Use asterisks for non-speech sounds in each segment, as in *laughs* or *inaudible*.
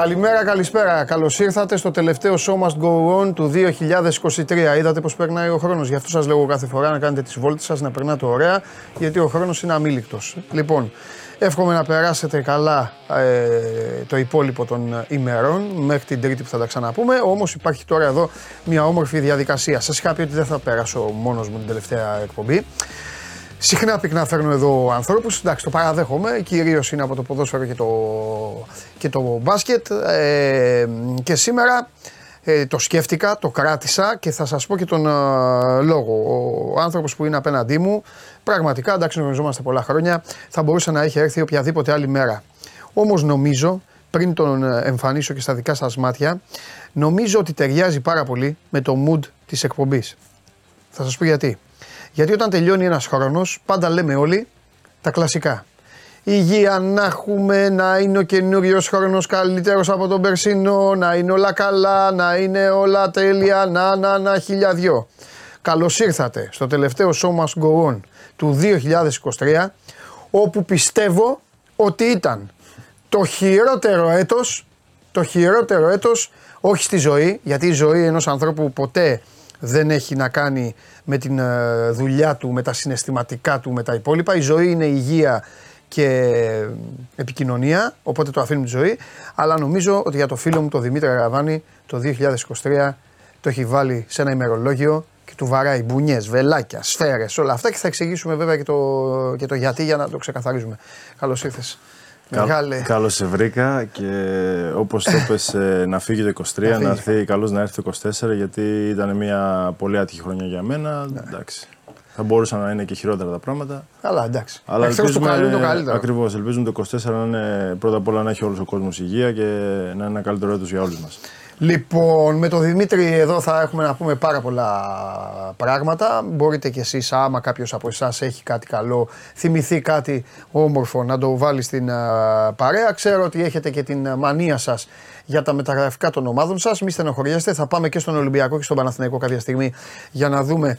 Καλημέρα, καλησπέρα. Καλώς ήρθατε στο τελευταίο Show Must Go On του 2023. Είδατε πώ περνάει ο χρόνος. Γι' αυτό σας λέγω κάθε φορά να κάνετε τις βόλτες σας, να περνάτε ωραία, γιατί ο χρόνος είναι αμήλικτος. Λοιπόν, εύχομαι να περάσετε καλά ε, το υπόλοιπο των ημερών μέχρι την Τρίτη που θα τα ξαναπούμε. Όμως υπάρχει τώρα εδώ μια όμορφη διαδικασία. Σας είχα πει ότι δεν θα πέρασω μόνος μου την τελευταία εκπομπή. Συχνά πυκνά φέρνω εδώ ανθρώπους. Εντάξει, το παραδέχομαι. Κυρίως είναι από το ποδόσφαιρο και το, και το μπάσκετ. Ε, και σήμερα ε, το σκέφτηκα, το κράτησα και θα σας πω και τον ε, λόγο. Ο άνθρωπος που είναι απέναντί μου, πραγματικά, εντάξει γνωριζόμαστε πολλά χρόνια, θα μπορούσε να έχει έρθει οποιαδήποτε άλλη μέρα. Όμως νομίζω, πριν τον εμφανίσω και στα δικά σας μάτια, νομίζω ότι ταιριάζει πάρα πολύ με το mood της εκπομπής. Θα σας πω γιατί. Γιατί όταν τελειώνει ένας χρόνος, πάντα λέμε όλοι τα κλασικά. Υγεία να έχουμε, να είναι ο καινούριος χρόνος καλύτερος από τον περσίνο, να είναι όλα καλά, να είναι όλα τέλεια, να, να, να, χιλιαδιό. Καλώς ήρθατε στο τελευταίο Show Must Go On του 2023, όπου πιστεύω ότι ήταν το χειρότερο έτος, το χειρότερο έτος, όχι στη ζωή, γιατί η ζωή ενός ανθρώπου ποτέ δεν έχει να κάνει με την ε, δουλειά του, με τα συναισθηματικά του, με τα υπόλοιπα. Η ζωή είναι υγεία και επικοινωνία, οπότε το αφήνουμε τη ζωή. Αλλά νομίζω ότι για το φίλο μου τον Δημήτρη Αραβάνη το 2023 το έχει βάλει σε ένα ημερολόγιο και του βαράει μπουνιές, βελάκια, σφαίρες, όλα αυτά και θα εξηγήσουμε βέβαια και το, και το γιατί για να το ξεκαθαρίζουμε. Καλώς ήρθες. Μεγάλε. Καλώς σε βρήκα και όπως το πες ε, να φύγει το 23, να, έρθει καλώς να έρθει το 24 γιατί ήταν μια πολύ άτυχη χρονιά για μένα. Ναι. Εντάξει. Θα μπορούσαν να είναι και χειρότερα τα πράγματα. Αλλά εντάξει. Αλλά ελπίζουμε, το καλό είναι το καλύτερο. Ακριβώς. Ελπίζουμε το 24 να είναι πρώτα απ' όλα να έχει όλος ο κόσμος υγεία και να είναι ένα καλύτερο έτος για όλους μας. Λοιπόν, με τον Δημήτρη εδώ θα έχουμε να πούμε πάρα πολλά πράγματα. Μπορείτε κι εσείς, άμα κάποιος από εσάς έχει κάτι καλό, θυμηθεί κάτι όμορφο, να το βάλει στην παρέα. Ξέρω ότι έχετε και την μανία σας για τα μεταγραφικά των ομάδων σας. Μη στενοχωριέστε, θα πάμε και στον Ολυμπιακό και στον Παναθηναϊκό κάποια στιγμή για να δούμε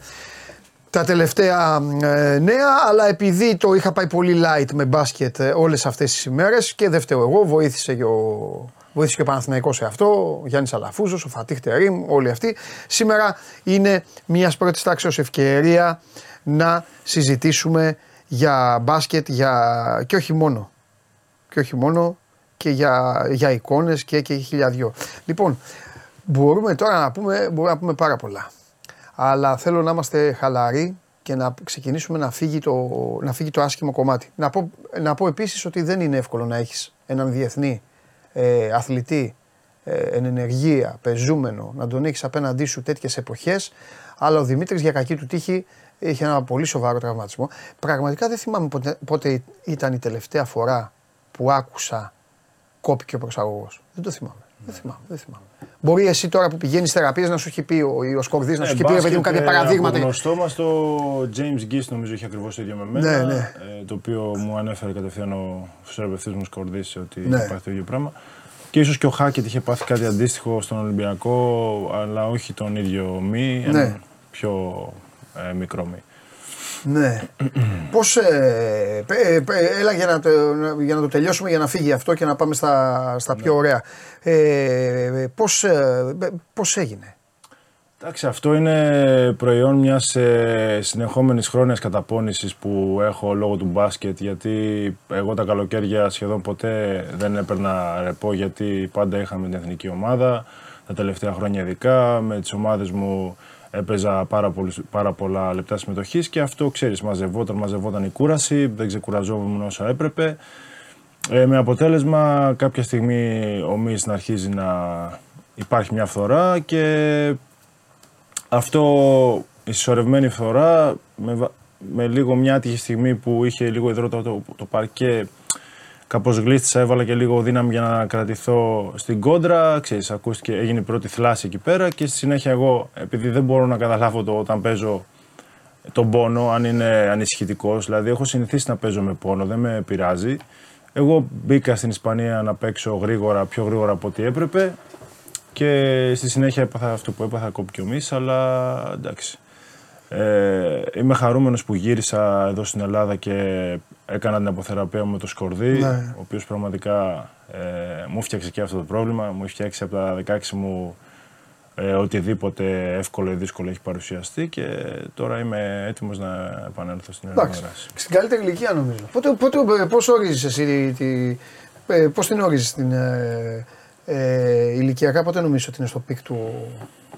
τα τελευταία ε, νέα, αλλά επειδή το είχα πάει πολύ light με μπάσκετ ε, όλες αυτές τις ημέρες και δεν φταίω εγώ, βοήθησε και ο Βοήθησε και ο Παναθηναϊκός σε αυτό, ο Γιάννης Αλαφούζος, ο Φατίχ Τερήμ, όλοι αυτοί. Σήμερα είναι μιας πρώτης τάξης ευκαιρία να συζητήσουμε για μπάσκετ για... και όχι μόνο. Και όχι μόνο και για, για εικόνες και, και χιλιαδιό. Λοιπόν, μπορούμε τώρα να πούμε, μπορούμε να πούμε πάρα πολλά. Αλλά θέλω να είμαστε χαλαροί και να ξεκινήσουμε να φύγει το, να φύγει το άσχημο κομμάτι. Να πω, να πω επίσης ότι δεν είναι εύκολο να έχεις έναν διεθνή ε, αθλητή ε, εν ενεργεία, πεζούμενο, να τον έχεις απέναντί σου τέτοιες εποχές. Αλλά ο Δημήτρης για κακή του τύχη είχε ένα πολύ σοβαρό τραυματισμό. Πραγματικά δεν θυμάμαι πότε, πότε ήταν η τελευταία φορά που άκουσα κόπηκε ο προσαγωγός. Δεν το θυμάμαι. Δεν θυμάμαι, δεν θυμάμαι. Μπορεί εσύ τώρα που πηγαίνεις θεραπεία να σου έχει πει ο, ο Σκορδί, να σου έχει πει επειδή μου κάποια παραδείγματα. Το γνωστό μας το James Gist νομίζω είχε ακριβώς το ίδιο με μένα. Ναι, ναι. Ε, το οποίο μου ανέφερε κατευθείαν ο θεραπευτής μου Σκορδί ότι ναι. υπάρχει το ίδιο πράγμα. Και ίσως και ο Χάκετ είχε πάθει κάτι αντίστοιχο στον Ολυμπιακό, αλλά όχι τον ίδιο μη, ναι. ένα πιο ε, μικρό μη. Ναι. Πώς. Ε, έλα για να, το, για να το τελειώσουμε, για να φύγει αυτό και να πάμε στα, στα πιο ναι. ωραία. Ε, πώς, ε, πώς έγινε; Εντάξει, αυτό είναι προϊόν μιας ε, συνεχόμενης χρόνιας καταπώνησης που έχω λόγω του μπάσκετ γιατί εγώ τα καλοκαίρια σχεδόν ποτέ δεν έπαιρνα ρεπό γιατί πάντα είχαμε την εθνική ομάδα τα τελευταία χρόνια ειδικά με τις ομάδες μου έπαιζα πάρα, πολύ, πάρα πολλά λεπτά συμμετοχής και αυτό ξέρεις, μαζευόταν, μαζευόταν η κούραση, δεν ξεκουραζόμουν όσο έπρεπε. Ε, με αποτέλεσμα κάποια στιγμή ο Μης να αρχίζει να υπάρχει μια φθορά και αυτό η συσσωρευμένη φθορά με, με λίγο μια άτυχη στιγμή που είχε λίγο υδρότα το, το παρκέ Κάπως γλίστησα, έβαλα και λίγο δύναμη για να κρατηθώ στην κόντρα. Ξέρεις, ακούστηκε, έγινε η πρώτη θλάση εκεί πέρα και στη συνέχεια εγώ, επειδή δεν μπορώ να καταλάβω το όταν παίζω τον πόνο, αν είναι ανησυχητικός. Δηλαδή, έχω συνηθίσει να παίζω με πόνο, δεν με πειράζει. Εγώ μπήκα στην Ισπανία να παίξω γρήγορα, πιο γρήγορα από ό,τι έπρεπε και στη συνέχεια έπαθα αυτό που έπαθα κόπηκε ο αλλά εντάξει. Ε, είμαι χαρούμενος που γύρισα εδώ στην Ελλάδα και έκανα την αποθεραπεία με το Σκορδί, Ναι. ο οποίος πραγματικά ε, μου φτιάξε και αυτό το πρόβλημα. Μου έχει φτιάξει από τα 16 μου ε, οτιδήποτε εύκολο ή δύσκολο έχει παρουσιαστεί και τώρα είμαι έτοιμος να επανέλθω στην Εντάξει. Ελλάδα. δράση. Στην καλύτερη ηλικία νομίζω. Πότε, πότε, πώς ορίζεις εσύ τη, ε, πώς την ορίζεις την ε, ε, ηλικιακά, πότε νομίζεις ότι είναι στο πικ του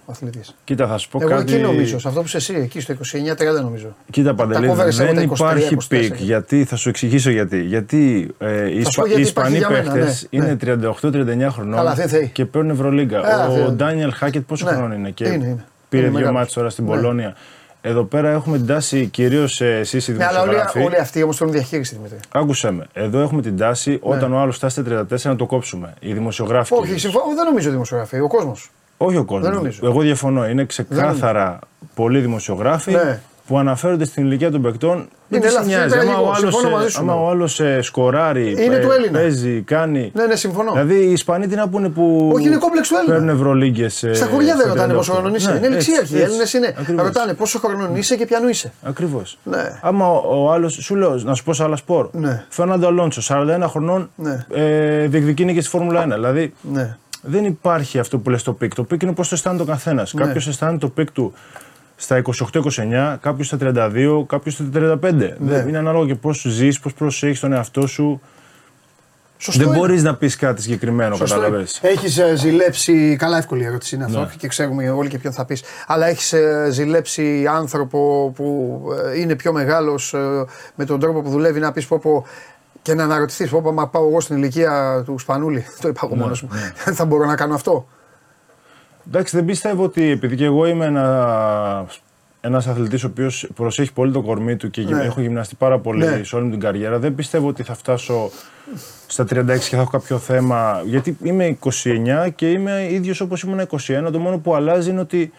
αθλητής. Κοίτα, θα σου πω Εγώ κάτι. εκεί νομίζω, σε αυτό που είσαι εσύ, εκεί στο 29-30 νομίζω. Κοίτα, Παντελή, κόβερες εγώ δεν τα 23, υπάρχει 24. πικ. Γιατί, θα σου εξηγήσω γιατί. Γιατί ε, οι, Θα σου Ισπα... πω γιατί οι υπάρχει Ισπανοί για μένα, παίχτες ναι, είναι 38-39 χρονών Καλά, δεν θέλει. και παίρνουν Ευρωλίγκα. Α, ο δεν- Ντάνιελ Χάκετ πόσο Ναι, χρόνο είναι και είναι, είναι. πήρε Είναι δύο μεγάλος. μάτς τώρα στην Ναι. Πολώνια. Εδώ πέρα έχουμε την τάση κυρίως εσεί οι Ναι, αλλά όλοι, δημοσιογράφοι. όλοι αυτοί όμως θέλουν διαχείριση Δημήτρη. Άκουσέ με. Εδώ έχουμε την τάση όταν ο άλλος φτάσει στα 34 να το κόψουμε. Οι δημοσιογράφοι. Όχι, κυρίως. συμφωνώ, δεν νομίζω δημοσιογραφία, ο κόσμος. Όχι ο κόσμος. Δεν νομίζω. Εγώ διαφωνώ. Είναι ξεκάθαρα πολλοί δημοσιογράφοι Ναι. που αναφέρονται στην ηλικία των παικτών. Δεν Είναι τους λάθος, νοιάζει. είναι Άμα τραγικό. ο άλλος, Συμφωνώ ε, μαζί σου, άμα ναι. ο άλλος ε, σκοράρει, Είναι ε, του Έλληνα. παίζει, κάνει. Ναι, ναι, συμφωνώ. Δηλαδή οι Ισπανοί τι να πούνε που Όχι, είναι κόμπλεξ του Έλληνα. παίρνουν Ευρωλίγκες. Στα χωριά δεν ρωτάνε πόσο χρόνος είσαι. είναι ληξίαρχοι. Οι Έλληνες είναι. Ακριβώς. Ρωτάνε πόσο χρόνος είσαι και ποιανού είσαι. Ακριβώς. Ναι. Άμα ο, ο άλλο, σου λέω να σου πω σε άλλα σπορ. Ναι. Φέρναντο Αλόνσο, 41 χρονών, Ναι. ε, διεκδικεί νίκη στη Φόρμουλα 1. Δηλαδή Ναι. Δεν υπάρχει αυτό που λες το peak. Το peak είναι πώς το αισθάνεται ο καθένας. Ναι. Κάποιος αισθάνεται το peak του στα 28-29, κάποιος στα 32, κάποιος στα 35. Ναι. Δεν- Είναι ανάλογα και πώς ζεις, πώς προσέχεις τον εαυτό σου. Σωστό δεν είναι. μπορείς να πεις κάτι συγκεκριμένο, κατάλαβε. Έχεις ε, ζηλέψει. Καλά, εύκολη ερώτηση είναι αυτό Ναι. και ξέρουμε όλοι και ποιον θα πεις. Αλλά έχεις ζηλέψει άνθρωπο που ε, είναι πιο μεγάλος με τον τρόπο που δουλεύει να πεις πω, πω και να αναρωτηθείς πω, πω μα πάω εγώ στην ηλικία του Σπανούλη. *laughs* Το είπα εγώ μόνος μου. *laughs* θα μπορώ να κάνω αυτό. Εντάξει, δεν πιστεύω ότι επειδή και εγώ είμαι ένα ένας αθλητής ο οποίος προσέχει πολύ το κορμί του και Ναι. έχω γυμναστεί πάρα πολύ Ναι. σε όλη μου την καριέρα, δεν πιστεύω ότι θα φτάσω στα 36 και θα έχω κάποιο θέμα. Γιατί είμαι 29 και είμαι ίδιος όπως ήμουν 21. Το μόνο που αλλάζει είναι ότι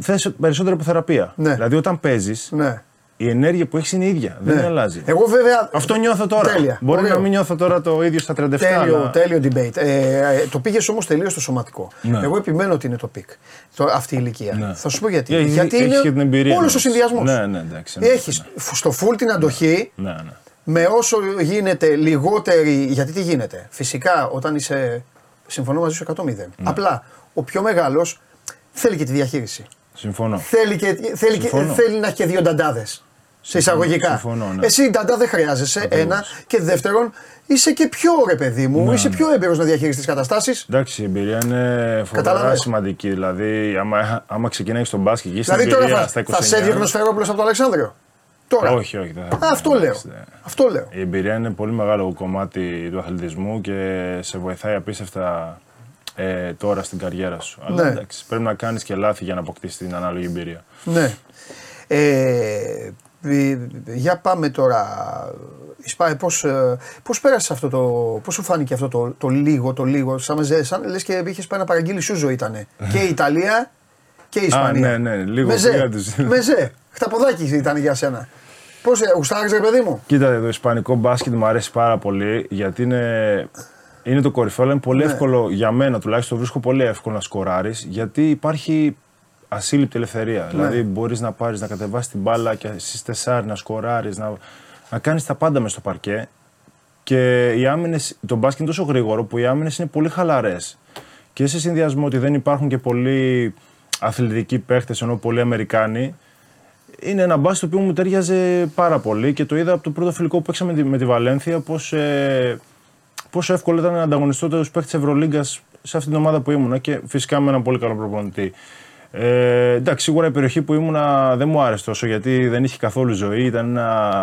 θες περισσότερη αποθεραπεία. Ναι. Δηλαδή όταν παίζεις, Ναι. Η ενέργεια που έχεις είναι η ίδια. Δεν ναι. αλλάζει. Εγώ βέβαια. Αυτό νιώθω τώρα. Τέλεια. Μπορεί Ωραίο. να μην νιώθω τώρα το ίδιο στα 37. Τέλειο, αλλά- τέλειο debate. Ε, ε, το πήγες όμως τελείως στο σωματικό. Ναι. Εγώ επιμένω ότι είναι το peak. Το, αυτή η ηλικία. Ναι. Θα σου πω γιατί. Έχεις- γιατί έχεις είναι και την εμπειρία όλος ο μας. συνδυασμός. Ναι, ναι, εντάξει, ναι, Έχεις στο full την αντοχή Ναι, ναι. με όσο γίνεται λιγότερη. Γιατί τι γίνεται; Φυσικά όταν είσαι. Συμφωνώ μαζί σου 100-0. Ναι. Απλά ο πιο μεγάλος θέλει και τη διαχείριση. Συμφωνώ. Θέλει, και, θέλει, και, Συμφωνώ. θέλει να έχει και δύο νταντάδες. Σε εισαγωγικά. συμφωνώ, ναι. Εσύ νταντά δεν χρειάζεσαι. Ακριβώς. Ένα. Και δεύτερον, είσαι και πιο ρε παιδί μου, Ναι, είσαι ναι. πιο έμπειρος να διαχειριστείς τις καταστάσεις. Εντάξει, η εμπειρία είναι φοβερά Κατάλαβες. σημαντική. Δηλαδή, άμα, άμα ξεκινάει στον μπάσκετ και είσαι Δηλαδή στην τώρα εμπειρία θα, στα 29. θα σε έδιωχνε ο Σφαιρόπουλο από το Αλεξάνδριο. Τώρα. Όχι, όχι. Δεν θα Α, αυτό λέω. Εντάξει, δεν- Αυτό λέω. Η εμπειρία είναι πολύ μεγάλο κομμάτι του αθλητισμού και σε βοηθάει απίστευτα ε, τώρα στην καριέρα σου. Αλλά Ναι. εντάξει, πρέπει να κάνεις και λάθη για να αποκτήσεις την ανάλογη εμπειρία. Ναι. Ε, ε, για πάμε τώρα. Ισπά, πώς, ε, πώς πέρασε αυτό το, πώς σου φάνηκε αυτό το, το λίγο, το λίγο, σαν, με ζε- σαν λες και είχες πάει να παραγγείλει σούζο ήτανε. και η Ιταλία και η Ισπανία. ναι, ναι, λίγο Μεζέ, πήγα τους. μεζέ, χταποδάκι ήταν για σένα. Πώς, ε, γουστάρεις ρε παιδί μου; Κοίτα, το ισπανικό μπάσκετ μου αρέσει πάρα πολύ γιατί είναι, είναι το κορυφαίο, αλλά είναι πολύ Ναι. εύκολο για μένα τουλάχιστον. Βρίσκω πολύ εύκολο να σκοράρει γιατί υπάρχει ασύλληπτη ελευθερία. Ναι. Δηλαδή, μπορείς να πάρεις να κατεβάσεις την μπάλα και στις τεσσάρι να σκοράρει, να, να κάνεις τα πάντα μες στο παρκέ. Και οι άμυνες, το μπάσκετ είναι τόσο γρήγορο που οι άμυνες είναι πολύ χαλαρές. Και σε συνδυασμό ότι δεν υπάρχουν και πολλοί αθλητικοί παίχτες, ενώ πολλοί Αμερικάνοι, είναι ένα μπάσκετ το οποίο μου τέριαζε πάρα πολύ και το είδα από το πρώτο φιλικό που παίξαμε με τη- με τη Βαλένθια πώς, ε, πόσο εύκολο ήταν να ανταγωνιστώ του παίχτε τη Ευρωλίγκας σε αυτήν την ομάδα που ήμουνα και φυσικά με έναν πολύ καλό προπονητή. Ε, εντάξει, σίγουρα η περιοχή που ήμουνα δεν μου άρεσε τόσο γιατί δεν είχε καθόλου ζωή. Ήταν ένα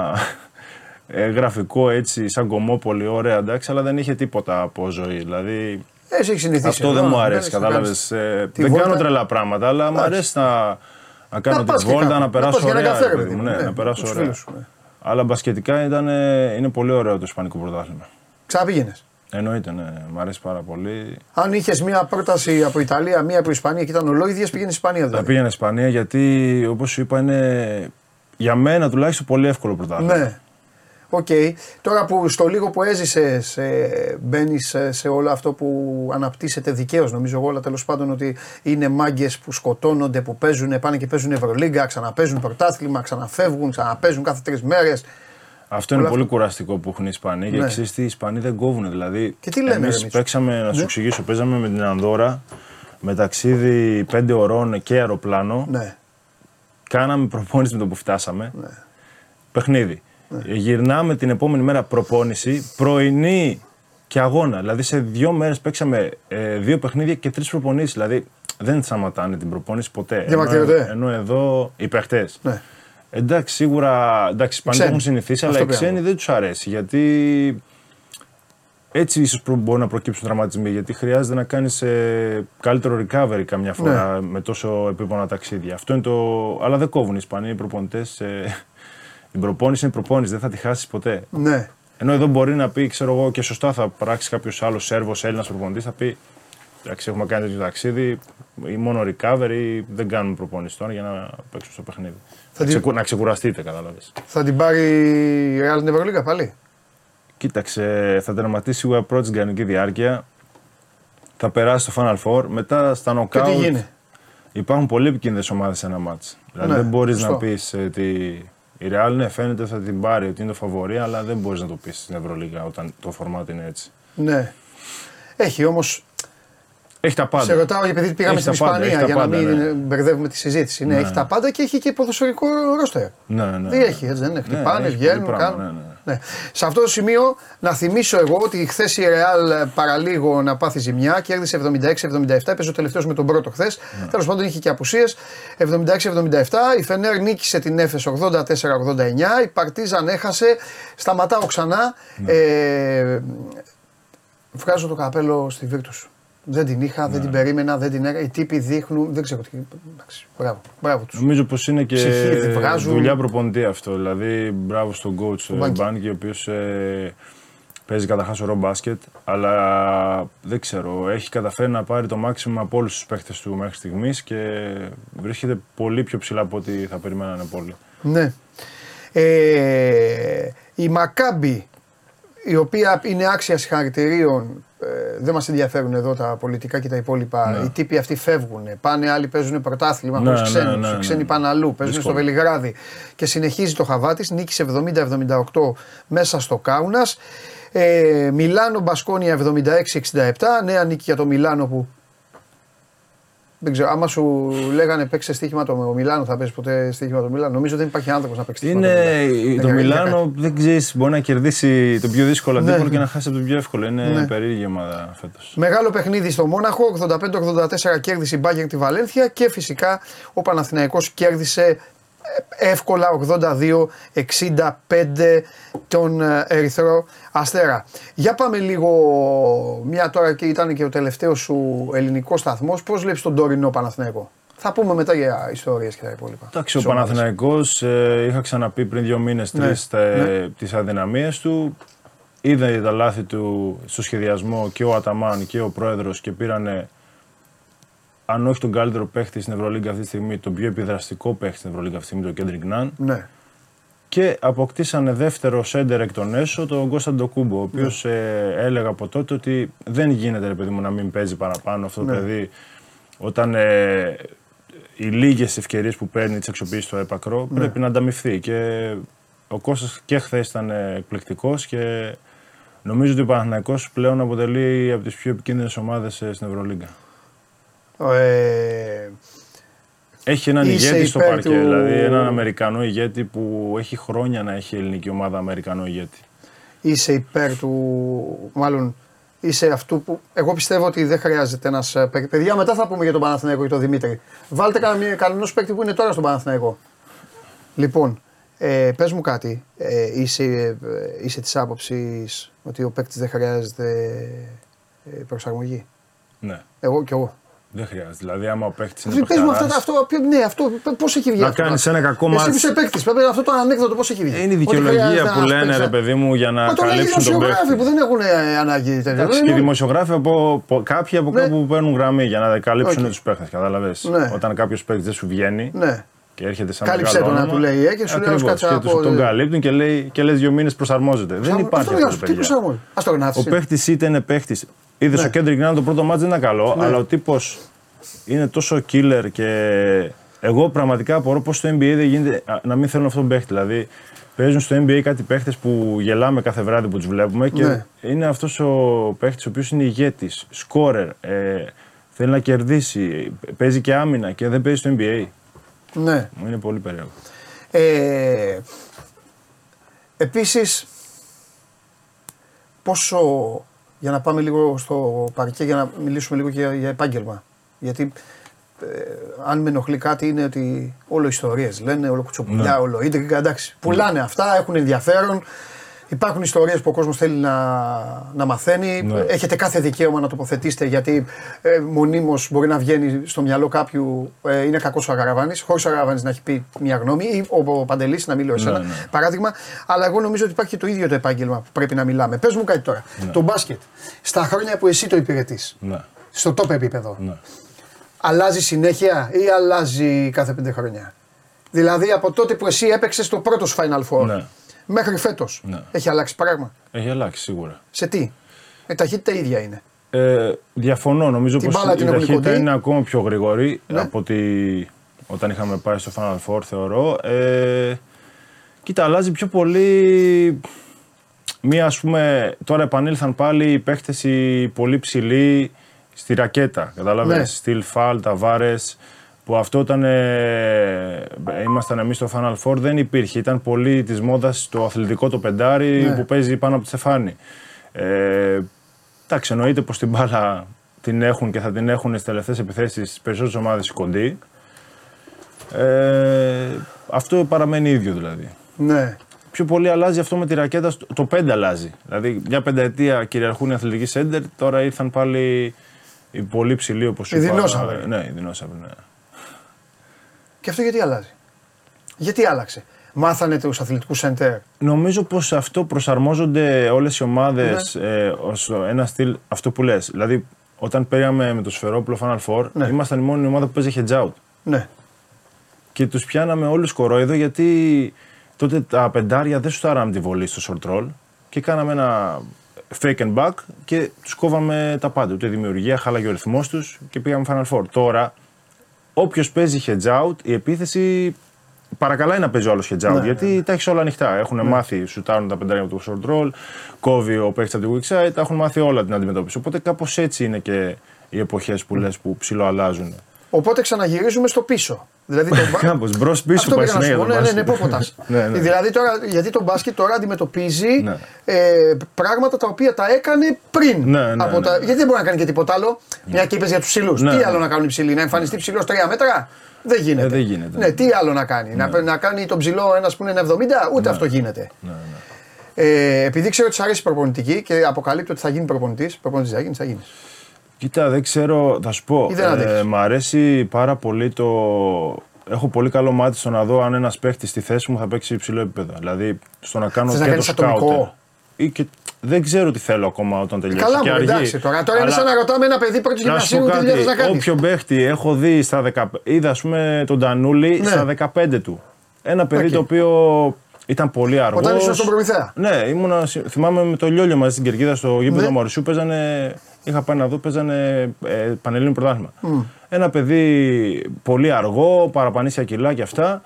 *laughs* ε, γραφικό έτσι, σαν κομμόπολη, ωραία εντάξει, αλλά δεν είχε τίποτα από ζωή. Δηλαδή Εσύ έχεις συνηθίσει. αυτό εδώ, δεν μου να αρέσει, κάνεις, να κατάλαβες. κάνεις. Τη δεν βόλτα. κάνω τρελά πράγματα, αλλά μου Εντάξει. αρέσει να, να κάνω Να πας τη και βόλτα, κάπου. να περάσω πας για ένα ωραία. καφέ, ρε ρε παιδί παιδί μου, μου, ναι, ναι, να περάσω με τους ωραία. φίλους σου, ναι. Αλλά μπασκετικά ήταν, ε, είναι πολύ ωραίο το Ισπανικό πρωτάθλημα. Ξαναπήγαινες. Εννοείται, ναι, μου αρέσει πάρα πολύ. Αν είχες μία πρόταση από Ιταλία, μία από Ισπανία και ήταν ολόιδιες, πήγαινε Ισπανία Θα δηλαδή. πήγαινα Ισπανία γιατί, όπως σου είπα, είναι για μένα τουλάχιστον πολύ εύκολο πρωτάθλημα. Ναι. Οκ. Τώρα που στο λίγο που έζησες, μπαίνεις σε, σε όλο αυτό που αναπτύσσεται δικαίως, νομίζω εγώ, αλλά τέλος πάντων ότι είναι μάγκες που σκοτώνονται, που παίζουν, πάνε και παίζουν Ευρωλίγκα, ξαναπέζουν πρωτάθλημα, ξαναφεύγουν, ξαναπέζουν κάθε τρεις μέρες. Αυτό είναι πολύ κουραστικό που έχουν οι Ισπανοί και Ναι. ξέρεις τι οι Ισπανοί δεν κόβουν. Δηλαδή, Και τι λένε, ρε εμείς Μίτσο; παίξαμε, να σου Ναι. εξηγήσω, παίζαμε με την Ανδώρα με ταξίδι 5 ωρών και αεροπλάνο. Ναι. Κάναμε προπόνηση με το που φτάσαμε. Ναι. Παιχνίδι. Ε, Γυρνάμε την επόμενη μέρα προπόνηση, πρωινή και αγώνα. Δηλαδή σε δύο μέρες παίξαμε ε, δύο παιχνίδια και τρεις προπονήσεις. Δηλαδή δεν σταματάνε την προπόνηση ποτέ. Διαμαρτύρονται. Ενώ, ενώ εδώ οι παίχτε. Ναι. Εντάξει, σίγουρα εντάξει, οι Ισπανοί το Ξένοι. έχουν συνηθίσει, αλλά Αυτό οι πήραμε. ξένοι δεν τους αρέσει. Γιατί έτσι ίσως μπορεί να προκύψουν τραυματισμοί. Γιατί χρειάζεται να κάνεις καλύτερο recovery καμιά φορά Ναι. με τόσο επίπονα ταξίδια. Αυτό είναι το. Αλλά δεν κόβουν οι Ισπανοί, οι προπονητές. η προπόνηση είναι προπόνηση, δεν θα τη χάσεις ποτέ. Ναι. Ενώ εδώ μπορεί να πει, ξέρω εγώ, και σωστά θα πράξει κάποιος άλλος Σέρβος, Έλληνας προπονητής, θα πει Εντάξει, έχουμε κάνει τέτοιο ταξίδι ή μόνο recovery, δεν κάνουμε προπόνηση τώρα για να παίξουμε στο παιχνίδι. Θα Να, την- ξεκου- να ξεκουραστείτε, κατάλαβες. Θα την πάρει η Real την Ευρωλίγα πάλι; Κοίταξε, θα τερματίσει σίγουρα πρώτη στην κανονική διάρκεια. Θα περάσει στο Final Four. Μετά στα Και knockout τι γίνει; υπάρχουν πολύ επικίνδυνες ομάδες σε ένα μάτς. Δηλαδή Ναι, δεν μπορείς σωστό. να πει ότι η Real ναι, φαίνεται θα την πάρει, ότι είναι το φαβορή, αλλά δεν μπορείς να το πεις στην Ευρωλίγα όταν το format είναι έτσι. Ναι. Έχει όμως. Έχει τα πάντα. Σε ρωτάω επειδή πήγαμε Έχει στην τα πάντα, Ισπανία έχει τα για πάντα, να μην ναι. μπερδεύουμε τη συζήτηση. Ναι, Ναι. έχει τα πάντα και έχει και ποδοσφαιρικό ρόστερ. Ναι, ναι. Δεν έχει, έτσι δεν είναι. Ναι, Χτυπάνε, έχει βγαίνουν, πολύ πράγμα, κάνουν. ναι, ναι. Ναι. Σε αυτό το σημείο να θυμίσω εγώ ότι χθες η Real παραλίγο να πάθει ζημιά, κέρδισε 76-77, έπαιζε ο τελευταίος με τον πρώτο χθες. Ναι. Τέλος πάντων είχε και απουσίες. 76-77, η Φενέρ νίκησε την Έφες 84-89, η Παρτίζαν έχασε. Σταματάω ξανά. Ναι. Ε, βγάζω το καπέλο στη Βίρτους. Δεν την είχα, Ναι. δεν την περίμενα, δεν την έκανα. Οι τύποι δείχνουν, δεν ξέρω τι. Εντάξει, μπράβο, μπράβο τους. Νομίζω πως είναι και Ψυχή τη βγάζουν. δουλειά προπονητή αυτό. Δηλαδή, μπράβο στον coach ε, Μπάνκι. Μπάνκι, ο οποίος ε, παίζει καταρχάς ωραίο μπάσκετ, αλλά δεν ξέρω, έχει καταφέρει να πάρει το μάξιμο από όλους τους παίχτες του μέχρι στιγμής και βρίσκεται πολύ πιο ψηλά από ό,τι θα περιμένανε πολλοί. Ναι. Ε, η Μακάμπη, η οποία είναι άξιας συγχαρητηρίων, ε, δεν μας ενδιαφέρουν εδώ τα πολιτικά και τα υπόλοιπα. Ναι. Οι τύποι αυτοί φεύγουν. Πάνε άλλοι παίζουν πρωτάθλημα Ναι, χωρίς ναι, ξένους. ναι, οι ναι. ξένοι πάνε αλλού. Παίζουν Δύσκολο. στο Βελιγράδι. Και συνεχίζει το χαβά της. Νίκησε 70-78 μέσα στο Κάουνας. Ε, Μιλάνο Μπασκόνια 76-67. Νέα νίκη για το Μιλάνο που δεν ξέρω, άμα σου λέγανε παίξε στοίχημα το Μιλάνο, θα παίζει ποτέ στοίχημα το Μιλάνο. Νομίζω δεν υπάρχει άνθρωπος να παίξει στοίχημα. Είναι το Μιλάνο. το Για- για Μιλάνο, δεν ξέρεις, μπορεί να κερδίσει το πιο δύσκολο Ναι. αντίπολο και να χάσει από το πιο εύκολο. Είναι Ναι. περίεργη ομάδα φέτος. Μεγάλο παιχνίδι στο Μόναχο, 85-84 κέρδισε η Μπάγκερ τη Βαλένθια και φυσικά ο Παναθηναϊκός κέρδισε ε, εύκολα 82-65 τον ε, Ερυθρό Αστέρα. Για πάμε λίγο, μια τώρα και ήταν και ο τελευταίος σου ελληνικός σταθμός, πώς βλέπεις τον τωρινό Παναθηναϊκό; Θα πούμε μετά για ιστορίες και τα υπόλοιπα. Εντάξει, ο Τις ομάδες. Παναθηναϊκός ε, είχα ξαναπεί πριν δύο μήνες Ναι, τρεις ναι. τις αδυναμίες του. Είδε τα λάθη του στο σχεδιασμό και ο Αταμάν και ο πρόεδρος και πήρανε, αν όχι τον καλύτερο παίχτη στην Ευρωλίγκα αυτή τη στιγμή, τον πιο επιδραστικό παίχτη στην Ευρωλίγκα αυτή τη στιγμή, τον Κέντρικ Ναν. Ναι, Και αποκτήσανε δεύτερο σέντερ εκ των έσω, τον Κώστα Ντοκούμπο, ο οποίος Ναι. έλεγα από τότε ότι δεν γίνεται, ρε παιδί μου, να μην παίζει παραπάνω αυτό το Ναι. παιδί. Όταν ε, οι λίγες ευκαιρίες που παίρνει τι αξιοποιήσει στο έπακρο, Ναι. πρέπει να ανταμυφθεί. Και ο Κώστας και χθες ήταν εκπληκτικός και νομίζω ότι ο Παναθηναϊκός πλέον αποτελεί από τις πιο επικίνδυνες ομάδες στην Ευρωλίγκα. Ε, Έχει έναν Είσαι ηγέτη στο υπέρ παρκέ, του- δηλαδή έναν Αμερικανό ηγέτη που έχει χρόνια να έχει ελληνική ομάδα Αμερικανό ηγέτη. είσαι υπέρ του, μάλλον είσαι αυτού που. Εγώ πιστεύω ότι δεν χρειάζεται ένας παίκτη. Παιδιά, μετά θα πούμε για τον Παναθηναϊκό και τον Δημήτρη. Βάλτε κανένα κανένας παίκτη που είναι τώρα στον Παναθηναϊκό. Λοιπόν, ε, πες μου κάτι. Ε, είσαι ε, είσαι της άποψης ότι ο παίκτης δεν χρειάζεται ε, προσαρμογή; Ναι. Εγώ κι εγώ. Δεν χρειάζεται. Δηλαδή, άμα ο παίχτη είναι Πε μου αυτό, παιχταράς, αυτό, ποιο- ναι, αυτό πώς έχει βγει. Να αυτό. κάνεις ένα κακό Εσύ μάτς. που είσαι παίκτης, πρέπει αυτό το ανέκδοτο πώς έχει βγει; είναι η Ότι δικαιολογία χρειάζεται που ένας λένε παίκτης ρε να- παιδί μου για να Μα το λένε οι καλύψουν τον δημοσιογράφοι παίχτη. που δεν έχουν ε, ανάγκη τέτοια. Εντάξει, Δεν και οι είναι- δημοσιογράφοι από, από- κάποιοι από Ναι. κάπου παίρνουν γραμμή για να καλύψουν Οκ. τους παίχτε. Κατάλαβες; Ναι. Όταν κάποιος παίχτη δεν σου βγαίνει Ναι. και έρχεται σαν Κάλυψε μεγάλο τον να όνομα. του λέει, ε, και σου λέει, Ακριβώς, «Κάτσε και να τους- πω, τον ε». καλύπτουν και λέει και λες δύο μήνες προσαρμόζεται. Δεν υπάρχει αυτό, Τι παιδιά. προσαρμόζει. Α το γνάτι. Ο παίχτη είτε είναι παίχτη. Είδες Ναι. ο Κέντρικ Νάν το πρώτο μάτζ δεν ήταν καλό, αλλά ο τύπος είναι τόσο killer και εγώ πραγματικά απορώ πώς στο NBA δεν γίνεται α, να μην θέλουν αυτόν τον παίχτη. Δηλαδή παίζουν στο NBA κάτι παίχτες που γελάμε κάθε βράδυ που τους βλέπουμε και Ναι. είναι αυτός ο παίχτης ο οποίος είναι ηγέτης, σκόρερ, ε, θέλει να κερδίσει, παίζει και άμυνα και δεν παίζει στο NBA. Ναι. Μου είναι πολύ περίεργο. Ε, επίσης, πόσο, για να πάμε λίγο στο παρκέ, για να μιλήσουμε λίγο και για, για επάγγελμα. Γιατί ε, αν με ενοχλεί κάτι είναι ότι όλο ιστορίες λένε, όλο κουτσοπουλιά, Ναι. όλο ίντρικα, εντάξει. Πουλάνε αυτά, έχουν ενδιαφέρον. Υπάρχουν ιστορίες που ο κόσμος θέλει να, να μαθαίνει. Ναι. Έχετε κάθε δικαίωμα να τοποθετήσετε γιατί ε, μονίμως μπορεί να βγαίνει στο μυαλό κάποιου ε, είναι κακός ο Αγαραβάνης, χωρίς ο Αγαραβάνης να έχει πει μια γνώμη ή ο, ο Παντελής να μιλώ εσένα. Ναι, ναι. Παράδειγμα. Αλλά εγώ νομίζω ότι υπάρχει και το ίδιο το επάγγελμα που πρέπει να μιλάμε. Πες μου κάτι τώρα. Το μπάσκετ, στα χρόνια που εσύ το υπηρετείς, Ναι. στο top επίπεδο, ναι. αλλάζει συνέχεια ή αλλάζει κάθε πέντε χρόνια; Δηλαδή από τότε που εσύ έπαιξες το πρώτο σου Final Four Ναι. Μέχρι φέτος. Ναι. Έχει αλλάξει πράγμα; Έχει αλλάξει σίγουρα. Σε τι; Η ταχύτητα ίδια είναι. Ε, διαφωνώ. Νομίζω Την πως μπάλα η την έχουν ταχύτητα κοντή. είναι ακόμα πιο γρήγορη Ναι. από ότι όταν είχαμε πάει στο Final Four, θεωρώ. Ε, κοίτα, αλλάζει πιο πολύ. Μία, ας πούμε, τώρα επανήλθαν πάλι οι παίχτες οι πολύ ψηλοί στη ρακέτα. Καταλάβες, Ναι. Στυλ Φαλ, Ταβάρες, που αυτό όταν ε, ήμασταν εμείς στο Final Four δεν υπήρχε. Ήταν πολύ της μόδας το αθλητικό το πεντάρι Ναι. που παίζει πάνω από τη στεφάνη. Ε, εντάξει, εννοείται πως την μπάλα την έχουν και θα την έχουν στις τελευταίες επιθέσεις στις περισσότερες ομάδες οι κοντοί. Ε, αυτό παραμένει ίδιο δηλαδή. Ναι. Πιο πολύ αλλάζει αυτό με τη ρακέτα, στο- το 5 αλλάζει. Δηλαδή, μια πενταετία κυριαρχούν οι αθλητικοί σέντερ, τώρα ήρθαν πάλι οι πολύ ψηλοί όπως Οι δεινόσαυροι. Ναι, οι δεινόσαυροι, ναι. Και αυτό γιατί αλλάζει; Γιατί άλλαξε; Μάθανε τους αθλητικούς σέντερ. Νομίζω πως αυτό προσαρμόζονται όλες οι ομάδες ε, ως ένα στυλ αυτό που λες. Δηλαδή, όταν πήραμε με το Σφερόπουλο Final Four, Ναι. ήμασταν η μόνη ομάδα που παίζει hedge out. Ναι. Και τους πιάναμε όλους κορόιδο γιατί τότε τα πεντάρια δεν σουτάραμε τη βολή στο short roll και κάναμε ένα fake and back και τους κόβαμε τα πάντα. Ούτε δημιουργία, χάλαγε ο ρυθμός τους και πήγαμε Final Four. Τώρα, όποιος παίζει hedge out, η επίθεση παρακαλάει να παίζει όλο hedge out Ναι, γιατί τα έχεις όλα ανοιχτά. Έχουν μάθει, σουτάρουν τα πεντάρια από το short roll, κόβει ο παίχτη από τη weak side, τα έχουν μάθει όλα την αντιμετώπιση. Οπότε κάπως έτσι είναι και οι εποχές που λες που ψιλοαλλάζουν. Οπότε ξαναγυρίζουμε στο πίσω. Δηλαδή το μπα- *laughs* Κάπως μπρος πίσω Αυτό πάει πήγα να σου συνέχεια πω. το Ναι, ναι, ναι, μπάσκετ. πόποτας. *laughs* Ναι, ναι. Δηλαδή τώρα, γιατί το μπάσκετ τώρα αντιμετωπίζει Ναι. ε, πράγματα τα οποία τα έκανε πριν. Ναι, ναι, από ναι, τα, ναι. Γιατί δεν μπορεί να κάνει και τίποτα άλλο. Μια και είπες για τους ψηλούς. Ναι, τι ναι. άλλο να κάνουν οι ψηλοί, να εμφανιστεί ψηλός τρία μέτρα; Δεν γίνεται. Ε, δεν γίνεται. Ναι, τι άλλο να κάνει; Να, να κάνει τον ψηλό ένας που είναι 70, ούτε αυτό γίνεται. Ναι, ναι. Ε, επειδή ξέρω ότι σ' αρέσει η προπονητική και αποκαλύπτω ότι θα γίνει προπονητής. Προπονητής θα γίνεις, θα γίνεις. Κοίτα, δεν ξέρω, θα σου πω. Ή δεν αντέχεις. μ' αρέσει πάρα πολύ το. Έχω πολύ καλό μάτι στο να δω αν ένας παίχτης στη θέση μου θα παίξει υψηλό επίπεδο. Δηλαδή στο να κάνω Θες να και το κάνεις ατομικό; scouter. Ή και... Δεν ξέρω τι θέλω ακόμα όταν τελειώσει. Καλά, και μου αργεί. εντάξει τώρα. Τώρα είναι Αλλά σαν να ρωτάμε ένα παιδί πρώτης να σου πω γυμνασίου τι δουλειά κάτι, θες να κάνεις. Όποιο παίχτη έχω δει στα 15. Είδα, ας πούμε, τον Τανούλη Ναι. στα 15 του. Ένα παιδί Οκ. το οποίο ήταν πολύ αργός. Όταν ήσουν στον Προμηθέα. Ναι, ήμουνα, θυμάμαι με το Λιόλιο μαζί στην Κερκίδα στο γήπεδο Ναι. Μαρουσίου. Παίζανε, είχα πάει να δω, παίζανε ε, Πανελλήνιο Πρωτάθλημα. Ένα παιδί πολύ αργό, παραπανήσια κιλά και αυτά.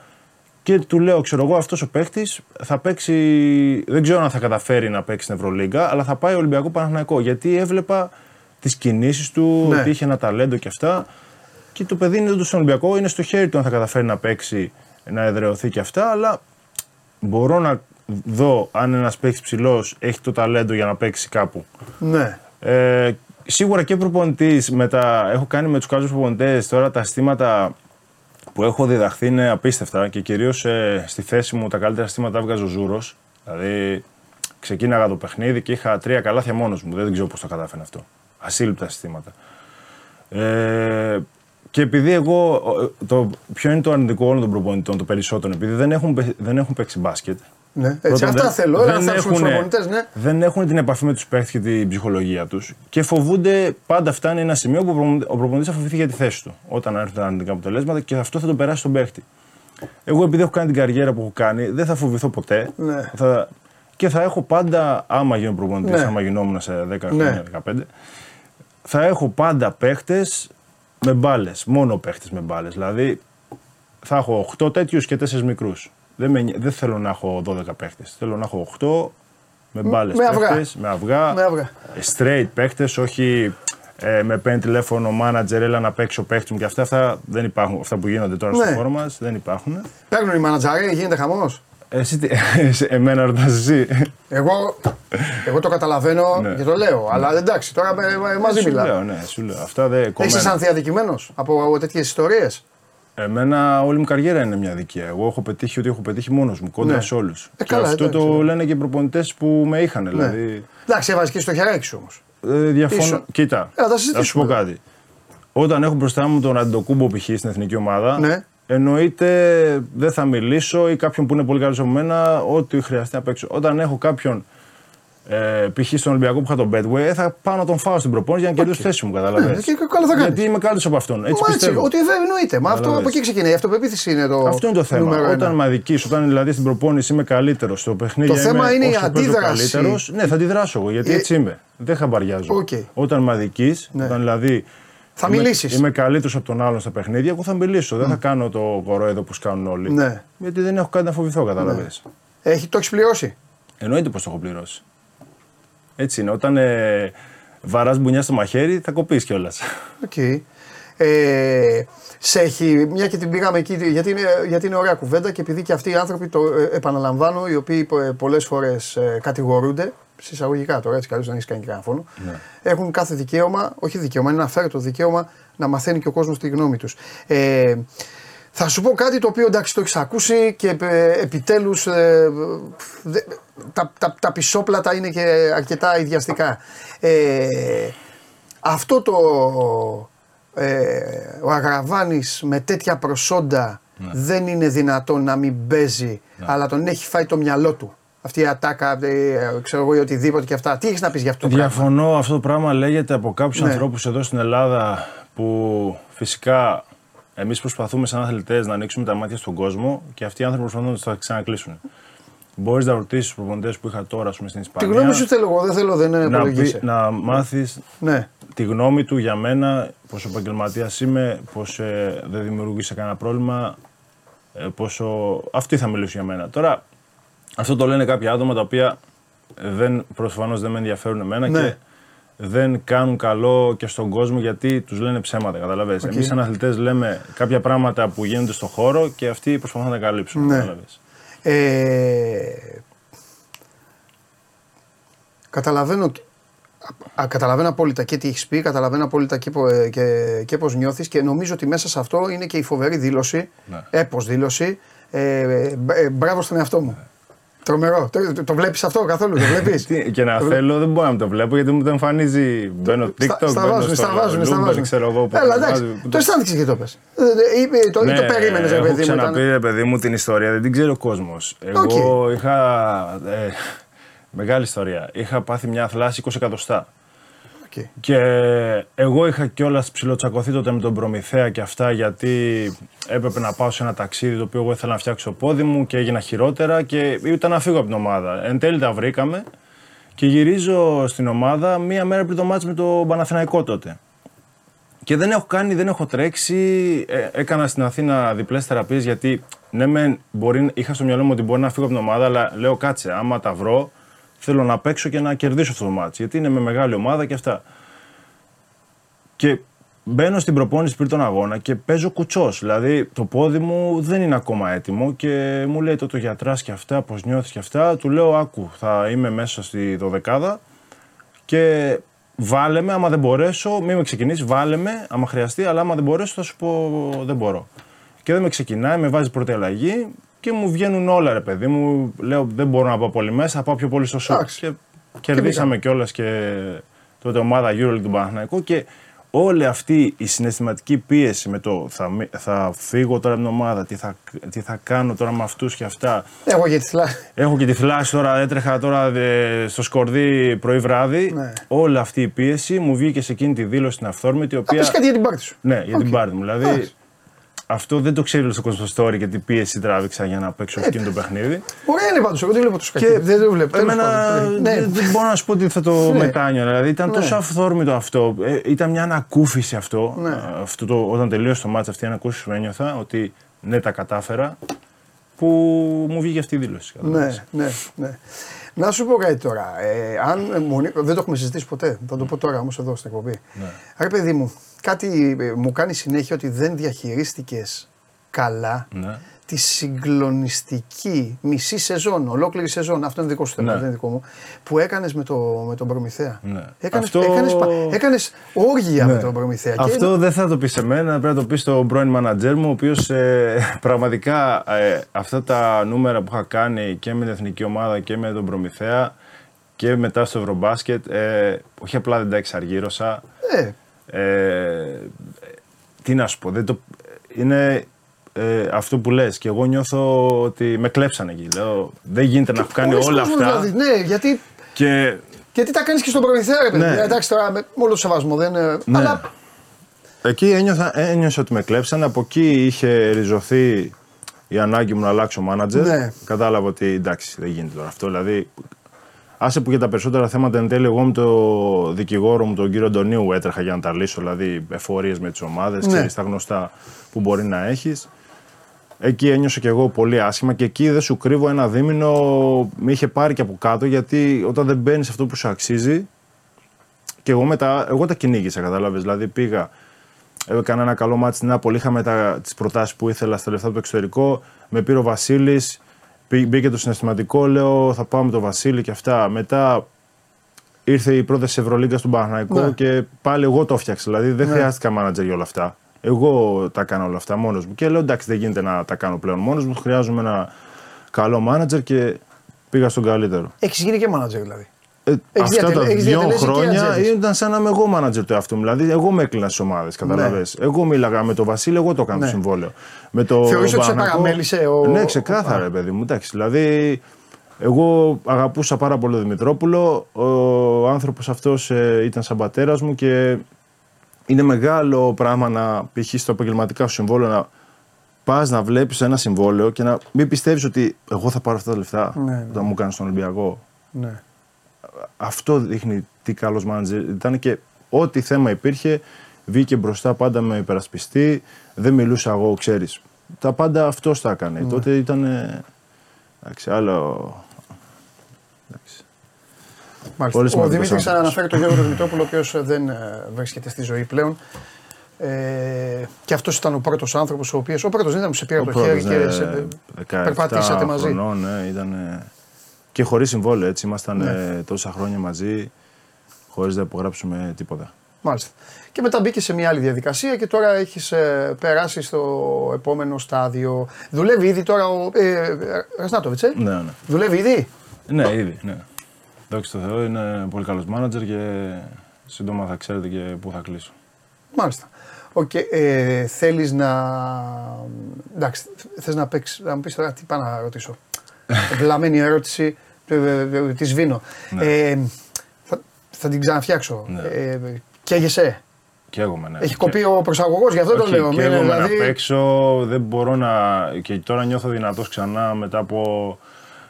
Και του λέω, ξέρω εγώ, αυτός ο παίχτης θα παίξει. Δεν ξέρω αν θα καταφέρει να παίξει στην Ευρωλίγκα, αλλά θα πάει Ολυμπιακό Παναθηναϊκό. Γιατί έβλεπα τις κινήσεις του, Ναι. ότι είχε ένα ταλέντο και αυτά. Και το παιδί είναι στον Ολυμπιακό, είναι στο χέρι του αν θα καταφέρει να παίξει, να εδρεωθεί και αυτά. Αλλά μπορώ να δω αν ένας παίχτης ψηλός έχει το ταλέντο για να παίξει κάπου. Ναι. Ε, σίγουρα και προπονητής, έχω κάνει με τους καλού προπονητές τώρα τα συστήματα που έχω διδαχθεί είναι απίστευτα και κυρίως στη θέση μου τα καλύτερα συστήματα έβγαζε ο Ζούρος. Δηλαδή, ξεκίναγα το παιχνίδι και είχα τρία καλάθια μόνος μου. Δεν ξέρω πώς το κατάφερε αυτό. Ασύλληπτα συστήματα. Ε, και επειδή εγώ. Το, ποιο είναι το αρνητικό όλων των προπονητών, των περισσότερων, επειδή δεν έχουν, παί- δεν έχουν παίξει μπάσκετ. Ναι, έτσι, Πρώτον, αυτά δεν- θέλω. Έλα, δεν να φτιάξουμε τους έχουνε- προπονητές, ναι. Δεν έχουν την επαφή με τους παίχτε και την ψυχολογία τους και φοβούνται πάντα φτάνει ένα σημείο που ο προπονητής θα φοβηθεί για τη θέση του όταν έρθουν τα αρνητικά αποτελέσματα και αυτό θα τον περάσει στον παίχτη. Εγώ επειδή έχω κάνει την καριέρα που έχω κάνει, δεν θα φοβηθώ ποτέ. Ναι. Θα... Και θα έχω πάντα, άμα γίνω προπονητής, Ναι. άμα γινόμουν σε 10 Ναι. χρόνια, 15, θα έχω πάντα παίχτε με μπάλες. Μόνο παίχτε με μπάλες. Δηλαδή θα έχω 8 τέτοιους και 4 μικρούς. Δεν, με... δεν θέλω να έχω 12 παίχτες. Θέλω να έχω 8 με μπάλες με αυγά. παίχτες, με αυγά. Με αυγά. Straight παίχτες, όχι ε, με παίρνει τηλέφωνο manager, έλα να παίξει ο παίχτη μου και αυτά. Αυτά δεν υπάρχουν. Αυτά που γίνονται τώρα Ναι. στο χώρο μας δεν υπάρχουν. Παίρνουν οι μανατζαροί, γίνεται χαμός. Εσύ, τι- *laughs* σε- εμένα ρωτάς εσύ. Εγώ, εγώ το καταλαβαίνω Ναι. και το λέω. Αλλά εντάξει, τώρα με- με- μαζί σου μιλάω. λέω, ναι, σου λέω. Αυτά δεν Έχεις κομμένα. αισθανθεί αδικημένο από τέτοιες ιστορίες; Εμένα όλη μου καριέρα είναι μια δικαία. Εγώ έχω πετύχει ό,τι έχω πετύχει μόνος μου, κόντρα Ναι. σε όλους. Ε, και καλά, αυτό εντάξει. το λένε και οι προπονητές που με είχαν. Δηλαδή, Ναι. Εντάξει, έβαζε και στο χεράκι σου όμως. ε, διαφωνώ. Ίσο- Κοίτα, Έλα, θα θα σου συζητήσουμε. πω κάτι. Όταν έχω μπροστά μου τον Αντετοκούνμπο π.χ. στην εθνική ομάδα, Ναι. εννοείται δεν θα μιλήσω ή κάποιον που είναι πολύ καλός από μένα, ό,τι χρειαστεί να παίξω. Όταν έχω κάποιον ε, π.χ. στον Ολυμπιακό που είχα τον Bedway, ε, θα πάω να τον φάω στην προπόνηση για να κερδίσω τη θέση μου. Καταλαβαίνεις. Ναι, και καλά θα κάνεις. Γιατί είμαι καλύτερος από αυτόν. Έτσι Μα έτσι, πιστεύω. ότι δεν εννοείται. Μα αυτό Καταλαβαίνεις. από εκεί ξεκινάει. Η αυτοπεποίθηση είναι το. Αυτό είναι το θέμα. νούμερο Όταν ένα. με αδικείς, όταν δηλαδή στην προπόνηση είμαι καλύτερος, στο παιχνίδι Το θέμα είναι η αντίδραση. Καλύτερος, ναι, θα αντιδράσω εγώ γιατί Ε, έτσι είμαι. Δεν χαμπαριάζω. Οκ. Όταν με αδικείς, Ναι. όταν δηλαδή. Θα είμαι, μιλήσεις. Είμαι καλύτερος από τον άλλον στα παιχνίδια, εγώ θα μιλήσω. Δεν θα κάνω το κορόιδο που κάνουν όλοι. Ναι. Γιατί δεν έχω κάτι να φοβηθώ, καταλαβαίνεις. Έχει, το έχεις πληρώσει; Εννοείται πως το έχω πληρώσει. Έτσι είναι. Όταν ε, βαράς μπουνιά στο μαχαίρι, θα κοπείς κιόλας. Οκ. Ε, σε έχει, μια και την πήγαμε εκεί, γιατί είναι, γιατί είναι ωραία κουβέντα και επειδή και αυτοί οι άνθρωποι, το ε, επαναλαμβάνω, οι οποίοι πολλές φορές ε, κατηγορούνται, συσσαγωγικά τώρα, έτσι καλώ δεν έχεις κάνει και κανένα φόνο, Ναι. έχουν κάθε δικαίωμα, όχι δικαίωμα, είναι ένα το δικαίωμα να μαθαίνει και ο κόσμος τη γνώμη τους. Ε, θα σου πω κάτι το οποίο εντάξει το έχεις ακούσει και ε, επιτέλους ε, δε- τα, τα, τα πισόπλατα είναι και αρκετά ιδιαστικά. Ε, αυτό το ε, ο Αγραβάνης με τέτοια προσόντα δεν είναι δυνατόν να μην παίζει αλλά τον έχει φάει το μυαλό του. Αυτή η ατάκα, ε, ξέρω εγώ ή οτιδήποτε και αυτά. Τι έχεις να πεις γι' αυτό το πράγμα; Διαφωνώ. Αυτό το πράγμα λέγεται από κάποιους Ναι. ανθρώπους εδώ στην Ελλάδα που φυσικά εμείς προσπαθούμε σαν αθλητές να ανοίξουμε τα μάτια στον κόσμο και αυτοί οι άνθρωποι προσπαθούν να τα ξανακλείσουν. Μπορείς να ρωτήσεις τους προπονητές που είχα τώρα ας πούμε, στην Τη Ισπανία. γνώμη σου θέλω εγώ, δεν θέλω, δεν να, απολογείσαι. πει, να μάθεις Ναι, τη γνώμη του για μένα, πόσο επαγγελματίας είμαι, πως ε, δεν δημιουργήσε κανένα πρόβλημα, ε, πόσο... Αυτοί θα μιλήσουν για μένα. Τώρα, αυτό το λένε κάποια άτομα τα οποία δεν, προφανώς δεν με ενδιαφέρουν εμένα Ναι. και δεν κάνουν καλό και στον κόσμο γιατί τους λένε ψέματα, καταλαβαίνεις. Οκ. Εμείς σαν αθλητές λέμε κάποια πράγματα που γίνονται στον χώρο και αυτοί προσπαθούν να τα καλύψουν, Ναι. καταλαβαίνεις. Ε, καταλαβαίνω, α, καταλαβαίνω απόλυτα και τι έχεις πει, καταλαβαίνω απόλυτα και, πο- ε, και, και πώς νιώθεις και νομίζω ότι μέσα σε αυτό είναι και η φοβερή δήλωση, Ναι. έπος δήλωση. Ε, ε, μπ- ε, μπράβο στον εαυτό μου. Τρομερό. Το, το, το βλέπεις αυτό καθόλου, το βλέπεις; Τι- και να θέλω δεν μπορώ να το βλέπω γιατί μου το εμφανίζει. Μπαίνω TikTok, στα μπαίνω βάζουν, στο στα βάζουν, στα Bloomberg, βάζουν. ξέρω εγώ που Έλα, το εντάξει. βάζει, που Το αισθάνθηκες και το πες. Ε, ε, είπε, το, ή το περίμενες, ρε έχω παιδί μου. ξαναπεί ήταν- ρε παιδί μου την ιστορία, δεν την ξέρει ο κόσμος. Εγώ είχα. Ε, μεγάλη ιστορία. Είχα πάθει μια θλάση 20 εκατοστά. Οκ. Και εγώ είχα κιόλας ψιλοτσακωθεί τότε με τον Προμηθέα και αυτά γιατί έπρεπε να πάω σε ένα ταξίδι το οποίο εγώ ήθελα να φτιάξω το πόδι μου και έγινα χειρότερα και ήταν να φύγω από την ομάδα. Εν τέλει τα βρήκαμε και γυρίζω στην ομάδα μία μέρα πριν το μάτς με το Παναθηναϊκό τότε. Και δεν έχω κάνει, δεν έχω τρέξει. Ε, έκανα στην Αθήνα διπλές θεραπείες γιατί ναι, μεν μπορεί, είχα στο μυαλό μου ότι μπορεί να φύγω από την ομάδα, αλλά λέω κάτσε, άμα τα βρω, θέλω να παίξω και να κερδίσω αυτό το μάτς. Γιατί είναι με μεγάλη ομάδα και αυτά. Και μπαίνω στην προπόνηση πριν τον αγώνα και παίζω κουτσός. Δηλαδή το πόδι μου δεν είναι ακόμα έτοιμο και μου λέει το γιατράς και αυτά, πώς νιώθεις και αυτά. Του λέω, Άκου, θα είμαι μέσα στη δωδεκάδα και βάλε με, άμα δεν μπορέσω, μην με ξεκινήσεις, βάλε με, άμα χρειαστεί, αλλά άμα δεν μπορέσω θα σου πω δεν μπορώ. Και δεν με ξεκινάει, με βάζει πρώτη αλλαγή και μου βγαίνουν όλα ρε παιδί μου. Λέω δεν μπορώ να πάω πολύ μέσα, θα πάω πιο πολύ στο σοκ. Εντάξει. Και κερδίσαμε κιόλας και τότε ομάδα EuroLeague του Παναθηναϊκού και όλη αυτή η συναισθηματική πίεση με το θα, μη- θα φύγω τώρα από την ομάδα, τι θα, τι θα κάνω τώρα με αυτούς και αυτά. Εγώ γιατί θλά. Έχω και τη θλάση τώρα, έτρεχα τώρα ε, στο σκορδί πρωί βράδυ. Ναι. Όλη αυτή η πίεση μου βγήκε σε εκείνη τη δήλωση στην αυθόρμητη, η Θα οποία. πεις κάτι για την πάρτη σου. Ναι, για την Οκ. πάρτι μου. Δηλαδή, Εντάξει αυτό δεν το ξέρει ο κόσμος στο story και τι πίεση τράβηξα για να παίξω ε, εκείνο το παιχνίδι. Ωραία είναι πάντως, εγώ δεν βλέπω του κακού. Δεν το βλέπω. Εμένα ναι. δεν μπορώ να σου πω ότι θα το ναι. μετάνιο. Δηλαδή ήταν ναι. τόσο αυθόρμητο αυτό. Ε, ήταν μια ανακούφιση αυτό. αυτό το, όταν τελείωσε το μάτσο αυτή η ανακούφιση που ένιωθα ότι ναι, τα κατάφερα. Που μου βγήκε αυτή η δήλωση. Ναι, ναι, ναι. Να σου πω κάτι τώρα. Ε, αν, ε, δεν το έχουμε συζητήσει ποτέ. Θα το πω τώρα όμως εδώ στην εκπομπή. Ναι. Παιδί μου, κάτι ε, μου κάνει συνέχεια ότι δεν διαχειρίστηκες καλά ναι. τη συγκλονιστική μισή σεζόν, ολόκληρη σεζόν, αυτό είναι δικό σου θέμα, ναι. δεν είναι δικό μου, που έκανες με, το, με τον Προμηθέα. Ναι. Έκανες, αυτό... έκανες, έκανες όργια με ναι. τον Προμηθέα. Αυτό και... δεν θα το πεις σε μένα, πρέπει να το πεις στον πρώην μανατζέρ μου, ο οποίος ε, πραγματικά ε, αυτά τα νούμερα που είχα κάνει και με την εθνική ομάδα και με τον Προμηθέα, και μετά στο Ευρωμπάσκετ, ε, όχι απλά δεν τα εξαργύρωσα. Ε, ε, τι να σου πω, δεν το, είναι ε, αυτό που λες. Και εγώ νιώθω ότι με κλέψανε εκεί. Λέω, δεν γίνεται και να έχω κάνει όλα αυτά. Δηλαδή, ναι, γιατί. Και... Γιατί τα κάνεις και στον προμηθέα, ρε. Ναι. Ε, εντάξει, τώρα με όλο το σεβασμό δεν. Ε, ναι. Αλλά... Εκεί ένιωθα, ένιωσα ότι με κλέψανε. Από εκεί είχε ριζωθεί η ανάγκη μου να αλλάξω μάνατζερ. Ναι. Κατάλαβα ότι εντάξει, δεν γίνεται τώρα αυτό. Δηλαδή, Άσε που για τα περισσότερα θέματα εν τέλει, εγώ με το δικηγόρο μου, τον κύριο Αντωνίου, έτρεχα για να τα λύσω. Δηλαδή, εφορίες με τις ομάδες, ναι. ξέρει τα γνωστά που μπορεί να έχεις. Εκεί ένιωσα και εγώ πολύ άσχημα και εκεί δεν σου κρύβω ένα δίμηνο. Με είχε πάρει και από κάτω γιατί όταν δεν μπαίνεις αυτό που σου αξίζει. Και εγώ, μετά, εγώ τα κυνήγησα, κατάλαβες. Δηλαδή, πήγα Έκανα ένα καλό μάτι στην Νάπολη. Είχαμε τις προτάσεις που ήθελα στα λεφτά του εξωτερικό. Με πήρε ο Βασίλης. Μπήκε το συναισθηματικό, λέω θα πάμε το Βασίλη και αυτά. Μετά ήρθε η πρώτη Ευρωλίγκας του Παναγικό ναι. και πάλι εγώ το φτιάξα. Δηλαδή δεν ναι. χρειάστηκα μάνατζερ για όλα αυτά. Εγώ τα κάνω όλα αυτά μόνος μου. Και λέω εντάξει, δεν γίνεται να τα κάνω πλέον μόνος μου. Χρειάζομαι ένα καλό μάνατζερ και πήγα στον καλύτερο. Έχεις γίνει και μάνατζερ δηλαδή. Ε, αυτά τα δύο χρόνια ήταν σαν να είμαι εγώ μάνατζερ του εαυτού μου. Δηλαδή, εγώ με έκλεινα στις ομάδες. Καταλαβέ. Ναι. Εγώ μίλαγα με τον Βασίλη, εγώ το έκανα ναι. το συμβόλαιο. Με το ότι σε παραμέλησε ο. Ναι, ξεκάθαρα, ο... παιδί μου. Εντάξει, δηλαδή, εγώ αγαπούσα πάρα πολύ τον Δημητρόπουλο. Ο άνθρωπος αυτός ε, ήταν σαν πατέρας μου και είναι μεγάλο πράγμα να π.χ. στο επαγγελματικά σου συμβόλαιο να πας να βλέπεις ένα συμβόλαιο και να μην πιστεύεις ότι εγώ θα πάρω αυτά τα λεφτά ναι, ναι. μου κάνεις στον Ολυμπιακό. Ναι αυτό δείχνει τι καλός μάνατζερ ήταν και ό,τι θέμα υπήρχε, βγήκε μπροστά πάντα με υπερασπιστή. Δεν μιλούσα εγώ, ξέρεις. Τα πάντα αυτός τα έκανε. Ναι. Τότε ήταν. Ε, εντάξει, άλλο. Εντάξει. Μάλιστα. Ο Δημήτρης αναφέρει τον Γιώργο Δημητρόπουλο, ο οποίος ε, δεν ε, βρίσκεται στη ζωή πλέον. Ε, και αυτός ήταν ο πρώτος άνθρωπος, ο οποίος. Ο πρώτος δεν ήταν που σε πήρε το χέρι ναι, και σε, περπατήσατε μαζί. Ναι, ήταν και χωρίς συμβόλαιο, έτσι. Ήμασταν ναι. Ε, τόσα χρόνια μαζί, χωρίς να υπογράψουμε τίποτα. Μάλιστα. Και μετά μπήκε σε μια άλλη διαδικασία και τώρα έχεις ε, περάσει στο επόμενο στάδιο. Δουλεύει ήδη τώρα ο. Ε, Ρασνάτοβιτς, ε; Ναι, ναι. Δουλεύει ήδη; Ναι, ήδη. Ναι. Δόξα τω Θεώ, είναι πολύ καλός μάνατζερ και σύντομα θα ξέρετε και πού θα κλείσω. Μάλιστα. Okay, ε, θέλεις να... Εντάξει, θες να παίξεις, να μου πεις τώρα τι πάω να ρωτήσω. *laughs* Βλαμμένη ερώτηση, ε, ε, ε, τη σβήνω. Ναι. Ε, θα, θα, την ξαναφτιάξω. Ναι. Ε, καίγεσαι. εγώ ναι. Έχει κοπεί και... ο προσαγωγός, γι' αυτό okay, το λέω. Καίγομαι δηλαδή... να παίξω, δεν μπορώ να. και τώρα νιώθω δυνατός ξανά μετά από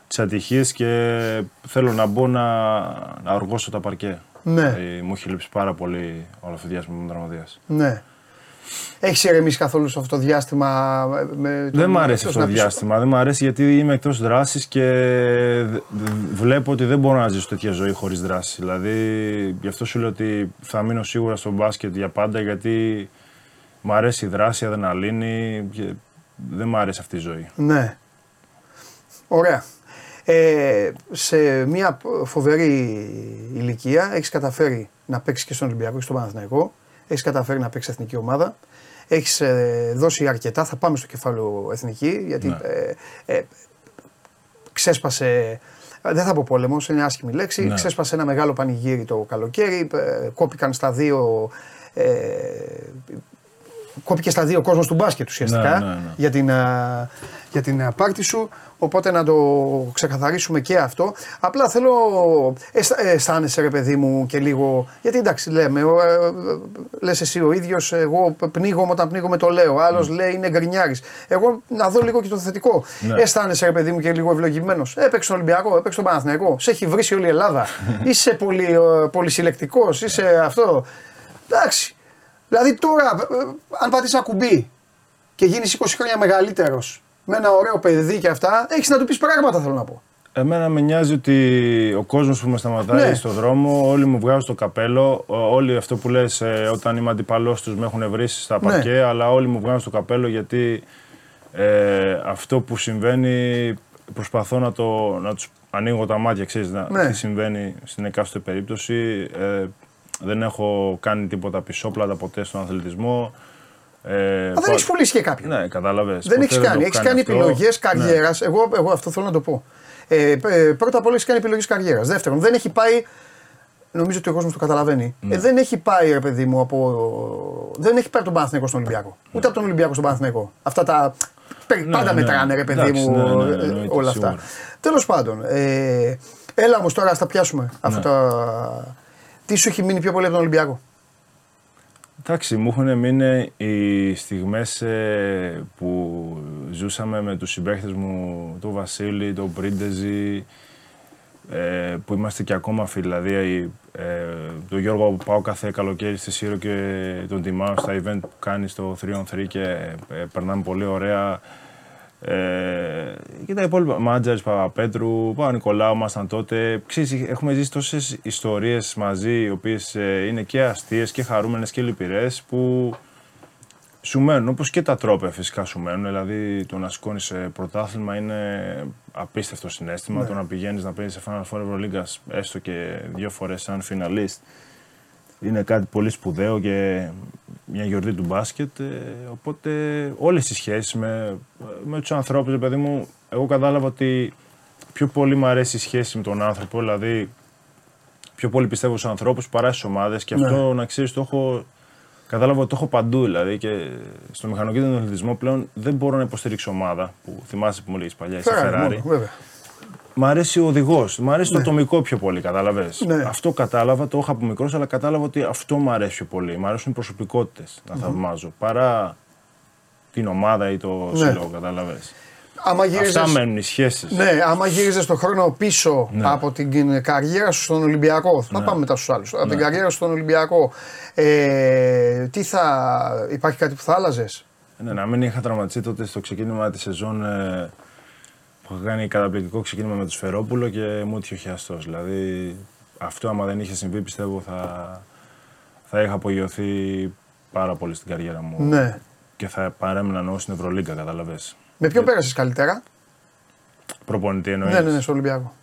τις ατυχίες και θέλω να μπω να, να αργώσω τα παρκέ. Ναι. Δηλαδή, μου έχει λείψει πάρα πολύ ο αλαφιδιάς μου με τον. Ναι. Έχεις ηρεμήσει καθόλου σε αυτό το διάστημα. Ε, με δεν μ' αρέσει αυτό το διάστημα. Δεν μου αρέσει γιατί είμαι εκτός δράσης και βλέπω ότι δεν μπορώ να ζήσω τέτοια ζωή χωρίς δράση. Δηλαδή, γι' αυτό σου λέω ότι θα μείνω σίγουρα στο μπάσκετ για πάντα γιατί μ' αρέσει η δράση, η αδεναλίνη και δεν μ' αρέσει αυτή η ζωή. Ναι. Ωραία. Ε, σε μια φοβερή ηλικία έχεις καταφέρει να παίξεις και στον Ολυμπιακό και στον Παναθηναϊκό έχεις καταφέρει να παίξεις εθνική ομάδα. Έχεις ε, δώσει αρκετά. Θα πάμε στο κεφάλαιο εθνική, γιατί ναι. ε, ε, ξέσπασε. Δεν θα πω πόλεμος, είναι άσχημη λέξη. Ναι. Ξέσπασε ένα μεγάλο πανηγύρι το καλοκαίρι. Κόπηκαν στα δύο κόπηκε στα δύο κόσμος του μπάσκετ ουσιαστικά Ναι, ναι, ναι. για την, α, για την α, πάρτι σου. Οπότε να το ξεκαθαρίσουμε και αυτό. Απλά θέλω. αισθα- αισθάνεσαι ρε παιδί μου και λίγο. Γιατί εντάξει, λέμε. Λες εσύ ο ίδιος, εγώ πνίγομαι όταν πνίγομαι το λέω. Άλλος λέει είναι γκρινιάρης. Εγώ να δω λίγο και το θετικό. Ναι. Αισθάνεσαι ρε παιδί μου και λίγο ευλογημένος. Έπαιξε τον Ολυμπιακό, έπαιξε τον Παναθηναϊκό. Σε έχει βρει όλη η Ελλάδα. *laughs* είσαι πολύ, ε, πολυσυλλεκτικός, είσαι αυτό. Εντάξει. Δηλαδή τώρα, ε, αν πατήσεις ένα κουμπί και γίνεις 20 χρόνια μεγαλύτερος με ένα ωραίο παιδί και αυτά, έχεις να του πεις πράγματα θέλω να πω. Εμένα με νοιάζει ότι ο κόσμος που με σταματάει Ναι. στο δρόμο, όλοι μου βγάζουν το καπέλο. Ο- Όλοι αυτό που λες ε, όταν είμαι αντιπαλός τους με έχουν βρει στα Ναι. παρκέ, αλλά όλοι μου βγάζουν το καπέλο γιατί ε, αυτό που συμβαίνει προσπαθώ να, το, να τους ανοίγω τα μάτια, ξέρεις, να, Ναι. τι συμβαίνει στην εκάστοτε περίπτωση. Ε, δεν έχω κάνει τίποτα πισόπλατα ποτέ στον αθλητισμό. Ε, Α, δεν πο- έχεις πουλήσει και κάποιον. Ναι, κατάλαβες. δεν Ποτέ έχεις το κάνει. έχω Έχεις κάνει αυτό. επιλογές Ναι. καριέρας. Εγώ, εγώ αυτό θέλω να το πω. Ε, ε, πρώτα απ' όλα έχεις κάνει επιλογές καριέρας. Δεύτερον, δεν έχει πάει. Νομίζω ότι ο κόσμος το καταλαβαίνει. Ναι. Ε, δεν έχει πάει, ρε παιδί μου, από. Δεν έχει πάει από τον Παναθηναϊκό στον Ολυμπιακό. Ούτε από τον Ολυμπιακό στον Παναθηναϊκό. Αυτά τα. Πε- Πάντα ναι. μετράνε, ρε παιδί Εντάξει, μου, ναι, ναι, ε, εννοείται, όλα σίγουρα. αυτά. Τέλος πάντων. Ε, έλα όμως τώρα, ας τα πιάσουμε. Αυτά Ναι. τα... Τι σου έχει μείνει πιο πολύ από τον Ολυμπιακό; Εντάξει, μου έχουν μείνει οι στιγμές ε, που ζούσαμε με τους συμπαίχτες μου, τον Βασίλη, τον Πρίντεζη, ε, που είμαστε και ακόμα φίλοι. Δηλαδή, ε, τον Γιώργο που πάω κάθε καλοκαίρι στη Σύρο και τον τιμάω στα event που κάνει στο 3on3 και ε, περνάμε πολύ ωραία. Ε, και τα υπόλοιπα. Μάτζαρη Παπαπέτρου, Παπα-Νικολάου ήμασταν τότε. Ξέρεις, έχουμε ζήσει τόσες ιστορίες μαζί, οι οποίες είναι και αστείες και χαρούμενες και λυπηρές, που σου μένουν. Όπως και τα τρόπια φυσικά σου μένουν. Δηλαδή, το να σηκώνεις πρωτάθλημα είναι απίστευτο συνέστημα. Το να πηγαίνεις να παίζεις σε Final Four Ευρωλίγκα έστω και δύο φορές σαν φιναλίστ είναι κάτι πολύ σπουδαίο και μια γιορτή του μπάσκετ. ε, Οπότε όλες οι σχέσεις με, με τους ανθρώπους, παιδί μου, εγώ κατάλαβα ότι πιο πολύ μου αρέσει η σχέση με τον άνθρωπο. Δηλαδή, πιο πολύ πιστεύω στους ανθρώπους παρά στις ομάδες. Και Ναι. αυτό να ξέρεις, το έχω. Κατάλαβα ότι το έχω παντού δηλαδή και στο μηχανοκίνητο τον αθλητισμό πλέον δεν μπορώ να υποστηρίξω ομάδα που θυμάσαι που μου λέγεις παλιά, είσαι Ferrari, Ferrari. μόνο, βέβαια. Μ' αρέσει ο οδηγός. Μ' αρέσει το ατομικό πιο πολύ, κατάλαβες; Ναι. Αυτό κατάλαβα, το είχα από μικρός, αλλά κατάλαβα ότι αυτό μου αρέσει πιο πολύ. Μ' αρέσουν οι προσωπικότητες να θαυμάζω παρά την ομάδα ή το Ναι. σύλλογο, κατάλαβες; Άμα γύριζες- Αυτά μένουν οι σχέσεις. Ναι, άμα γύριζες τον χρόνο πίσω Ναι. από την καριέρα σου στον Ολυμπιακό. Θα πάμε μετά στους άλλους. Από την καριέρα σου στον Ολυμπιακό. Ε, τι θα. Υπάρχει κάτι που θα άλλαζες; Ναι, να μην είχα τραυματιστεί τότε στο ξεκίνημα της σεζόν ε, που είχα κάνει καταπληκτικό ξεκίνημα με το Σφερόπουλο και μου έτυχε ο χιαστός. Δηλαδή αυτό, άμα δεν είχε συμβεί, πιστεύω θα, θα είχα απογειωθεί πάρα πολύ στην καριέρα μου. Ναι. Και θα παρέμεινα εννοώ στην Ευρωλίγκα, καταλαβες. Με ποιον πέρασες καλύτερα; Προπονητή εννοείς; Ναι, ναι, ναι, στο Ολυμπιακό.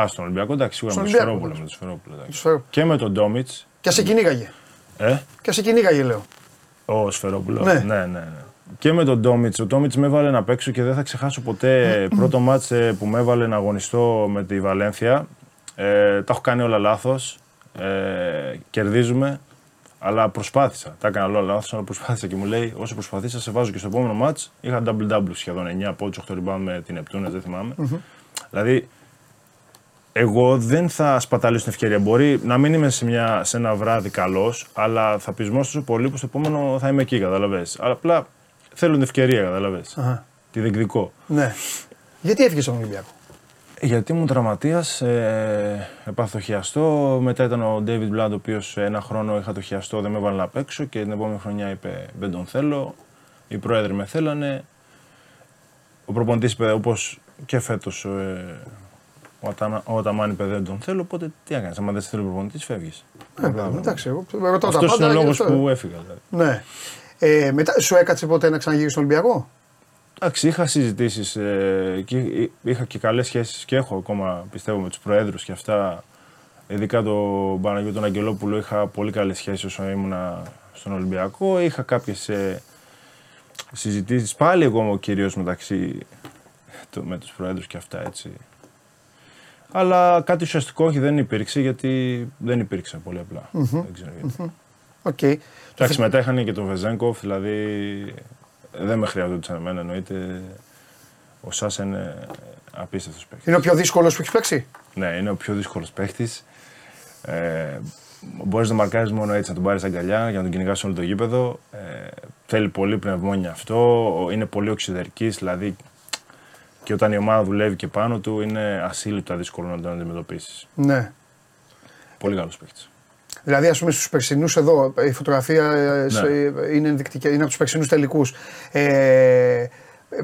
Α, στον Ολυμπιακό, εντάξει, σίγουρα Στον με το Ολυμπιακό, Σφερόπουλο. ναι. Με το Σφερόπουλο εντάξει. Το Σφερό- Και με τον Ντόμιτς. Και σε κυνήγαγε. Ε, Και σε κυνήγαγε, λέω. ο Σφερόπουλο. Ναι. Ναι, ναι, ναι. Και με τον Ντόμιτ. Ο Ντόμιτ με έβαλε να παίξω και δεν θα ξεχάσω ποτέ πρώτο μάτς ε, που με έβαλε να αγωνιστώ με τη Βαλένθια. Ε, τα έχω κάνει όλα λάθος. Ε, κερδίζουμε. Αλλά προσπάθησα. Τα έκανα όλα λάθος, αλλά προσπάθησα και μου λέει: Όσο προσπαθήσα, σε βάζω και στο επόμενο μάτς. Είχα double-double σχεδόν 9 από 8 rebound με την Επτούνε, δεν θυμάμαι. Δηλαδή, εγώ δεν θα σπαταλήσω την ευκαιρία. Μπορεί να μην είμαι σε, μια, σε ένα βράδυ καλός, αλλά θα πεισμώ τόσο πολύ που στο επόμενο θα είμαι εκεί, καταλαβες. Αλλά απλά θέλω την ευκαιρία, καταλαβες. Αχα. Τη διεκδικώ. Ναι. Γιατί έφυγες στον Ολυμπιακό; Γιατί ήμουν τραυματίας, ε, έπαθα το χιαστό. Μετά ήταν ο David Blood, ο οποίος ένα χρόνο είχα το χιαστό, δεν με έβαλε να παίξω και την επόμενη χρονιά είπε: Δεν τον θέλω. Οι πρόεδροι με θέλανε. Ο προπονητής είπε: Όπως και φέτος ε, ο, Αταμα, ο Αταμάν είπε: Δεν τον θέλω. Οπότε τι έκανε, άμα δεν σε θέλει ο προπονητής, φεύγεις. Ε, εντάξει, εγώ ρωτάω τα Αυτό πάντα. είναι ο γι' λόγος αυτό. που έφυγα. Δηλαδή. Ναι. Ε, μετά, σου έκατσε ποτέ να ξαναγύρει στον Ολυμπιακό; Εντάξει, είχα συζητήσεις ε, και είχα και καλές σχέσεις και έχω ακόμα πιστεύω με τους προέδρους και αυτά. Ειδικά τον Παναγιώτο τον Αγγελόπουλο είχα πολύ καλές σχέσεις όσο ήμουνα στον Ολυμπιακό. Είχα κάποιες ε, συζητήσεις πάλι εγώ κυρίως μεταξύ το, με τους προέδρους και αυτά έτσι. Αλλά κάτι ουσιαστικό όχι δεν υπήρξε γιατί δεν υπήρξε πολύ απλά. Δεν ξέρω γιατί. Οκ. Εντάξει, συμμετέχανε και τον Βεζέγκοφ, δηλαδή δεν με χρειαζόταν εμένα εννοείται. Ο Σάσα είναι απίστευτος παίκτης. Είναι ο πιο δύσκολος που έχεις παίξει; Ναι, είναι ο πιο δύσκολος παίκτης. Ε, Μπορείς να μαρκάρεις μόνο έτσι, να τον πάρεις αγκαλιά για να τον κυνηγάς όλο το γήπεδο. Ε, θέλει πολύ πνευμόνια αυτό. Είναι πολύ οξυδερκής, δηλαδή και όταν η ομάδα δουλεύει και πάνω του είναι ασύλληπτα δύσκολο να τον αντιμετωπίσεις. Ναι. Πολύ καλός παίκτης. Δηλαδή, ας πούμε, στους περσινούς εδώ, η φωτογραφία ε, Ναι. σε- είναι, ενδεικτική, είναι από τους περσινούς τελικούς. Ε, ε,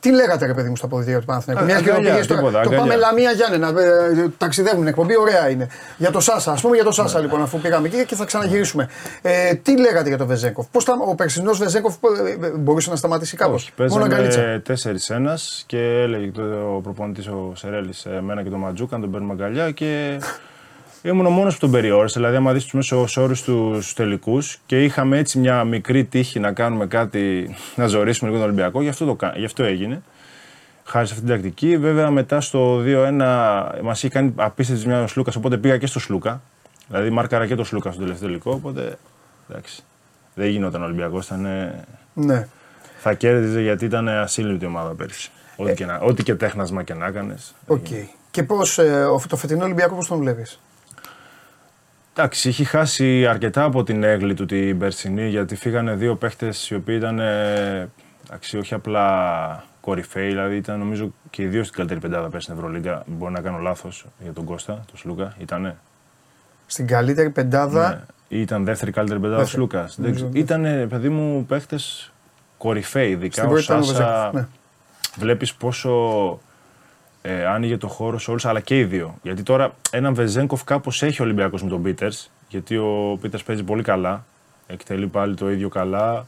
τι λέγατε ρε παιδί μου στο αποδητήριο του Παναθηναϊκού; Α, Μια και το αγκαλιά, πήγες τώρα. τίποτα, Το αγκαλιά. πάμε Λαμία Γιάννενα. ε, Ταξιδεύουν εκπομπή, ωραία είναι. Για το Σάσα, ας πούμε για το Σάσα λοιπόν, αφού πήγαμε εκεί και θα ξαναγυρίσουμε. Ε, τι λέγατε για τον Βεζέγκοφ; Πώς ο περσινός Βεζέγκοφ ε, ε, μπορούσε να σταματήσει κάπως; Όχι, Μόνο αγκαλίτσα. παίζαμε 4-1 και έλεγε το, ο προπονητής ο Σερέλης εμένα και τον Ματζούκα να τον παίρνουμε αγκαλιά και ήμουν ο μόνος που τον περιόρισε. Δηλαδή, άμα δεις τους μέσους όρους τους τελικούς και είχαμε έτσι μια μικρή τύχη να κάνουμε κάτι, να ζωρίσουμε λίγο τον Ολυμπιακό, γι' αυτό, το, κα- γι' αυτό έγινε. Χάρη σε αυτή την τακτική. Βέβαια, μετά στο 2-1 μας είχε κάνει απίστευτης ζημιά ο Σλούκα, οπότε πήγα και στο Σλούκα. Δηλαδή, μάρκαρα και το Σλούκα στο τελευταίο τελικό. Οπότε εντάξει. Δεν γινόταν Ολυμπιακός, ήταν Ναι. θα κέρδιζε γιατί ήταν ασύλληπτη ομάδα πέρσι. Ε. Ό,τι, και, να, ό,τι και τέχνασμα και να έκανες. Οκ. Και πώς ε, ο- το φετινό Ολυμπιακό πώς τον βλέπεις; Εντάξει, έχει χάσει αρκετά από την αίγλη του την περσινή γιατί φύγανε δύο παίχτες οι οποίοι ήταν. ε, Εντάξει, όχι απλά κορυφαίοι, δηλαδή ήταν νομίζω και οι δύο στην καλύτερη πεντάδα πέρσι στην Ευρωλίγκα. Μπορεί να κάνω λάθος για τον Κώστα, τον Σλούκα. Ήτανε. Στην καλύτερη πεντάδα. Ναι. Ή ήταν δεύτερη καλύτερη πεντάδα ο Δεύτερη. Σλούκας. Νομίζω Ήταν, παιδί μου, παίχτες κορυφαίοι. Ειδικά Στην ο πρώτη ήταν ο Σάσα. Βεζέγκοφ. Ναι. Βλέπεις πόσο ε, άνοιγε το χώρο σε όλους, αλλά και οι δύο. Γιατί τώρα έναν Βεζέγκοφ κάπως έχει ο Ολυμπιακός με τον Πίτερς. Γιατί ο Πίτερς παίζει πολύ καλά. Εκτελεί πάλι το ίδιο καλά.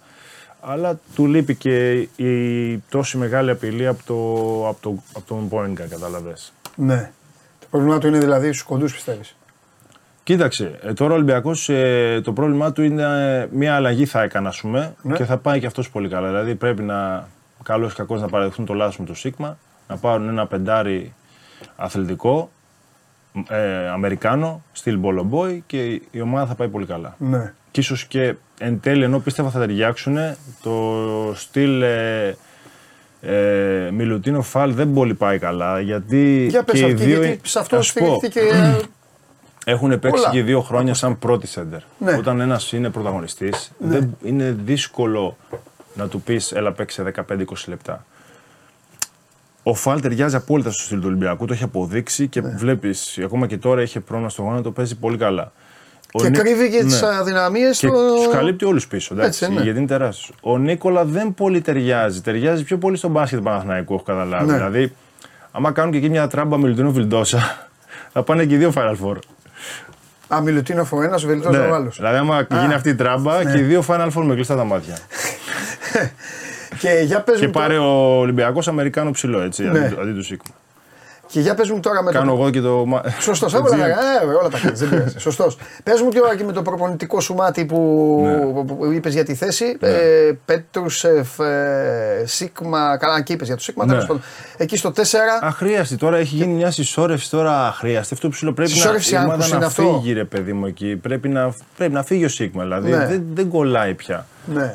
Αλλά του λείπει και η τόση μεγάλη απειλή από, το, από, το, από τον Πόνικα, κατάλαβε. ναι. Το πρόβλημά του είναι δηλαδή στους κοντούς πιστεύεις; Κοίταξε, ε, τώρα ο Ολυμπιακός το πρόβλημά του είναι ε, μια αλλαγή θα έκανε, ας πούμε, Ναι. και θα πάει και αυτός πολύ καλά. Δηλαδή πρέπει να, καλός ή κακός, να παραδεχθούν το λάθος με το Σίγμα, να πάρουν ένα πεντάρι αθλητικό, ε, Αμερικάνο, στυλ Μπολομπόι και η ομάδα θα πάει πολύ καλά. Ναι. Και ίσως και εν τέλει, ενώ πίστευα θα ταιριάξουν, το στυλ ε, ε, Μιλουτίνο Φαλ δεν πολύ πάει καλά. Γιατί Για πες και οι αυτή, δύο. γιατί σε αυτό να σου πω, στηρίχθηκε. ε, *clears throat* έχουν παίξει Πολλά. και δύο χρόνια σαν πρώτη σέντερ. Ναι. Όταν ένας είναι πρωταγωνιστής, δεν είναι δύσκολο να του πεις έλα παίξει 15-20 λεπτά. Ο Φαλ ταιριάζει απόλυτα στο στυλ του Ολυμπιακού, το έχει αποδείξει και Ναι. βλέπεις ακόμα και τώρα έχει πρόβλημα στο γόνατο, παίζει πολύ καλά. Ο Και Νί- κρύβει και Ναι. τι αδυναμίες Και του. τους καλύπτει όλους πίσω. Εντάξει, Έτσι, ναι. Γιατί είναι τεράστιος. Ο Νίκολα δεν πολύ ταιριάζει. Ταιριάζει πιο πολύ στον μπάσκετ του Παναθηναϊκού, έχω καταλάβει. Ναι. Δηλαδή, άμα κάνουν και εκεί μια τράμπα Μιλουτίνο Βιλντόσα, *laughs* θα πάνε και οι δύο Final Four. Α, Μιλουτίνο ο ένας, Βελτό Ναι. ο άλλος. Δηλαδή, άμα γίνει αυτή η τράμπα και οι δύο Final Four με κλειστά τα μάτια. *laughs* Και για πες και μου πάρει τώρα- ο Ολυμπιακός Αμερικάνο ψηλό, έτσι, Ναι. αντί, αντί του Σίγμα. Και για πες μου τώρα με Κάνω το. εγώ και το. μα- Σωστός, το όλα, GM. ε, όλα τα κάνει. Δεν πειράζει. *laughs* Σωστός. Πες μου τώρα και με το προπονητικό σου μάτι που, Ναι. που είπες για τη θέση. Ε, Πέτρουσεφ, ε, Σίγμα. Καλά, εκεί είπες για το Σίγμα. Ναι. τέλος πάντων. Εκεί στο 4. Αχρίαστη. Τώρα έχει γίνει μια συσσόρευση τώρα αχρίαστη. Αυτό που σου λέω πρέπει Συσσόρευση να, η ομάδα άγχους να είναι αυτό. φύγει, ρε παιδί μου εκεί. Πρέπει να, πρέπει να φύγει ο Σίγμα. Δηλαδή Ναι. δεν, δεν κολλάει πια. Ναι.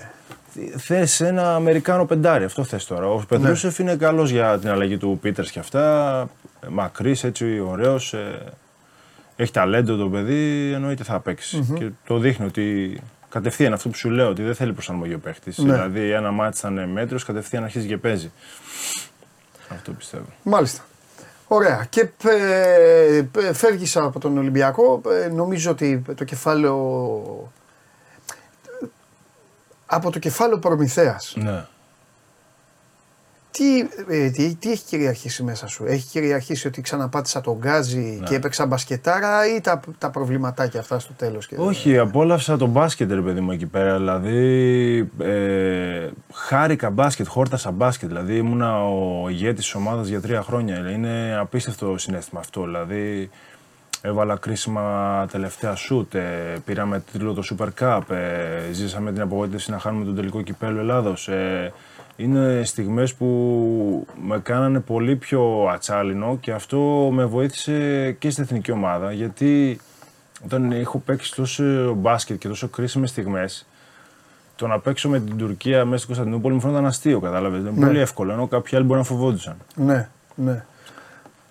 Θες ένα Αμερικάνο πεντάρι, αυτό θες τώρα. Ο Πετρούσεφ είναι καλός για την αλλαγή του Πίτερς και αυτά. Μακρύ, έτσι, ωραίος. έχει ταλέντο το παιδί, εννοείται θα παιξει Και το δείχνει ότι κατευθείαν αυτό που σου λέω, ότι δεν θέλει προσαρμογή ο παίχτης. Ναι. Δηλαδή, ένα μάτι ήταν μέτριος, κατευθείαν αρχίζει και παίζει. Αυτό πιστεύω. Μάλιστα. Ωραία. Και ε, ε, φεύγεις από τον Ολυμπιακό. Ε, νομίζω ότι το κεφάλαιο. Από το κεφάλαιο Προμηθέας. Ναι. Τι, ε, τι, τι έχει κυριαρχήσει μέσα σου, Έχει κυριαρχήσει ότι ξαναπάτησα τον γκάζι Ναι. και έπαιξα μπασκετάρα ή τα, τα προβληματάκια αυτά στο τέλος. Όχι, απόλαυσα το μπάσκετ, ρε παιδί μου, εκεί πέρα. Δηλαδή, ε, χάρηκα μπάσκετ, χόρτασα μπάσκετ. Δηλαδή, ήμουνα ο ηγέτης της ομάδας για τρία χρόνια. Είναι απίστευτο συνέστημα αυτό. Δηλαδή, έβαλα κρίσιμα τελευταία σουτ. Ε, πήραμε τίτλο το Super Cup. Ε, ζήσαμε την απογοήτευση να χάνουμε τον τελικό κυπέλο Ελλάδος. Ε, είναι στιγμές που με κάνανε πολύ πιο ατσάλινο και αυτό με βοήθησε και στην εθνική ομάδα γιατί όταν έχω παίξει τόσο μπάσκετ και τόσο κρίσιμες στιγμές, το να παίξω με την Τουρκία μέσα στην Κωνσταντινούπολη μου φαίνονταν αστείο, κατάλαβες. Είναι Ναι. πολύ εύκολο, ενώ κάποιοι άλλοι μπορεί να φοβόντουσαν. Ναι, ναι.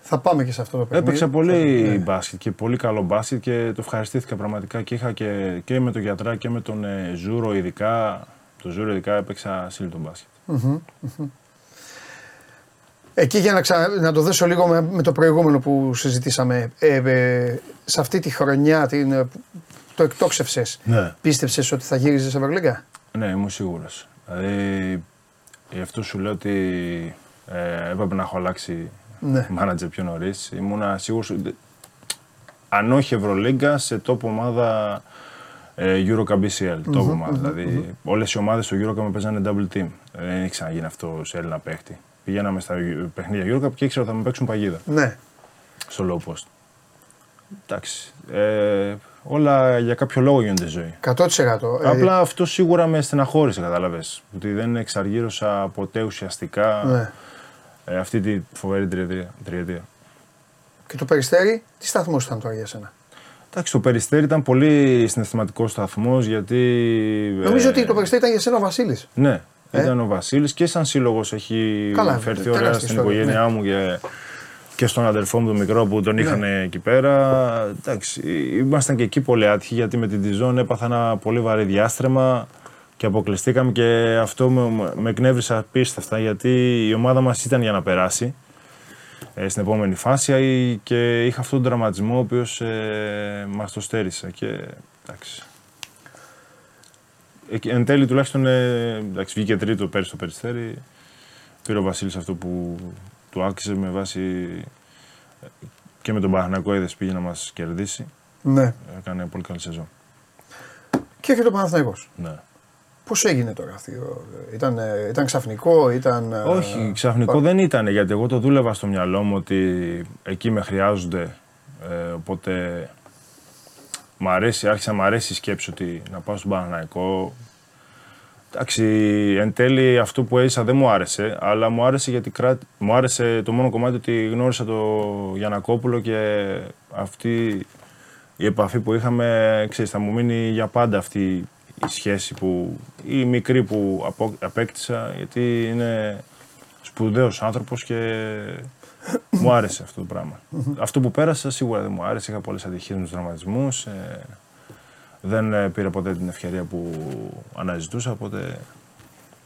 Θα πάμε και σε αυτό το παιχνίδι. Έπαιξα πολύ Ναι. μπάσκετ και πολύ καλό μπάσκετ και το ευχαριστήθηκα πραγματικά και είχα και, και με τον Γιατρά και με τον ε, Ζούρο ειδικά. Το Ζούρο ειδικά έπαιξα ασύλληπτο μπάσκετ. Εκεί για να, ξα... να το δέσω λίγο με, με το προηγούμενο που συζητήσαμε. Ε, ε, σε αυτή τη χρονιά την, ε, που το εκτόξευσες, Ναι. πίστεψες ότι θα γύριζες σε Ευρωλίγκα; Ναι, είμαι σίγουρος. Δηλαδή, γι' αυτό σου λέω ότι ε, έπρεπε να έχω αλλάξει Ναι. μάνατζερ πιο νωρίς. Ήμουνα σίγουρος. Αν όχι Ευρωλίγκα, σε top ομάδα ε, Eurocup BCL. Top ομάδα. δηλαδή, όλες οι ομάδες στο Eurocup με παίζανε double team. Δεν έχει ξαναγίνει αυτό σε Έλληνα παίχτη. Πηγαίναμε στα παιχνίδια Eurocup και ήξερα ότι θα με παίξουν παγίδα Ναι. στο low post. Εντάξει. Ε, όλα για κάποιο λόγο γίνονται ζωή. 100%. Ε, Απλά αυτό σίγουρα με στεναχώρησε, κατάλαβες. Ότι δεν εξαργύρωσα ποτέ ουσιαστικά ναι. Ε, αυτή τη φοβερή τριετία. τριετία. Και το περιστέρι, τι σταθμός ήταν τώρα για σένα; Εντάξει, το Περιστέρι ήταν πολύ συναισθηματικός σταθμός γιατί. Νομίζω ε, ότι το περιστέρι ήταν για σένα ο Βασίλης. Ναι, Ε; ήταν ο Βασίλης και σαν σύλλογος έχει Καλά, φερθεί τεράστια ωραία στην ιστορίας, οικογένειά ναι. μου και, και στον αδερφό μου τον μικρό που τον είχαν εκεί πέρα. Εντάξει, ήμασταν και εκεί πολύ άτυχοι γιατί με την Τιζόν έπαθα ένα πολύ βαρύ διάστρεμα και αποκλειστήκαμε και αυτό με, με εκνεύρισε απίστευτα γιατί η ομάδα μας ήταν για να περάσει ε, στην επόμενη φάση ε, και είχα αυτόν τον τραυματισμό ο οποίος ε, μας το στέρισε και εντάξει. Εκεί- Εν τέλει τουλάχιστον ε, εντάξει, βγήκε τρίτο πέρυσι το Περιστέρι. Πήρε ο Βασίλης αυτό που του άξιζε με βάση ε, και με τον Παναθηναϊκό είδες πήγε να μας κερδίσει. Ναι. Έκανε πολύ καλή σεζόν. Και έρχεται ο Παναθηναϊκός. Ναι. Πώς έγινε τώρα αυτή, ο- ήταν, ε, ήταν ξαφνικό, ήταν. ε, Όχι, ξαφνικό δεν ήταν γιατί εγώ το δούλευα στο μυαλό μου ότι εκεί με χρειάζονται. Ε, οπότε μ' αρέσει, άρχισε να μ' αρέσει η σκέψη ότι να πάω στον Παναναϊκό. Εντάξει, εν τέλει αυτό που έζησα δεν μου άρεσε, αλλά μου άρεσε γιατί κρά... μου άρεσε το μόνο κομμάτι ότι γνώρισα το Γιανακόπουλο και αυτή η επαφή που είχαμε, ξέρεις, θα μου μείνει για πάντα αυτή η σχέση που, η μικρή που απο- απέκτησα, γιατί είναι σπουδαίος άνθρωπος και μου άρεσε αυτό το πράγμα. αυτό που πέρασα σίγουρα δεν μου άρεσε, είχα πολλές ατυχίες με τους δραματισμούς, ε, δεν ε, πήρα ποτέ την ευκαιρία που αναζητούσα, οπότε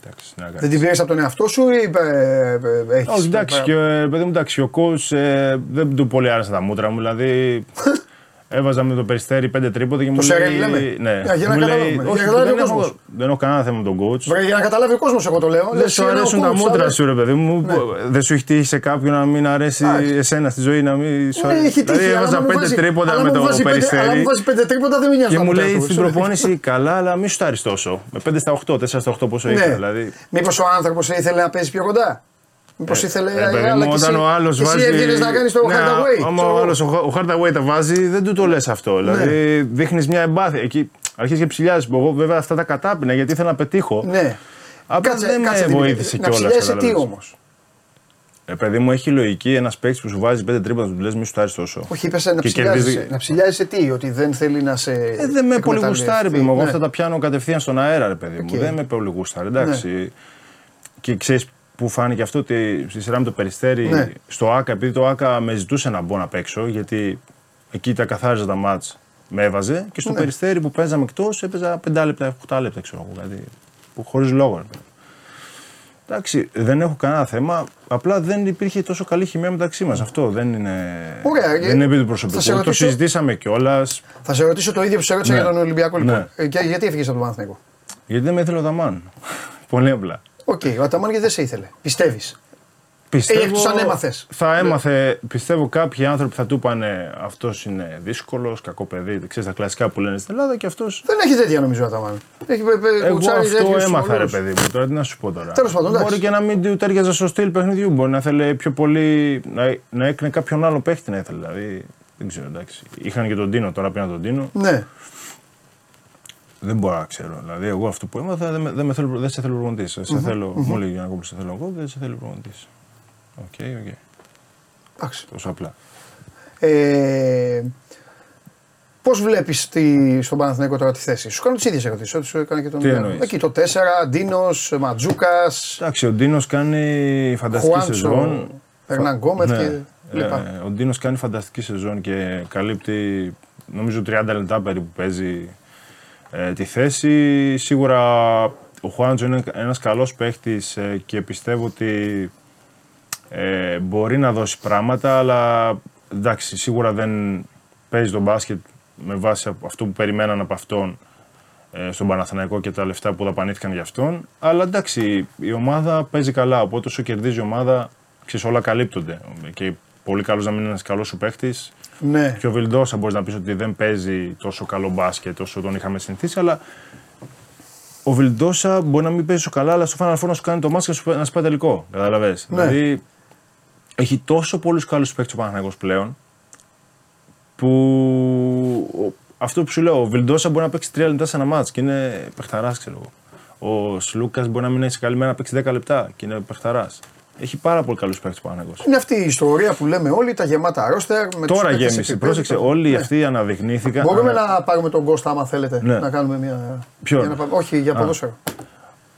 εντάξει, να Δεν κάνεις. την πήρες από τον εαυτό σου ή ε, ε, έχεις Όχι, εντάξει, και, ε, παιδί μου, εντάξει, ο coach ε, δεν του πολύ άρεσαν τα μούτρα μου. Δηλαδή, *laughs* έβαζα με το περιστέρι πέντε τρίποτα και μου Σερέλ λέει. λέμε. Ναι, Για- για να μου λέει, καταλάβουμε. Για όχι, να καταλάβει δεν, ο έχω, κόσμος. δεν έχω κανένα θέμα με τον coach. Βρε, για να καταλάβει ο κόσμος, εγώ το λέω. Δεν Λες, σου είναι ο αρέσουν τα coach, μούτρα αλλά- σου, ρε παιδί μου. Ναι. Δεν σου έχει τύχει σε κάποιον να μην αρέσει Εντάξει. εσένα στη ζωή να μην σου Ναι, αρέσει. έχει τύχει. Δηλαδή, αλλά έβαζα άμα μου πέντε βάζει- τρίποτα αλλά με μου το βάζει πέντε- Αλλά περιστέρι. μου βάζει πέντε τρίποτα δεν με νοιάζει. Και τα μου μούτρα λέει του, στην σου λέει. προπόνηση καλά, αλλά μη σου τάρει τόσο. Με 5 στα 8, 4 στα 8 πόσο είχα. Ναι. Δηλαδή, Μήπως ο άνθρωπος ήθελε να παίζει πιο κοντά; Μήπως ήθελε. Ε, παιδί αλλά μου, και όταν εσύ- ο άλλος και εσύ βάζει. έβγαινες να κάνεις το Ναι, hardaway. Άμα ο άλλος ο hardaway τα βάζει, δεν του το λες αυτό. Δηλαδή δείχνεις μια εμπάθεια. Εκεί αρχίζει και ψηλιάζει. Εγώ βέβαια αυτά τα κατάπινα γιατί ήθελα να πετύχω. Ναι. Απλά Κάτσε- δεν κάτσε με την- βοήθησε Να κιόλας. ψηλιάσει τι όμως; Ε, παιδί μου, έχει λογική ένας παίκτης που σου βάζει πέντε τρίποτα του λες, μη σου τάρεις τόσο. Όχι, είπες να Και ψηλιάζει. κερδίζει- Να ψηλιάζει τι, ότι δεν θέλει να σε. Ε, δεν με πολύ εκμεταλλευτεί. γουστάρει, παιδί μου. Εγώ Ναι. αυτά τα πιάνω κατευθείαν στον αέρα, ρε παιδί μου. Οκ. Ναι. Δεν με πολύ γουστάρει, εντάξει. Και ξέρεις που φάνηκε αυτό ότι στη σειρά με το περιστέρι Ναι. στο ΑΚΑ, επειδή το ΑΚΑ με ζητούσε να μπω να παίξω, γιατί εκεί τα καθάριζα τα ματς, με έβαζε και στο Ναι. Περιστέρι που παίζαμε εκτός έπαιζα 5 λεπτά, 8 λεπτά, ξέρω εγώ. Κάτι που χωρίς λόγο. Ρε. παιδί. Εντάξει, δεν έχω κανένα θέμα. Απλά δεν υπήρχε τόσο καλή χημεία μεταξύ μας. Αυτό δεν είναι. Ωραία, δεν είναι επί του θα σε προσωπικού. Το ρωτήσω- συζητήσαμε κιόλας. Θα σε ρωτήσω το ίδιο που σε ρώτησα Ναι. για τον Ολυμπιακό λοιπόν. Ναι. Ε, και γιατί έφυγες από τον Παναθηναϊκό; Γιατί δεν με ήθελε ο Αταμάν. *laughs* Πολύ απλά. Οκ, ο Αταμάν γιατί δεν σε ήθελε. Πιστεύεις. Πιστεύω, Ε, εκτός αν έμαθες. Θα έμαθε, πιστεύω κάποιοι άνθρωποι θα του είπανε αυτός είναι δύσκολος, κακό παιδί, ξέρεις τα κλασικά που λένε στην Ελλάδα και αυτό. Δεν έχει τέτοια νομίζω ο Αταμάν. Έχει ε, ε, Εγώ κουτσάρει αυτό τέτοιους έμαθα, ρε πολλούς. παιδί μου. Τώρα τι να σου πω τώρα. Τέλος πάντων, εντάξει. Μπορεί και να μην του τέριαζε στο στυλ παιχνιδιού. Μπορεί να θέλει πιο πολύ να, να έκρινε κάποιον άλλο παίχτη να ήθελε. Δηλαδή δεν ξέρω, εντάξει. Είχαν και τον Τίνο, τώρα πήραν τον Τίνο. Ναι. Δεν μπορώ να ξέρω. Δηλαδή, εγώ αυτό που έμαθα δεν, με, δεν, με θέλω, δεν σε θέλω προπονητής. Σε θέλω, μου λέει για να κόψει, σε θέλω εγώ, δεν σε θέλω προπονητής. OK, OK. Εντάξει. Τόσο απλά. Ε, Πώς βλέπεις στον Παναθηναϊκό τώρα τη θέση; Σου κάνω τις ίδιες ερωτήσεις. Ό,τι σου έκανε και τον Τι εννοείς; Εκεί το 4, Ντίνος, Μαντζούκας, Εντάξει, ο Ντίνος κάνει φανταστική σεζόν. Χουάντσο, Ερνανγκόμεθ Ναι. και Ε, λοιπά. ο Ντίνος κάνει φανταστική σεζόν και καλύπτει νομίζω 30 λεπτά περίπου παίζει ε, τη θέση. Σίγουρα ο Χουάντζο είναι ένας καλός παίχτης ε, και πιστεύω ότι ε, μπορεί να δώσει πράγματα, αλλά εντάξει, σίγουρα δεν παίζει τον μπάσκετ με βάση αυτό που περιμέναν από αυτόν ε, στον Παναθηναϊκό και τα λεφτά που δαπανήθηκαν για αυτόν. Αλλά εντάξει, η ομάδα παίζει καλά. Οπότε όσο κερδίζει η ομάδα, ξέρεις, όλα καλύπτονται. Και πολύ καλός να μην είναι ένας καλός σου παίχτης. Ναι. Και ο Βιλντόσα μπορείς να πεις ότι δεν παίζει τόσο καλό μπάσκετ όσο τον είχαμε συνηθίσει, αλλά ο Βιλντόσα μπορεί να μην παίζει τόσο καλά, αλλά στο Final Four να σου κάνει το μάσκο να σου πάει τελικό. Καταλαβέ. Ναι. Δηλαδή έχει τόσο πολλούς καλούς παίχτε ο Παναγιώ πλέον που αυτό που σου λέω, ο Βιλντόσα μπορεί να παίξει 3 λεπτά σε ένα μάτς και είναι παιχταράς, ξέρω εγώ. Ο Σλούκα μπορεί να μην έχει καλή μέρα να παίξει 10 λεπτά και είναι παιχταράς. Έχει πάρα πολύ καλούς παίχτε ο Παναγιώ. Είναι αυτή η ιστορία που λέμε όλοι, τα γεμάτα ρόστερ. Με τους Τώρα παίκτες γέμισε. επίπεδου. Πρόσεξε, όλοι Ναι. αυτοί αναδεικνύθηκαν. Μπορούμε ανα- να πάρουμε τον Κώστα άμα θέλετε. Ναι. Να κάνουμε μια. Ποιον; για να πάμε- Όχι, για Α. ποδόσφαιρο.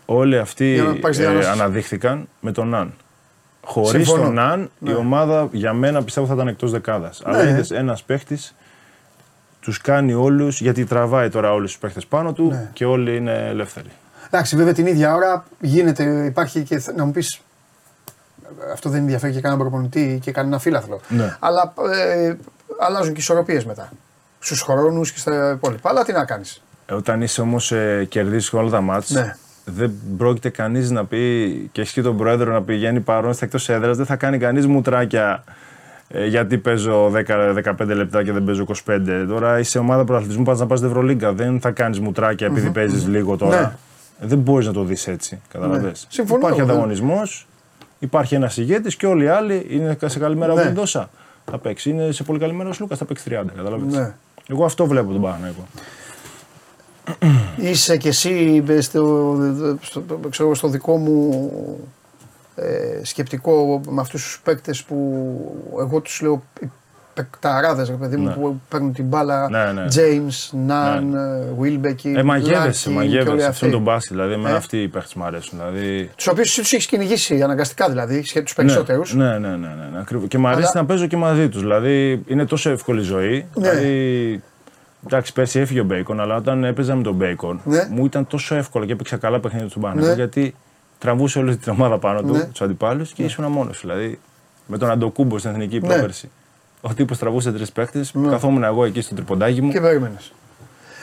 Όλοι αυτοί Για να πάρεις ε, διάγνωση. αναδείχθηκαν με τον Ναν. Χωρίς Συμφωνώ. τον Ναν, Ναι. η ομάδα για μένα πιστεύω θα ήταν εκτός δεκάδας. Αλλά Ναι. είδες ένας παίχτης, τους κάνει όλους, γιατί τραβάει τώρα όλους τους παίχτες πάνω του Ναι. και όλοι είναι ελεύθεροι. Εντάξει, βέβαια την ίδια ώρα γίνεται, υπάρχει και να μου πεις. Αυτό δεν ενδιαφέρει και κανένα προπονητή και κανένα φίλαθλο. Ναι. Αλλά ε, αλλάζουν και ισορροπίες μετά. Στους χρόνους και στα υπόλοιπα. Αλλά τι να κάνεις. Ε, Όταν είσαι όμως ε, κερδίσει όλα τα μάτς, Ναι. δεν πρόκειται κανείς να πει και έχει και τον πρόεδρο να πηγαίνει παρόν στα εκτός έδρας, δεν θα κάνει κανείς μουτράκια ε, γιατί παίζω 10-15 λεπτά και δεν παίζω 25. Τώρα είσαι ομάδα πρωταθλητισμού, πας να πας στην Ευρωλίγκα. Δεν θα κάνεις μουτράκια επειδή παίζεις λίγο τώρα. Ναι. Ε, Δεν μπορείς να το δεις έτσι. Καταλαβες. Ναι. Συμφωνώ, Υπάρχει ναι. ανταγωνισμός, υπάρχει ένας ηγέτης και όλοι οι άλλοι είναι σε καλή μέρα Ναι. ο Βεντόσα. Θα παίξει. Είναι σε πολύ καλή μέρα ο Σλούκας, θα παίξει 30. Καταλαβες. Ναι. Εγώ αυτό βλέπω τον Παναγιώτο. Είσαι κι εσύ ε, στο, στο, ξέρω, εγώ, στο δικό μου ε, σκεπτικό με αυτούς τους παίκτες που εγώ τους λέω οι παικταράδες ρε παιδί μου Ναι. που παίρνουν την μπάλα Ναι, ναι. James, Ναν, Βίλμπεκι, Ε, μαγεύεσαι, μαγεύεσαι. Αυτό είναι το μπάσκετ. μπάσκετ. Δηλαδή, εμένα Ε. αυτοί οι παίχτες μου αρέσουν. Δηλαδή, Τους οποίους εσύ τους έχεις κυνηγήσει αναγκαστικά δηλαδή, σχεδόν τους περισσότερους. Ναι, ναι, ναι, ναι, ναι, ναι ακριβώς. Και μου αρέσει Αλλά- να παίζω και μαζί τους. Δηλαδή, είναι τόσο εύκολη ζωή. Ναι. Δηλαδή, εντάξει, πέρσι έφυγε ο Μπέικον, αλλά όταν έπαιζα με τον Μπέικον, Ναι. μου ήταν τόσο εύκολο και έπαιξα καλά παιχνίδια του Παναθηναϊκού Ναι. γιατί τραβούσε όλη την ομάδα πάνω του, Ναι. τους αντιπάλους και ήσουν μόνος. Δηλαδή, με τον Αντετοκούνμπο στην εθνική Ναι. πρόπερση. Ο τύπος τραβούσε τρεις παίχτες, καθόμουν εγώ εκεί στο τριποντάκι μου. Και περίμενες.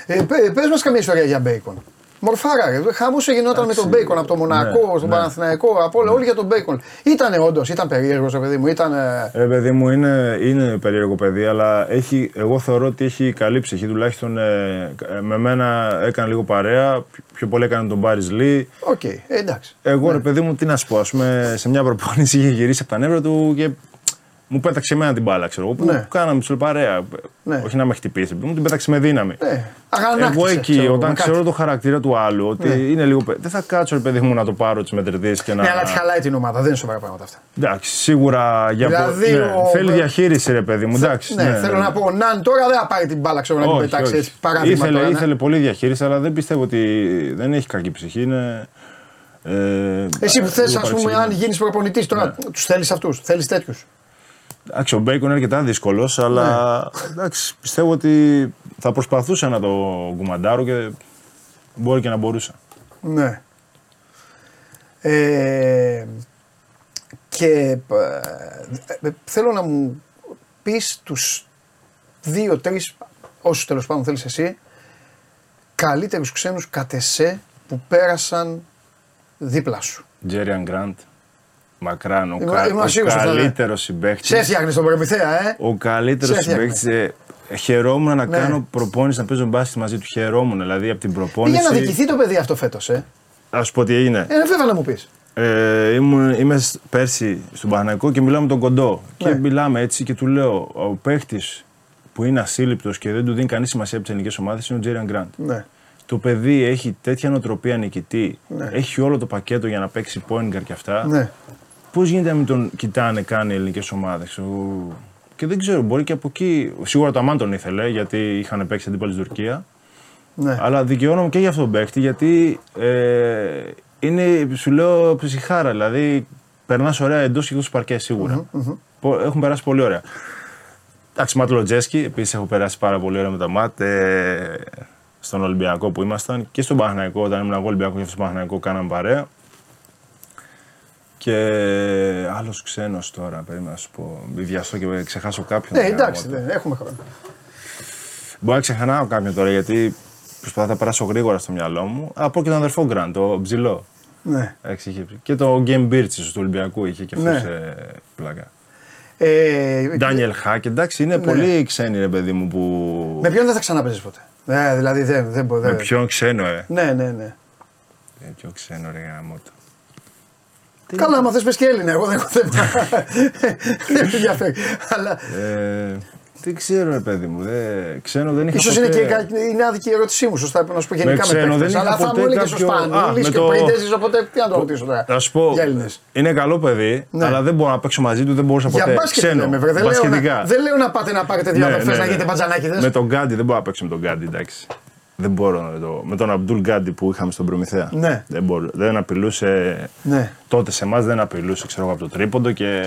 Ε, πε- πες μας καμία ιστορία για Μπέικον. Μορφάρα, ρε. Χαμός γινόταν με τον Εντάξει, Μπέικον από το Μονακό, ναι, στον ναι. Παναθηναϊκό, από όλα, όλοι για τον Μπέικον. Ήτανε όντως, ήταν περίεργος, ρε παιδί μου, ήταν. ε, Ε, παιδί μου, είναι, είναι περίεργο παιδί, αλλά έχει, εγώ θεωρώ ότι έχει καλή ψυχή. Τουλάχιστον ε, ε, με μένα έκανε λίγο παρέα. Πιο πολύ έκανε τον Πάρις Λι. Οκ, ε, εντάξει. Εγώ, ρε παιδί μου, τι να σου πω, ας πούμε, σε μια προπόνηση είχε γυρίσει από τα νεύρα του και μου πέταξε εμένα την μπάλα, ξέρω εγώ. Που Ναι. κάναμε του παρέα. Ναι. Όχι να με χτυπήσει, μου την πέταξε με δύναμη. Ε, αγανάκτησε, Εγώ εκεί, ξέρω, όταν με κάτι. ξέρω το χαρακτήρα του άλλου, ότι Ναι. είναι λίγο. παι- Δεν θα κάτσω, ρε παιδί μου, να το πάρω τις μετρητές και να. Ναι, αλλά τη χαλάει την ομάδα, δεν είναι σοβαρά πράγματα αυτά. Εντάξει, σίγουρα για Δηλαδή, ναι, ο- θέλει διαχείριση, ρε παιδί μου. Εντάξει, ναι, θέλω να πω, ο Ναν τώρα δεν θα πάρει την μπάλα, ξέρω να την Όχι, πετάξει όχι. έτσι. Παράδειγμα ήθελε, τώρα, ναι. ήθελε πολύ διαχείριση, αλλά δεν πιστεύω ότι δεν έχει κακή ψυχή. Είναι, ε, Εσύ που θες, λίγο ας πούμε, παρεξηγημένο. αν γίνεις προπονητής τώρα, Ναι. τους θέλεις αυτούς, θέλεις τέτοιους. Εντάξει, ο Μπέικον είναι αρκετά δύσκολος, αλλά Ναι. εντάξει, πιστεύω ότι θα προσπαθούσα να το γκουμαντάρω και μπορεί και να μπορούσα. Ναι. Ε, και ε, ε, θέλω να μου πεις τους δύο-τρεις, όσους τέλος πάντων θέλεις εσύ, καλύτερους ξένους κατ' εσέ που πέρασαν δίπλα σου. Τζέριαν Γκραντ, μακράν, ο, Είμαι- κα, είμαι ο σίγουρος ότι θα είναι. καλύτερος συμπαίχτης. Σε έφτιαχνες τον Προμηθέα, ε! Ο καλύτερος Σε έφτιαχνες. συμπαίχτης. χαιρόμουν να Ναι. κάνω προπόνηση να παίζω μπάσκετ μαζί του. Χαιρόμουν δηλαδή από την προπόνηση. Πήγε να δικηθεί το παιδί αυτό φέτος, ε! Α σου πω τι έγινε. Ε, βέβαια να μου πεις. Ε, ήμουν, είμαι σ- πέρσι στον Παναγικό και μιλάμε με τον Κοντό. Ναι. Και μιλάμε έτσι και του λέω: Ο παίχτης που είναι ασύλληπτος και δεν του δίνει κανεί σημασία από τις ελληνικές ομάδες είναι ο Τζέριαν Γκραντ. Ναι. Το παιδί έχει τέτοια νοοτροπία νικητή, Ναι. έχει όλο το πακέτο για να παίξει point guard και αυτά. Ναι. Πώς γίνεται να μην τον κοιτάνε καν οι ελληνικές ομάδες; Και δεν ξέρω, μπορεί και από εκεί. Σίγουρα το Αμάν τον ήθελε γιατί είχαν παίξει αντίπαλοι στην Τουρκία. Ναι. Αλλά δικαιώνομαι και για αυτόν τον παίκτη γιατί ε, είναι, σου λέω, ψυχάρα. Δηλαδή περνάς ωραία εντός και εκτός του παρκέ σίγουρα. Πο- Έχουν περάσει πολύ ωραία. Εντάξει, Μάτ Λοτζέσκι, επίσης έχω περάσει πάρα πολύ ωραία με τα Μάτ. Ε, στον Ολυμπιακό που ήμασταν και στον Παναγιακό, όταν ήμουν εγώ Ολυμπιακό και στον Παναγιακό, κάναμε παρέα. Και άλλος ξένος τώρα, περίμενα να σου πω. Μη βιαστώ και ξεχάσω κάποιον. Ναι, εντάξει, Γάμο το. δεν έχουμε χρόνο. Μπορεί να ξεχνάω κάποιον τώρα γιατί προσπαθώ να περάσω γρήγορα στο μυαλό μου. Από και τον αδερφό Γκραντ, το Ψηλό. Ναι. Εντάξει, είχε- Και το Game Birds του Ολυμπιακού είχε και αυτός Ναι. ε, πλάκα. Ε, Ντάνιελ Χάκ, εντάξει, είναι πολύ ξένοι ρε παιδί μου που. με ποιον δεν θα ξαναπέζεις ποτέ; Ε, δηλαδή δεν, δεν μπορεί. Με ποιον ξένο, ε. Ναι, ναι, ναι. Με ποιον ξένο, ρε γάμο το. Καλά, άμα θες πες και Έλληνα, εγώ δεν έχω θέμα. *laughs* δεν με ενδιαφέρει. Αλλά Ε, δεν ξέρω, ρε παιδί μου. Δεν... Ξένο δεν είχα ίσως ποτέ. είναι και κα- είναι άδικη η ερώτησή μου, σωστά πρέπει να σου πω γενικά με, ξένο δεν παίκτες. είχα Αλλά θα ποτέ μου έλεγες ο κάποιο- Α, Σπανούλης με και ο το- Πριντέζης, οπότε τι να το ρωτήσω τώρα. Θα σου πω, Για Έλληνες. είναι καλό παιδί, Ναι. αλλά δεν μπορώ να παίξω μαζί του, δεν μπορούσα Για ποτέ. μπάσκετ Ξένο, λέμε, βρε. Δεν λέω, μπασκετικά. να, δεν λέω να πάτε να πάρετε δύο Ναι, αδερφές ναι, να ναι. γίνετε μπατζανάκιδες. Με τον Γκάντι δεν μπορώ να παίξω με τον Γκάντι, εντάξει. Δεν μπορώ να το. Με τον Αμπτούλ Γκάντι που είχαμε στον Προμηθέα. Ναι. Δεν, μπορώ. δεν απειλούσε. Ναι. Τότε σε εμάς δεν απειλούσε, ξέρω εγώ, από το τρίποντο και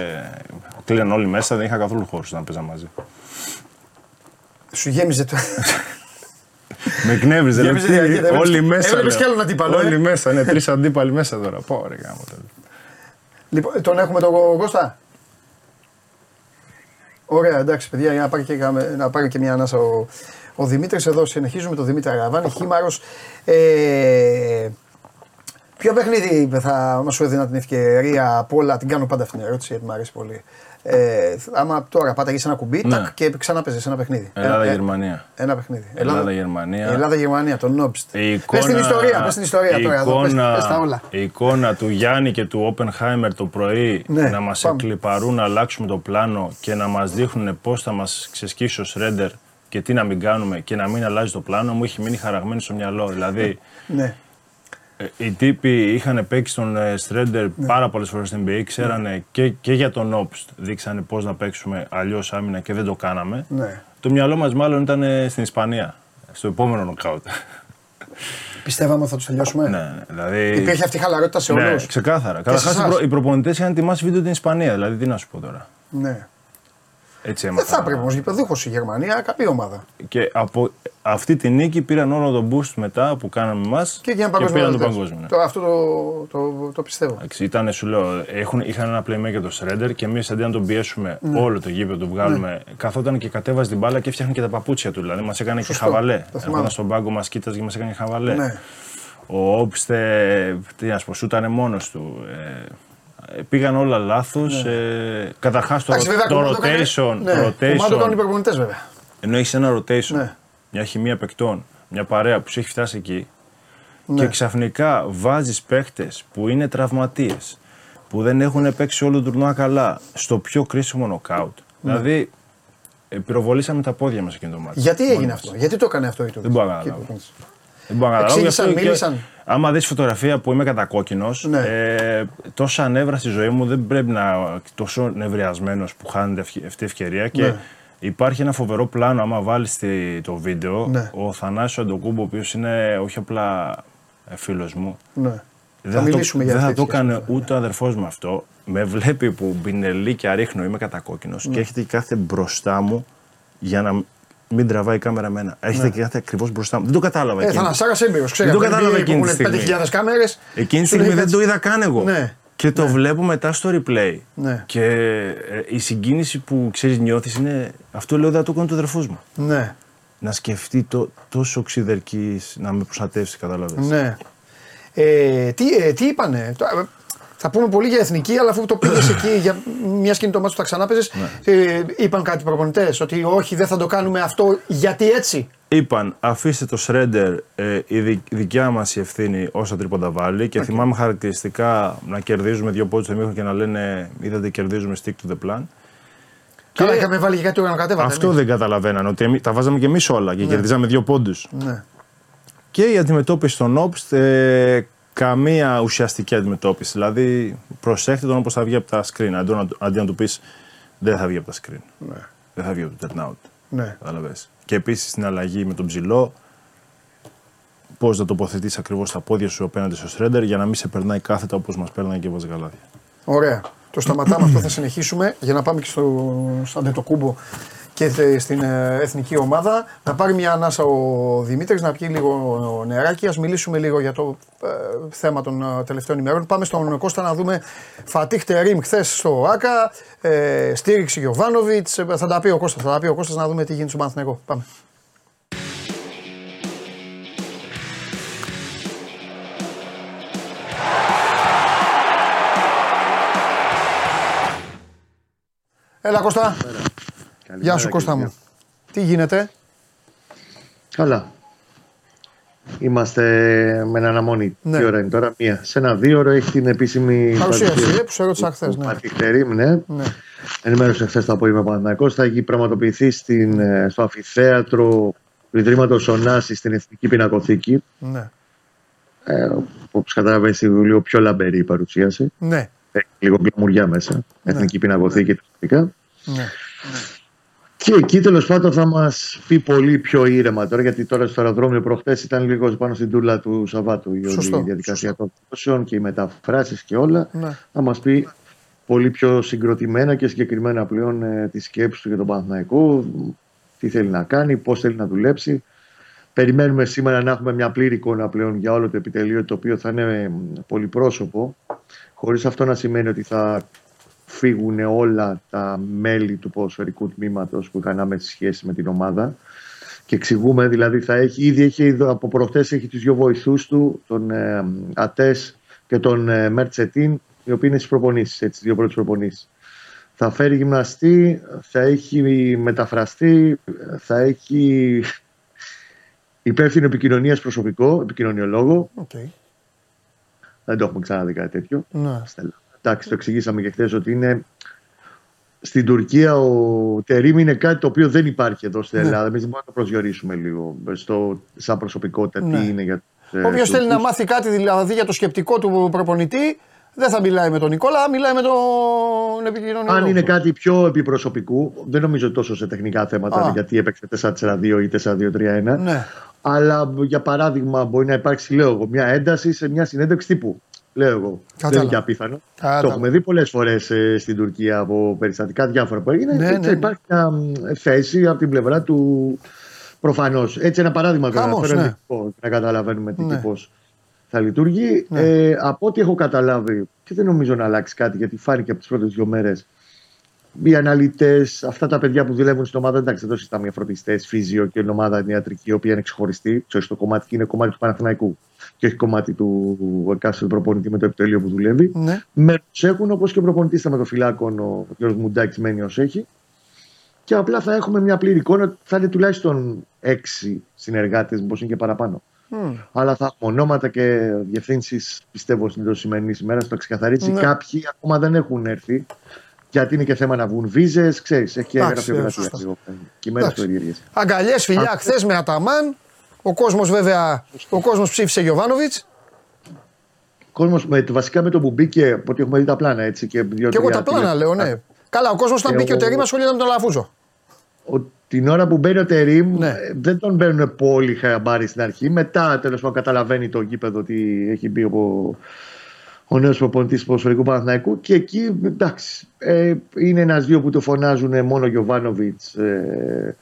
κλείναν όλοι μέσα, δεν είχα καθόλου χώρους να παίζα μαζί. Σου γέμιζε το. Με εκνεύριζε, λέει, Γέμιζε τι, διακύτητα, έβλεπες- όλοι μέσα. έβλεπες λέω. κι άλλον αντίπαλο, ε. Όλοι μέσα, ναι, τρεις αντίπαλοι μέσα τώρα. Πω, ρε γάμο τώρα. Λοιπόν, τον έχουμε τον Κώστα; Ωραία, εντάξει, παιδιά, για να πάρει και, να πάρει και μια ανάσα ο, ο Δημήτρης. Εδώ συνεχίζουμε τον Δημήτρη Αραβάνη, χήμαρος. Ε, ποιο παιχνίδι θα μας σου έδινα την ευκαιρία από όλα, την κάνω πάντα αυτήν την ερώτηση γιατί μου αρέσει πολύ. Ε, άμα τώρα πάταγε ένα κουμπί Ναι. τάκ, και ξανά παίζεις ένα παιχνίδι. Ένα, ε, Ελλάδα-Γερμανία. ένα παιχνίδι. Ελλάδα-Γερμανία. Ελλάδα-Γερμανία, τον Νόμπστ. Η Πες την ιστορία, πες την ιστορία η τώρα εδώ, πες, εικόνα- πες τα όλα. Η εικόνα του Γιάννη και του Όπενχάιμερ το πρωί Ναι, να μας πάμε. εκλυπαρούν να αλλάξουμε το πλάνο και να μας δείχνουν πώς θα μας ξεσκίσει ο Σρέντερ και τι να μην κάνουμε και να μην αλλάζει το πλάνο μου έχει μείνει χαραγμένο στο μυαλό. Δηλαδή, Ναι. ε, οι τύποι είχαν παίξει τον ε, Στρέντερ Ναι. πάρα πολλές φορές στην NBA, ξέρανε και, και για τον Όπστ. Δείξανε πώς να παίξουμε αλλιώς άμυνα και δεν το κάναμε. ναι. Το μυαλό μας μάλλον ήταν ε, στην Ισπανία, στο επόμενο νοκάουτ. Πιστεύαμε ότι θα τους τελειώσουμε; ναι, ναι, δηλαδή. Υπήρχε αυτή η χαλαρότητα σε Ναι, όλους; ξεκάθαρα. Και σε Καταρχάς, εσάς; οι προπονητές είχαν ετοιμάσει βίντεο την Ισπανία. Δηλαδή, τι να σου πω τώρα. Ναι. Έτσι Δεν έμαθα. θα έπρεπε όμως γηπεδούχος η Γερμανία, καλή ομάδα. Και από αυτή τη νίκη πήραν όλο τον boost μετά που κάναμε εμάς Και για ένα πήραν παγκόσμιο. τον τέλος. παγκόσμιο. ναι. Το, αυτό το, το, το, πιστεύω. Εντάξει, ήταν, σου λέω, έχουν, είχαν ένα playmaker το Shredder και εμείς αντί να τον πιέσουμε Ναι. όλο το γήπεδο, το βγάλουμε, καθόταν και κατέβαζε την μπάλα και έφτιαχνε και τα παπούτσια του. Δηλαδή μας έκανε και Σωστό. χαβαλέ. Το θυμάμαι. Έρχονταν στον πάγκο, μας κοίταζε και μας έκανε χαβαλέ. Ναι. Ο Όπστε, τι να σου πω, σούτανε μόνος του. Ε, πήγαν όλα λάθος. Ε, Καταρχάς το, Ναι. Εντάξει, βέβαια, το κουμάντο έκανε- rotation. Ναι, κουμάντο κάνουν οι rotation προπονητέ βέβαια. ενώ έχεις ένα rotation, Ναι. μια χημεία παικτών, μια παρέα που σου έχει φτάσει εκεί Ναι. και ξαφνικά βάζεις παίχτες που είναι τραυματίες, που δεν έχουν παίξει όλο το τουρνουά καλά, στο πιο κρίσιμο νοκάουτ. Ναι. Δηλαδή, ε, πυροβολήσαμε τα πόδια μας εκείνο το μάτι. Γιατί Μόνοι έγινε μας. αυτό, γιατί το έκανε αυτό η Δεν μπορώ να καταλάβω. Δεν μπορώ να καταλάβω. γι' Εξήγησαν, αυτό και- μίλησαν. Άμα δεις φωτογραφία που είμαι κατακόκκινος, Ναι. ε, τόσα νεύρα στη ζωή μου δεν πρέπει να. τόσο νευριασμένος που χάνεται αυτή η ευκαιρία. Και Ναι. υπάρχει ένα φοβερό πλάνο. Άμα βάλεις το βίντεο, Ναι. ο Θανάσιο Αντοκούμπο, ο οποίος είναι όχι απλά φίλος μου, Ναι. δεν μιλήσουμε το, για δεν θα αυτή το τη σχέση, έκανε ούτε ο αδερφός μου αυτό. Με βλέπει που μπινελί και αρίχνω, είμαι κατακόκκινος Ναι. και έχετε και κάθε μπροστά μου για να μην τραβάει η κάμερα εμένα. Έχετε και κάθε ακριβώς μπροστά μου. Δεν το κατάλαβα. Ναι. Ε, εκείνη. θα Σάρα έμπειρος. Δεν το κατάλαβα εκείνη τη στιγμή. 5.000 κάμερες. Εκείνη τη στιγμή δεν το είδα καν εγώ. Ναι. Και το βλέπω μετά στο replay. Ναι. Και ε, η συγκίνηση που ξέρεις νιώθεις είναι. Αυτό λέω δεν το κάνω του αδερφούς μου. Ναι. Να σκεφτεί το, τόσο ξυδερκή να με προστατεύσει, κατάλαβες. Ναι. Ε, τι, ε, τι είπανε; Το- ε, Θα πούμε πολύ για εθνική, αλλά αφού το πήγες *coughs* εκεί για μια σκηνή το μάτι που θα ξανά παίζες, Ναι. ε, είπαν κάτι προπονητές ότι όχι, δεν θα το κάνουμε αυτό γιατί έτσι; Είπαν, αφήστε το Shredder, ε, η δι- δικιά μας η ευθύνη όσα τρίποντα βάλει. Και θυμάμαι χαρακτηριστικά να κερδίζουμε δύο πόντους στο μήχο και να λένε Είδατε, κερδίζουμε stick to the plan. Καλά, είχαμε βάλει και κάτι οργανοκατέβατα. Αυτό εμείς. δεν καταλαβαίνανε, ότι εμεί- τα βάζαμε και εμείς όλα και κερδίζαμε δύο πόντους. Ναι. Και η αντιμετώπιση των Obst, ε, καμία ουσιαστική αντιμετώπιση. Δηλαδή, προσέχτε τον όπως θα βγει από τα screen. Αντί να, αντί να του πεις δεν θα βγει από τα screen. Ναι. Δεν θα βγει από το turnout. Ναι. Καταλαβες. Και επίσης στην αλλαγή με τον ψηλό, πώς να τοποθετήσει ακριβώς τα πόδια σου απέναντι στο στρέντερ για να μην σε περνάει κάθετα όπως μας παίρνει και βάζει καλάθια. Ωραία. Το σταματάμε αυτό, θα συνεχίσουμε για να πάμε και στο, στο Αντετοκούμπο και θε- στην ε, εθνική ομάδα. Να πάρει μια ανάσα ο Δημήτρης, να πιει λίγο νεράκι. Α μιλήσουμε λίγο για το ε, θέμα των ε, τελευταίων ημερών. Πάμε στον Κώστα να δούμε Φατίχ Τερίμ χθες στο ΑΚΑ, ε, στήριξη Γιωβάνοβιτς. Θα τα πει ο Κώστας, θα τα πει ο Κώστας να δούμε τι γίνεται στο Παναθηναϊκό. Πάμε. Έλα Κώστα. Γεια σου Κώστα μου. Τι γίνεται; Καλά. Είμαστε με ένα αναμονή. Ναι. Τι ώρα είναι τώρα, μία. Σε ένα δύο ώρα έχει την επίσημη Παρουσίαση ε, που σε ρώτησα χθες. Ναι. Πατυχτερήμ, ναι. ναι. Ενημέρωσε χθες το απόγευμα Παναθυνακό. Θα έχει πραγματοποιηθεί στην, ε, στο αμφιθέατρο του Ιδρύματος Ωνάση στην Εθνική Πινακοθήκη. Ναι. Ε, Όπως καταλαβαίνεις, λίγο πιο λαμπερή η παρουσίαση. Ναι. Έχει λίγο γκλαμουριά μέσα. Εθνική Πινακοθήκη τουριστικά. ναι. Και εκεί τέλος πάντων θα μας πει πολύ πιο ήρεμα τώρα, γιατί τώρα στο αεροδρόμιο προχθές ήταν λίγο πάνω στην τούλα του Σαββάτου η όλη Σωστό, η διαδικασία των πτώσεων και οι μεταφράσεις και όλα. Ναι. Θα μας πει πολύ πιο συγκροτημένα και συγκεκριμένα πλέον ε, τη σκέψη του για τον Παναθηναϊκό, τι θέλει να κάνει, πώς θέλει να δουλέψει. Περιμένουμε σήμερα να έχουμε μια πλήρη εικόνα πλέον για όλο το επιτελείο, το οποίο θα είναι ε, πολυπρόσωπο, χωρίς αυτό να σημαίνει ότι θα φύγουν όλα τα μέλη του ποδοσφαιρικού τμήματος που είχαν άμεση σχέση με την ομάδα. Και εξηγούμε, δηλαδή, θα έχει, ήδη έχει, από προχτές έχει τους δύο βοηθούς του, τον ε, Ατές και τον ε, Μερτ Τσετίν, οι οποίοι είναι στις προπονήσεις, έτσι, δύο πρώτες προπονήσεις. Θα φέρει γυμναστή, θα έχει μεταφραστή, θα έχει υπεύθυνο επικοινωνίας προσωπικό, επικοινωνιολόγο. Οκ. Δεν το έχουμε ξαναδεί κάτι τέτοιο. Ναι. Στέλλα. Εντάξει, το εξηγήσαμε και χθες ότι είναι. Στην Τουρκία ο Τερήμ είναι κάτι το οποίο δεν υπάρχει εδώ στην Ναι. Ελλάδα. Εμείς μπορούμε να το προσδιορίσουμε λίγο στο, σαν προσωπικότητα Ναι. τι είναι για τους. Όποιος θέλει να μάθει κάτι δηλαδή για το σκεπτικό του προπονητή, δεν θα μιλάει με τον Νικόλα, μιλάει με τον επικοινωνιολόγο. Αν είναι κάτι πιο επιπροσωπικού, δεν νομίζω τόσο σε τεχνικά θέματα, Α. γιατί έπαιξε 4-4-2 ή 4-2-3-1. Ναι. Αλλά για παράδειγμα, μπορεί να υπάρξει, λέω εγώ, μια ένταση σε μια συνέντευξη τύπου. Λέω εγώ. Δεν Κατάλαβα. είναι και απίθανο. Κατάλαβα. Το έχουμε δει πολλές φορές στην Τουρκία από περιστατικά διάφορα που έγινε. Ναι, και ναι, ναι. υπάρχει μια μ, θέση από την πλευρά του. Προφανώς. Έτσι, ένα παράδειγμα τώρα. Χαμός, φέρω ναι. ελληνικό, να καταλαβαίνουμε τι Ναι. πώ θα λειτουργεί. Ναι. Ε, από ό,τι έχω καταλάβει, και δεν νομίζω να αλλάξει κάτι, γιατί φάνηκε από τις πρώτες δύο μέρες. Οι αναλυτές, αυτά τα παιδιά που δουλεύουν στην ομάδα, εντάξει, εδώ συζητάμε για φροντιστέ, φύζιο και μια ομάδα ιατρική, η οποία είναι ξεχωριστή. Ξέρεις, το κομμάτι είναι κομμάτι του Παναθηναϊκού και όχι κομμάτι του εκάστοτε προπονητή με το επιτελείο που δουλεύει. Ναι. Μέρου έχουν όπως και ο προπονητής θεματοφυλάκων, ο κ. Μουντάκης, μένει ως έχει. Και απλά θα έχουμε μια πλήρη εικόνα. Θα είναι τουλάχιστον έξι συνεργάτες, μήπως είναι και παραπάνω. Μμ. Αλλά θα έχουμε ονόματα και διευθύνσεις, πιστεύω, στην το σημερινής ημέρας. Θα το ξεκαθαρίσει. Ναι. Κάποιοι ακόμα δεν έχουν έρθει. Γιατί είναι και θέμα να βγουν βίζες, ξέρεις, έχει έγραφει ε, γραφείας σωστά. λίγο. Κειμένε Εντάξει. περίεργε. Αγκαλιές, φιλιά, χθες με Αταμάν. Ο κόσμος βέβαια, ο κόσμος ψήφισε Γιωβάνοβιτς. Κόσμος βασικά με το που μπήκε, από ό,τι έχουμε δει τα πλάνα έτσι. Και, δύο, Και εγώ τρία τα πλάνα λέω, ναι. Καλά, ο κόσμος όταν Και μπήκε ο εγώ- Τερήμα ασχολιόταν με τον Λαφούζο. Ο, την ώρα που μπαίνει ο Τερήμ Ναι. ε, δεν τον παίρνουν πολύ χαμπάρι στην αρχή. Μετά τέλος πάντων καταλαβαίνει το γήπεδο τι έχει μπει ο, ο νέος προπονητής του Ποδοσφαιρικού Παναθηναϊκού. Και εκεί εντάξει, ε, είναι ένα-δύο που το φωνάζουν μόνο Γιωβάνοβιτς. Ε,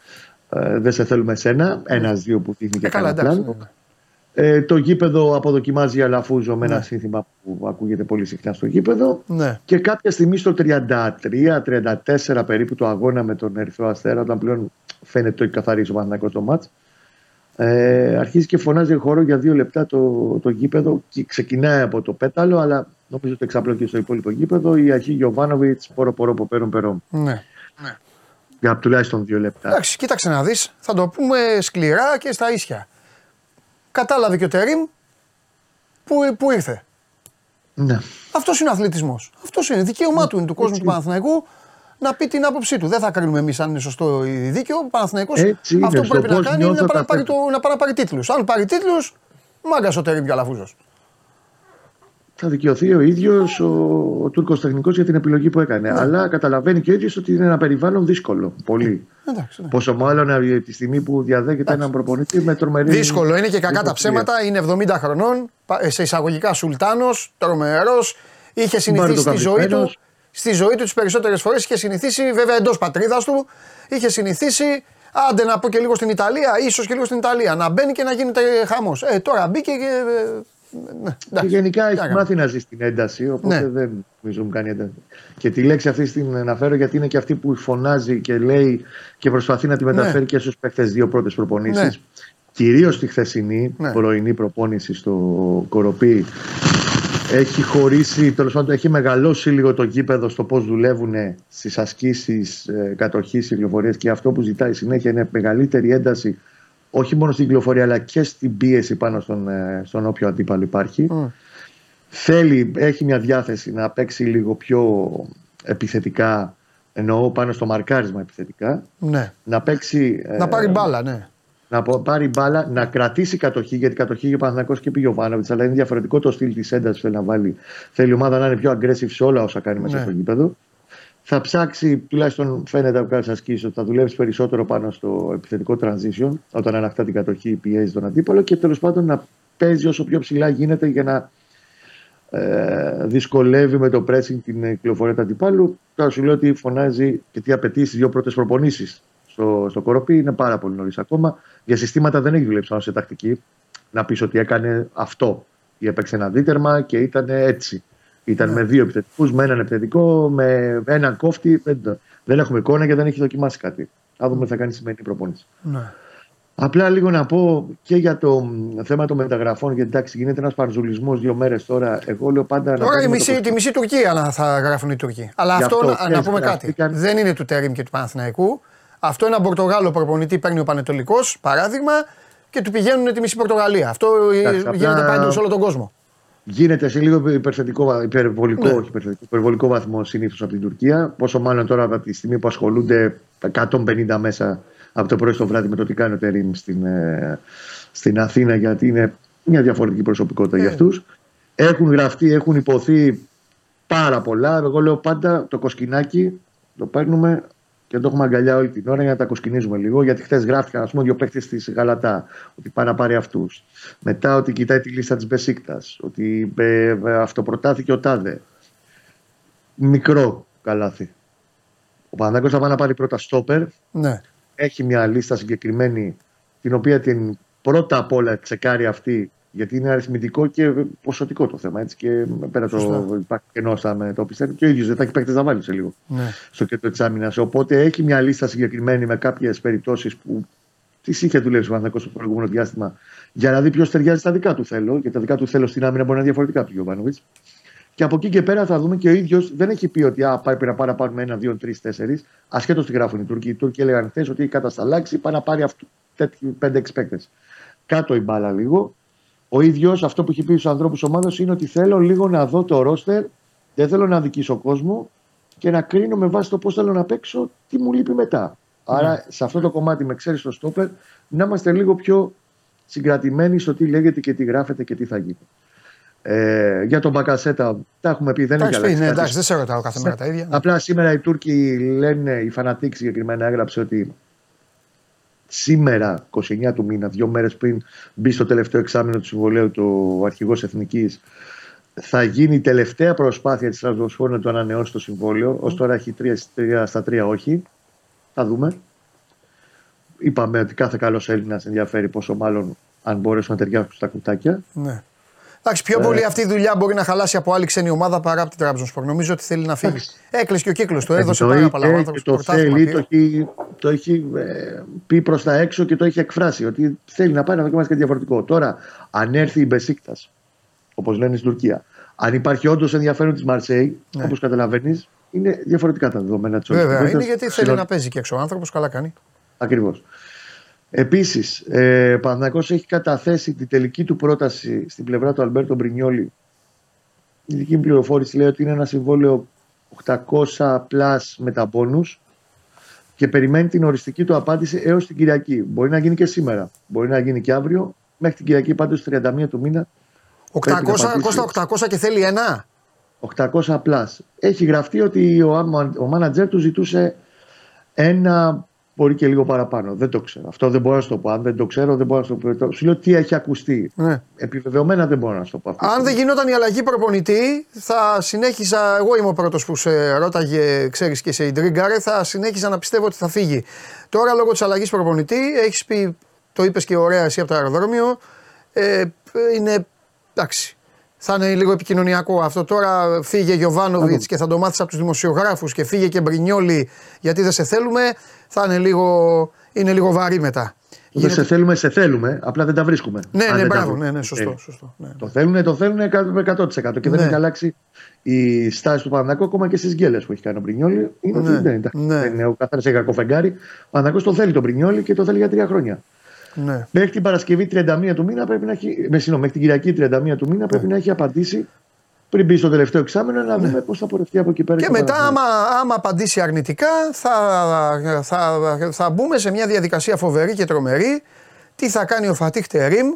ε, δεν σε θέλουμε εσένα. Ένα-δύο που δείχνει και Ε, καλά, κανένα εντάξει. πλάνο. ναι, ναι. Ε, το γήπεδο αποδοκιμάζει Αλαφούζο με ένα Ναι. σύνθημα που ακούγεται πολύ συχνά στο γήπεδο. Ναι. Και κάποια στιγμή στο 33-34 περίπου το αγώνα με τον Ερυθρό Αστέρα, όταν πλέον φαίνεται το έχει καθαρίσει ο Παναθηναϊκός το μάτς, ε, αρχίζει και φωνάζει χώρο για δύο λεπτά το, το γήπεδο και ξεκινάει από το πέταλο, αλλά νομίζω ότι εξαπλώθηκε στο υπόλοιπο γήπεδο η αρχή Γιωβάνοβιτς, πόρο πόρο ποπέρον περόν. ναι. Για τουλάχιστον δύο λεπτά. Εντάξει, κοίταξε να δεις. Θα το πούμε σκληρά και στα ίσια. Κατάλαβε και ο Τερήμ που, που ήρθε. Ναι. Αυτός είναι ο αθλητισμός. Αυτός είναι. Δικαίωμά του είναι του κόσμου του Παναθηναϊκού να πει την άποψή του. Δεν θα κρίνουμε εμείς αν είναι σωστό ή δίκαιο. Ο Παναθηναϊκός Έτσι είναι. αυτό που Στο πρέπει να πώς κάνει είναι να νιώθω πάει να πάρει, καθένα. το, να πάει να πάρει τίτλους. Αν πάρει τίτλους, μάγκας ο Τερήμ Καλαφούζο. Θα δικαιωθεί ο ίδιος ο, ο Τούρκος τεχνικός για την επιλογή που έκανε. Ναι. Αλλά καταλαβαίνει και ο ίδιος ότι είναι ένα περιβάλλον δύσκολο. Πολύ. Εντάξει, ναι. Πόσο μάλλον από τη στιγμή που διαδέχεται έναν προπονητή με τρομερή. Δύσκολο είναι και κακά τα υποψία. ψέματα. Είναι 70 χρονών, πα- σε εισαγωγικά σουλτάνος, τρομερός. Είχε συνηθίσει στη ζωή του. Μπαρτοκαπημένος. Στη ζωή του τις περισσότερες φορές είχε συνηθίσει, βέβαια εντός πατρίδας του, είχε συνηθίσει. Άντε να πω και λίγο στην Ιταλία, ίσως και λίγο στην Ιταλία. Να μπαίνει και να γίνεται χαμός. Ε, τώρα μπήκε και. Ε, Ναι, Και εντάξει. γενικά Τι έχεις να κάνουμε. μάθει να ζεις στην ένταση, οπότε Ναι. δεν νομίζω μου κάνει ένταση. Και τη λέξη αυτή την αναφέρω γιατί είναι και αυτή που φωνάζει και λέει και προσπαθεί να τη μεταφέρει Ναι. και στους παίχτε δύο πρώτες προπονήσεις. Ναι. Κυρίως τη χθεσινή Ναι. πρωινή προπόνηση στο Κοροπή. Έχει χωρίσει, τέλος πάντων, έχει μεγαλώσει λίγο το γήπεδο στο πώς δουλεύουν στις ασκήσεις ε, κατοχής, κυκλοφορία και αυτό που ζητάει συνέχεια είναι μεγαλύτερη ένταση όχι μόνο στην κυκλοφορία αλλά και στην πίεση πάνω στον, ε, στον όποιο αντίπαλο υπάρχει. Μμ. Θέλει, έχει μια διάθεση να παίξει λίγο πιο επιθετικά, εννοώ πάνω στο μαρκάρισμα επιθετικά. Ναι. Να παίξει. ε, Να πάρει μπάλα, ναι. να πο- πάρει μπάλα, να κρατήσει κατοχή, γιατί κατοχή για Παναθυνακό και πήγε ο Βάνοβιτς, αλλά είναι διαφορετικό το στυλ της έντασης που θέλει να βάλει. Θέλει η ομάδα να είναι πιο aggressive σε όλα όσα κάνει μέσα Ναι. στο γήπεδο. Θα ψάξει, τουλάχιστον φαίνεται από κάποιε ασκήσει, ότι θα δουλεύει περισσότερο πάνω στο επιθετικό transition, όταν ανακτά την κατοχή, πιέζει τον αντίπαλο και τέλος πάντων να παίζει όσο πιο ψηλά γίνεται για να ε, δυσκολεύει με το pressing την ε, κυκλοφορία του αντιπάλου. Τώρα σου λέω ότι φωνάζει και τι απαιτεί στι δύο πρώτες προπονήσεις στο, στο κοροπή είναι πάρα πολύ νωρίς ακόμα. Για συστήματα δεν έχει δουλέψει πάνω σε τακτική. Να πεις ότι έκανε αυτό. Ή έπαιξε ένα δίτερμα και ήταν έτσι. Ήταν με δύο επιθετικούς, με έναν επιθετικό, με έναν κόφτη. Δεν, δεν έχουμε εικόνα γιατί δεν έχει δοκιμάσει κάτι. Θα δούμε τι θα κάνει σημερινή προπόνηση. ναι. Απλά λίγο να πω και για το μ, θέμα των μεταγραφών, γιατί εντάξει γίνεται ένας παρζουλισμός δύο μέρες τώρα. Εγώ λέω πάντα. να Τώρα η παίζουμε μισή, το τη μισή Τουρκία να θα γράφουν οι Τουρκοί. Αλλά Γι' αυτό, αυτό, να, χθες να πούμε κάτι. γραφτήκαν- Δεν είναι του Τερήμ και του Παναθηναϊκού. Αυτό ένα Πορτογάλο προπονητή παίρνει ο Πανετολικός, παράδειγμα, και του πηγαίνουν τη μισή Πορτογαλία. Αυτό ε, Εντάξει, απλά- γίνεται παντού σε όλο τον κόσμο. Γίνεται σε λίγο υπερθετικό, βα- υπερβολικό, Ναι. όχι υπερθετικό, υπερβολικό βαθμό συνήθως από την Τουρκία. Πόσο μάλλον τώρα από τη στιγμή που ασχολούνται 150 μέσα από το πρωί στο βράδυ με το τι κάνει ο Τερήμ στην, ε, στην Αθήνα, γιατί είναι μια διαφορετική προσωπικότητα Ε. για αυτούς. Έχουν γραφτεί, έχουν υποθεί πάρα πολλά. Εγώ λέω πάντα το κοσκινάκι το παίρνουμε και το έχουμε αγκαλιά όλη την ώρα για να τα κοσκινίζουμε λίγο. Γιατί χθες γράφτηκαν, ας πούμε, δύο παίκτες της Γαλατά ότι πάει να πάρει αυτούς. Μετά ότι κοιτάει τη λίστα της Μπεσίκτας. Ότι ε, ε, αυτοπροτάθηκε ο Τάδε. Μικρό καλάθι. Ο Παναδάκος θα πάει να πάρει πρώτα στόπερ. Ναι. Έχει μια λίστα συγκεκριμένη την οποία την πρώτα απ' όλα τσεκάρει αυτή γιατί είναι αριθμητικό και ποσοτικό το θέμα. Έτσι, και πέρα το Σωστά. υπάρχει κενό στα με το πιστεύω και ο ίδιος δεν θα έχει παίκτες να βάλει σε λίγο ναι. στο κέντρο της άμυνας. Οπότε έχει μια λίστα συγκεκριμένη με κάποιες περιπτώσεις που τις είχε δουλέψει ο Παναθηναϊκός στο προηγούμενο διάστημα για να δει ποιος ταιριάζει στα δικά του θέλω. Γιατί τα δικά του θέλω στην άμυνα μπορεί να είναι διαφορετικά από τον Γιωβάνοβιτς. Και από εκεί και πέρα θα δούμε και ο ίδιος δεν έχει πει ότι α, πρέπει να πάρει να πάρουμε ένα, δύο, τρεις, τέσσερις. Ασχέτως τι γράφουν οι Τούρκοι. Οι Τούρκοι έλεγαν χθες ότι έχει κατασταλάξει, πάει να πάρει αυτού τέτοιου πέντε παίκτες. Κάτω η μπάλα λίγο. Ο ίδιος αυτό που έχει πει στους ανθρώπους ομάδας είναι ότι θέλω λίγο να δω το ρόστερ, δεν θέλω να δικήσω κόσμο και να κρίνω με βάση το πώς θέλω να παίξω τι μου λείπει μετά. Άρα σε αυτό το κομμάτι με ξέρεις το στόπερ να είμαστε λίγο πιο συγκρατημένοι στο τι λέγεται και τι γράφεται και τι θα γίνει. Ε, για τον Μπακασέτα, τα έχουμε πει, δεν έχει Εντάξει, αλλάξει. ναι, κάτι. εντάξει, δεν σε ρωτάω κάθε μέρα τα ίδια. Απλά σήμερα οι Τούρκοι λένε, η Φανατίκ συγκεκριμένα έγραψε ότι σήμερα, 29 του μήνα, δύο μέρες πριν μπει στο τελευταίο εξάμεινο του συμβολέου του αρχηγός Εθνικής, θα γίνει η τελευταία προσπάθεια της Τρασβοσφόρου να το ανανεώσει το συμβόλαιο. Ως τώρα έχει 3 στα 3 όχι. Θα δούμε. Είπαμε ότι κάθε καλός Έλληνας ενδιαφέρει πόσο μάλλον αν μπορέσουν να ταιριάξουν στα κουτάκια. Ναι. Εντάξει, Ε. πιο πολύ αυτή η δουλειά μπορεί να χαλάσει από άλλη ξένη ομάδα παρά από την Τρabzonspor. Νομίζω ότι θέλει να φύγει. Εντάξει. Έκλεισε και ο κύκλος του, έδωσε το πάρα πολλά είπε άνθρωποι και το θέλει, το έχει, το έχει ε, πει προς τα έξω και το έχει εκφράσει ότι θέλει να πάει να δοκιμάσει κάτι διαφορετικό. Τώρα, αν έρθει η Μπεσίκτας, όπως λένε στην Τουρκία, αν υπάρχει όντως ενδιαφέρον της Μαρσέη, Ναι. όπως καταλαβαίνεις, είναι διαφορετικά τα δεδομένα της Βέβαια, είναι γιατί θέλει να παίζει και έξω ο άνθρωπος, καλά κάνει. Ακριβώς. Επίσης, ε, ο Παναθηναϊκός έχει καταθέσει την τελική του πρόταση στην πλευρά του Αλμπέρτο Μπρινιόλη. Η δική μου πληροφόρηση λέει ότι είναι ένα συμβόλαιο 800 plus με τα μπόνους και περιμένει την οριστική του απάντηση έως την Κυριακή. Μπορεί να γίνει και σήμερα, μπορεί να γίνει και αύριο. Μέχρι την Κυριακή πάντως 31 του μήνα Πρέπει να 800, απαντήσει. Κώστα 800 και θέλει ένα; 800 plus. Έχει γραφτεί ότι ο, άμα- ο μάνατζερ του ζητούσε ένα, μπορεί και λίγο παραπάνω. Δεν το ξέρω. Αυτό δεν μπορώ να σου το πω. Αν δεν το ξέρω, δεν μπορώ να σου το πω. Σου λέω τι έχει ακουστεί. Ναι. Επιβεβαιωμένα δεν μπορώ να σου το πω. αυτή τη Αν δεν στιγμή. γινόταν η αλλαγή προπονητή, θα συνέχιζα. Εγώ είμαι ο πρώτος που σε ρώταγε, ξέρεις και σε ιντρίγκαρε, θα συνέχιζα να πιστεύω ότι θα φύγει. Τώρα λόγω της αλλαγής προπονητή, έχεις πει, το είπες και ωραία εσύ από το αεροδρόμιο, ε, είναι εντάξει. Θα είναι λίγο επικοινωνιακό αυτό. Τώρα φύγε Γιωβάνοβιτς και θα το μάθεις από τους δημοσιογράφους και φύγε και Μπρινιόλι γιατί δεν σε θέλουμε. Θα είναι λίγο, είναι λίγο βαρύ μετά. Δεν σε θέλουμε, σε θέλουμε. Απλά δεν τα βρίσκουμε. Ναι, Αν ναι, δεν τα μπράβο, βρούμε. ναι, ναι, σωστό. Ε, σωστό ναι. Το θέλουν, το θέλουν 100% και δεν Ναι. έχει αλλάξει η στάση του Παναγιώτου ακόμα και στις γκέλες που έχει κάνει ο Μπρινιόλη. Είναι ότι Ναι, δεν είναι. ναι. δεν είναι ο καθένας έχει κακό φεγγάρι. Ο Παναγιώτο το θέλει τον Μπρινιόλη και το θέλει για τρία χρόνια. Ναι. Μέχρι την Παρασκευή 31 του μήνα πρέπει να έχει. Με, συγγνώμη, μέχρι την Κυριακή 31 του μήνα πρέπει να έχει απαντήσει πριν μπει στο τελευταίο εξάμεινο να δούμε πώς θα πορευτεί από εκεί πέρα. Ναι. Και το μετά, Παναθηναϊκός. άμα, άμα απαντήσει αρνητικά, θα, θα, θα μπούμε σε μια διαδικασία φοβερή και τρομερή. Τι θα κάνει ο Φατίχ Τερίμ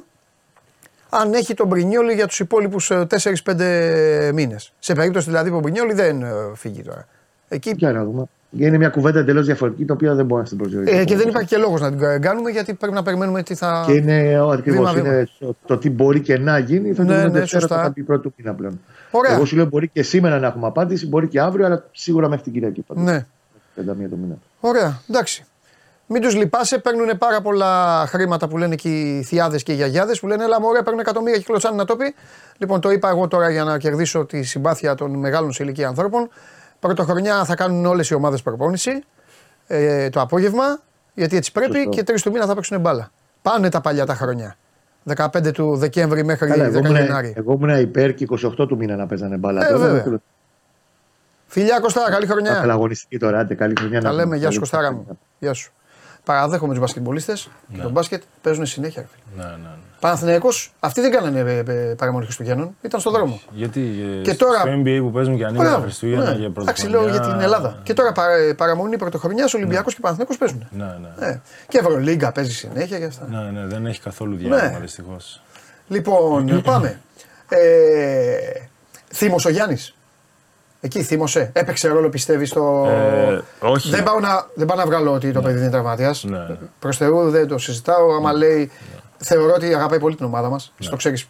αν έχει τον Μπρινιόλι για τους υπόλοιπους 4-5 μήνες. Σε περίπτωση δηλαδή που ο Μπρινιόλι δεν ε, φύγει τώρα. Εκεί, Για να δούμε. Είναι μια κουβέντα εντελώς διαφορετική, την οποία δεν μπορώ να την προσδιορίσω. ε, και δεν υπάρχει και λόγος να την κάνουμε γιατί πρέπει να περιμένουμε τι θα. Και είναι ακριβώς Βήμα-βήμα. είναι το, το τι μπορεί και να γίνει. Θα Ναι, το δούμε ναι, Δευτέρα, σωστά. θα τα πει πρώτου μήνα πλέον. Ωραία. Εγώ σου λέω μπορεί και σήμερα να έχουμε απάντηση, μπορεί και αύριο, αλλά σίγουρα μέχρι την Κυριακή. πάντως. Ναι. 31 το μήνα. Ωραία, εντάξει. Μην τους λυπάσαι, παίρνουν πάρα πολλά χρήματα που λένε και οι θιάδε και οι γιαγιάδες που λένε Ελά, μωρέ, παίρνουν εκατομμύρια και κλωτσάνε να το πει. Λοιπόν, το είπα εγώ τώρα για να κερδίσω τη συμπάθεια των μεγάλων σε ηλικία ανθρώπων. Πρωτοχρονιά θα κάνουν όλες οι ομάδες προπόνηση ε, το απόγευμα, γιατί έτσι πρέπει Σωστό. και τρεις του μήνα θα παίξουν μπάλα. Πάνε τα παλιά τα χρόνια. 15 του Δεκέμβρη μέχρι Καλά, εγώ 10 ήμουν, Γενάρη. εγώ ήμουν υπέρ και 28 του μήνα να παίζανε μπάλα. Ε, Τώρα βέβαια. δεν Φιλιά Κωστά, καλή Θα χρονιά. ήθελα αγωνιστική τώρα, άντε, καλή χρονιά. Τα να λέμε, έχουμε. γεια σου Καλή Κωστάρα χρονιά. μου. Γεια σου. Παραδέχομαι τους μπασκετμπολίστες και τον μπάσκετ παίζουν συνέχεια. ρε φίλε. Ναι, ναι, ναι. Παναθηναϊκός, αυτοί δεν κάνανε ε, ε, παραμονή Χριστουγέννων, ήταν στον δρόμο. Γιατί ε, Και στο τώρα- NBA που παίζουν και ανοίγουν τα Μπράβο, Χριστούγεννα ναι. και Εντάξει, πρωτοχρονιά. λέω για την Ελλάδα. Και τώρα παρα, ε, παραμονή πρωτοχρονιάς Ολυμπιακός και Παναθηναϊκός παίζουν. Ναι, ναι. Ε, και Ευρωλίγκα παίζει συνέχεια και αυτά. Ναι, ναι, δεν έχει καθόλου διάλειμμα Ναι. δυστυχώς. Λοιπόν, *clears throat* πάμε. Ε, θύμος ο Γιάννης. Εκεί θύμωσε. Έπαιξε ρόλο πιστεύεις στο. Ε, όχι. Δεν πάω, να, δεν πάω να βγάλω ότι το παιδί δεν είναι τραυματίας. Ναι, ναι. Προς Θεού δεν το συζητάω. Άμα λέει. Θεωρώ ότι αγαπάει πολύ την ομάδα μας. Ναι. Το ξέρεις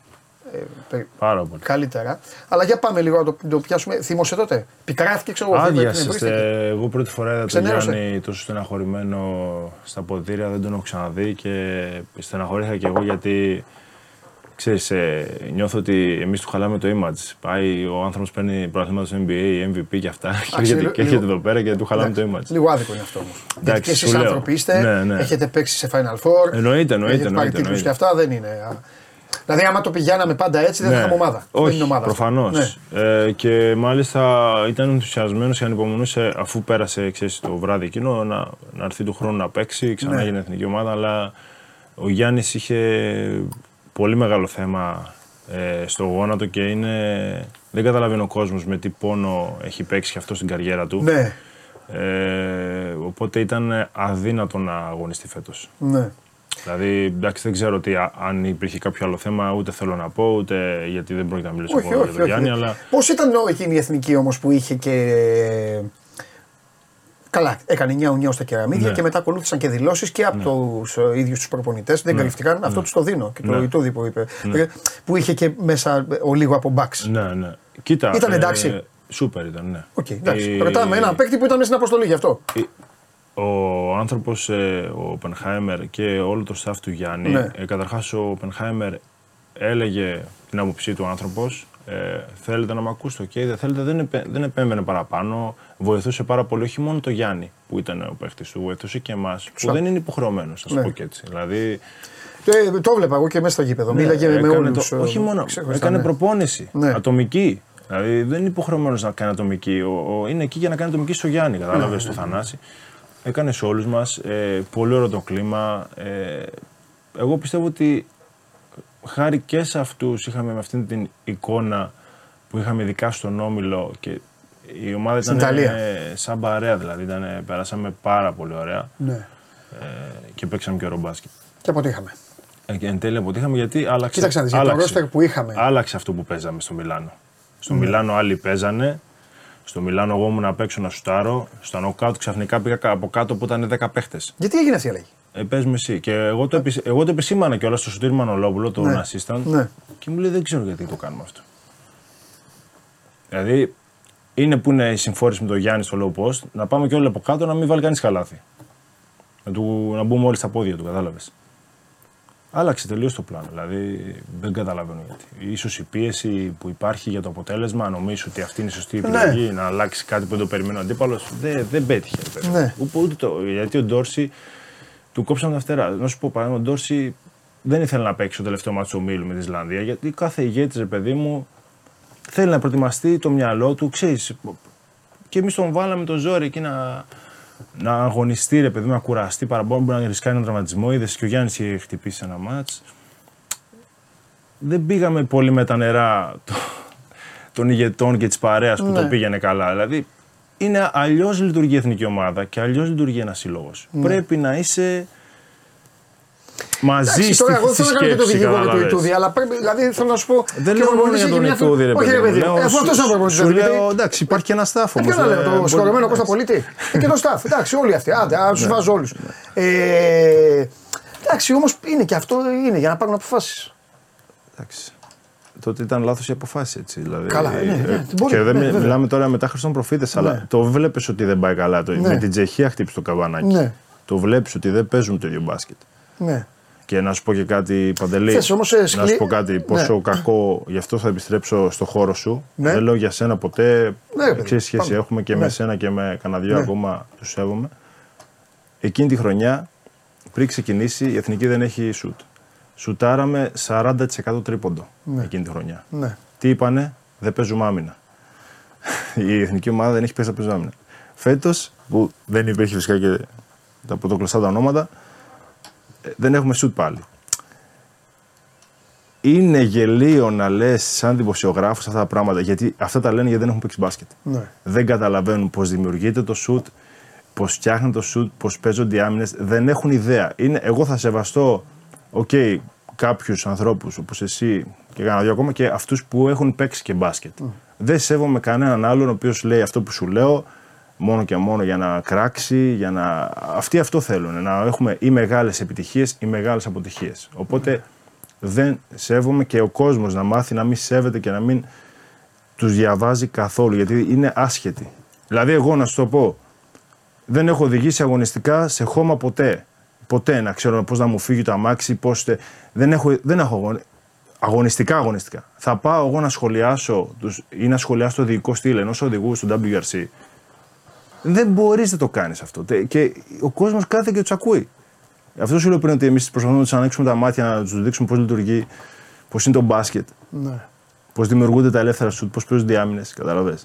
Πάρα πολύ. καλύτερα. Αλλά για πάμε λίγο να το, το πιάσουμε. Θύμωσε τότε; Πικράθηκε, ξέρω εγώ. Άδειασε. εκνευρίστηκε. στε- Εγώ πρώτη φορά είδα τον Ξενέρωσε. Γιάννη τόσο στεναχωρημένο στα ποδητήρια, δεν τον έχω ξαναδεί και στεναχωρήθηκα και εγώ γιατί ξέρεις, ε, νιώθω ότι εμείς του χαλάμε το image. Πάει ο άνθρωπος παίρνει πρωταθλήματα στο NBA, MVP και αυτά και έρχεται, λίγο- και έρχεται λίγο- εδώ πέρα και του χαλάμε το image. Λίγο άδικο είναι αυτό όμως. Γιατί Εντάξει, και εσείς σου λέω. άνθρωποι είστε, Ναι, ναι. έχετε παίξει σε Final Four. Εννοείται, εννοείται, Έχετε πάρει εννοείται, τίτλους εννοείται. και αυτά δεν είναι. α. Δηλαδή, άμα το πηγαίναμε πάντα έτσι, δεν θα είχαμε ομάδα. Ναι. Όχι, δεν είναι ομάδα. προφανώς. Ναι. Ε, και μάλιστα ήταν ενθουσιασμένος και ανυπομονούσε αφού πέρασε ξέρεις, το βράδυ εκείνο να, να έρθει του χρόνου να παίξει ξανά Ναι. για την εθνική ομάδα. Αλλά ο Γιάννης είχε πολύ μεγάλο θέμα ε, στο γόνατο και είναι, δεν καταλαβαίνει ο κόσμος με τι πόνο έχει παίξει και αυτό στην καριέρα του. Ναι, Ε, οπότε ήταν αδύνατο να αγωνιστεί φέτος. ναι. Δηλαδή, εντάξει, δεν ξέρω τι, α- αν υπήρχε κάποιο άλλο θέμα, ούτε θέλω να πω, ούτε γιατί δεν πρόκειται να μιλήσω Όχι, εγώ όχι. για τον Γιάννη, αλλά Πώς ήταν ο- εκείνη η εθνική όμως που είχε και. Καλά, έκανε νιάου νιάου στα κεραμίδια Ναι. και μετά ακολούθησαν και δηλώσεις και από τους ίδιους τους προπονητές. Δεν κρύφτηκαν. Αυτό τους το δίνω. Και το Ναι. Ιτούδη που είπε. Που είχε και μέσα ε, ο λίγο από Μπακς. ναι, ναι. Κοίτα. Ήταν εντάξει; σούπερ ήταν, ναι. Οκ, εντάξει. Η- Ρωτάμε έναν παίκτη που ήταν στην αποστολή γι' αυτό. Ο άνθρωπος, ε, ο Οπενχάιμερ και όλο το staff του Γιάννη, Ναι. ε, καταρχάς ο Οπενχάιμερ έλεγε την άποψή του ο άνθρωπος, ε, θέλετε να με ακούσετε, οκ, δεν θέλετε, δεν, επέ, δεν επέμβαινε παραπάνω, βοηθούσε πάρα πολύ, όχι μόνο το Γιάννη που ήταν ο παίχτης του, βοηθούσε και εμάς, που δεν είναι υποχρεωμένος, να σου Ναι. πω και έτσι. Δηλαδή, Ε, το έβλεπα εγώ και μέσα στο γήπεδο. Μίλαγε με Ναι, έκανε όλους. το- όχι μόνο, έκανε προπόνηση. Ναι. Ατομική. Δηλαδή δεν είναι υποχρεωμένος να κάνει ατομική. Ο, ο- είναι εκεί για να κάνει ατομική στο Γιάννη, κατάλαβες, στο Θανάση. Έκανε σε όλους μας. Ε, πολύ ωραίο το κλίμα. Ε, εγώ πιστεύω ότι χάρη και σε αυτούς είχαμε με αυτήν την εικόνα που είχαμε ειδικά στον Όμιλο και η ομάδα Στην ήταν Ιταλία. ε, σαν παρέα, δηλαδή ήταν, περάσαμε πάρα πολύ ωραία Ναι. ε, και παίξαμε και ωραίο μπάσκετ. Και αποτύχαμε. Ε, και εν τέλει αποτύχαμε γιατί άλλαξε. Κοίταξε να δεις, για το ρόστερ που είχαμε. Άλλαξε αυτό που παίζαμε στο Μιλάνο. Στο Μιλάνο άλλοι παίζανε. Στο Μιλάνο εγώ ήμουν απ' έξω να σουτάρω. Στο νοκάουτ ξαφνικά πήγα από κάτω που ήταν 10 παίχτες. Γιατί έγινε αυτή η αλλαγή; Ε, πες μου εσύ. Και εγώ το, επισ... εγώ το επισήμανα κιόλας στο Σωτήρι Μανολόπουλο, τον Ναι. assistant. Ναι. Και μου λέει δεν ξέρω γιατί το κάνουμε αυτό. Δηλαδή είναι που είναι η συμφόρηση με τον Γιάννη στο low post, να πάμε και όλοι από κάτω να μην βάλει κανείς καλάθι. Να, του, να μπούμε όλοι στα πόδια του, κατάλαβες. Άλλαξε τελείως το πλάνο. Δηλαδή δεν καταλαβαίνω γιατί. σω η πίεση που υπάρχει για το αποτέλεσμα, νομίζω ότι αυτή είναι η σωστή επιλογή, να αλλάξει κάτι που δεν το περιμένει ο αντίπαλος, δεν, δεν πέτυχε. ρε παιδί. Ναι. Ούτε, ούτε το, γιατί ο Ντόρση του κόψαν τα φτερά. Να σου πω παράδειγμα, ο Ντόρση δεν ήθελε να παίξει το τελευταίο μάτσο ομίλου με τη Ισλανδία, γιατί κάθε ηγέτης, ρε παιδί μου, θέλει να προετοιμαστεί το μυαλό του, ξέρεις. Και εμείς τον βάλαμε το ζόρι εκεί να, να αγωνιστεί, ρε παιδί μου, να κουραστεί παραπάνω. Μπορεί να ρισκάρει έναν τραυματισμό. Είδες και ο Γιάννης είχε χτυπήσει ένα μάτς. Δεν πήγαμε πολύ με τα νερά το- των ηγετών και της παρέας που Ναι. το πήγαινε καλά. Δηλαδή, είναι αλλιώς λειτουργεί η εθνική ομάδα και αλλιώς λειτουργεί ένας σύλλογος. Πρέπει να είσαι μαζί Ναι. Εντάξει, στη, τώρα εγώ δεν στη θέλω να κάνω και το σκέψη. δικηγόρο του καταλαβες. Ιτούδη, αλλά πρέπει, δηλαδή θέλω να σου πω. Δεν και λέω ο μόνο προπονητής για έχει τον μια φι- Ιτούδη, ρε Όχι, ρε παιδί. παιδί. Λέω, Αφού αυτό είναι ο προπονητής, Σου δηλαδή, λέω, εντάξει, υπάρχει και ένα staff Ε, όμως. ποιο να λέω, ε, το μπορεί- σκορεμένο Κώστα Πολίτη. Ε, και το staff. Εντάξει, όλοι αυτοί. Άντε, ας Ναι. του βάζω όλους. Ε, εντάξει, όμως είναι και αυτό είναι για να πάρουν αποφάσεις. Εντάξει. Τότε ήταν λάθος η αποφάση έτσι. Δηλαδή, Καλά, ναι, ναι, ε, μπορεί, και δεν ναι, μι- βέβαια. μιλάμε τώρα μετά Χριστόν προφήτες, αλλά το βλέπεις ότι δεν πάει καλά. Το, Ναι. Με την Τσεχία χτύπησε το καβανάκι. Ναι. Το βλέπεις ότι δεν παίζουν το ίδιο μπάσκετ. Ναι. Και να σου πω και κάτι, Παντελή. Θες όμως, ε, να σκλη- σου πω κάτι. Πόσο Ναι. κακό, γι' αυτό θα επιστρέψω στο χώρο σου. Ναι. Δεν λέω για σένα ποτέ. Ναι, παιδί, Ξέρεις σχέση πάμε. έχουμε και Ναι. με σένα και με κανένα δυο Ναι. ακόμα τους σέβομαι. Εκείνη τη χρονιά, πριν ξεκινήσει, η εθνική δεν έχει σουτ. Σουτάραμε 40% τρίποντο εκείνη τη χρονιά. Ναι. Τι είπανε, δεν παίζουμε άμυνα. *laughs* Η εθνική ομάδα δεν έχει παίξει να παίζει άμυνα. Φέτος, που δεν υπήρχε φυσικά και τα πρωτοκλαστά τα ονόματα, ε, δεν έχουμε σουτ πάλι. Είναι γελίο να λες σαν δημοσιογράφος αυτά τα πράγματα, γιατί αυτά τα λένε γιατί δεν έχουν παίξει μπάσκετ. Ναι. Δεν καταλαβαίνουν πώς δημιουργείται το σουτ, πώς φτιάχνει το σουτ, πώς παίζονται οι άμυνες. Δεν έχουν ιδέα. Είναι, εγώ θα σεβαστώ, OK, okay, κάποιους ανθρώπους όπως εσύ και κανένα δυο ακόμα και αυτούς που έχουν παίξει και μπάσκετ. Δεν σέβομαι κανέναν άλλον ο οποίος λέει αυτό που σου λέω μόνο και μόνο για να κράξει, για να. Αυτοί αυτό θέλουν. Να έχουμε ή μεγάλες επιτυχίες ή μεγάλες αποτυχίες. Οπότε δεν σέβομαι και ο κόσμος να μάθει να μην σέβεται και να μην τους διαβάζει καθόλου γιατί είναι άσχετοι. Δηλαδή, εγώ να σου το πω, δεν έχω οδηγήσει αγωνιστικά σε χώμα ποτέ. Ποτέ να ξέρω πώς να μου φύγει το αμάξι, πώς... τε- Δεν έχω, δεν έχω αγωνι- αγωνιστικά αγωνιστικά. Θα πάω εγώ να σχολιάσω τους, ή να σχολιάσω το διοικό στυλ ενός οδηγού στο WRC. Δεν μπορείς να το κάνεις αυτό. Τε- Και ο κόσμος κάθε και τους ακούει. Αυτό σου λέω πριν ότι εμείς προσπαθούμε να τους ανοίξουμε τα μάτια, να τους δείξουμε πώς λειτουργεί, πώς είναι το μπάσκετ, ναι. πώς δημιουργούνται τα ελεύθερα σουτ, πώς παίζονται οι άμυνες. Καταλαβέ.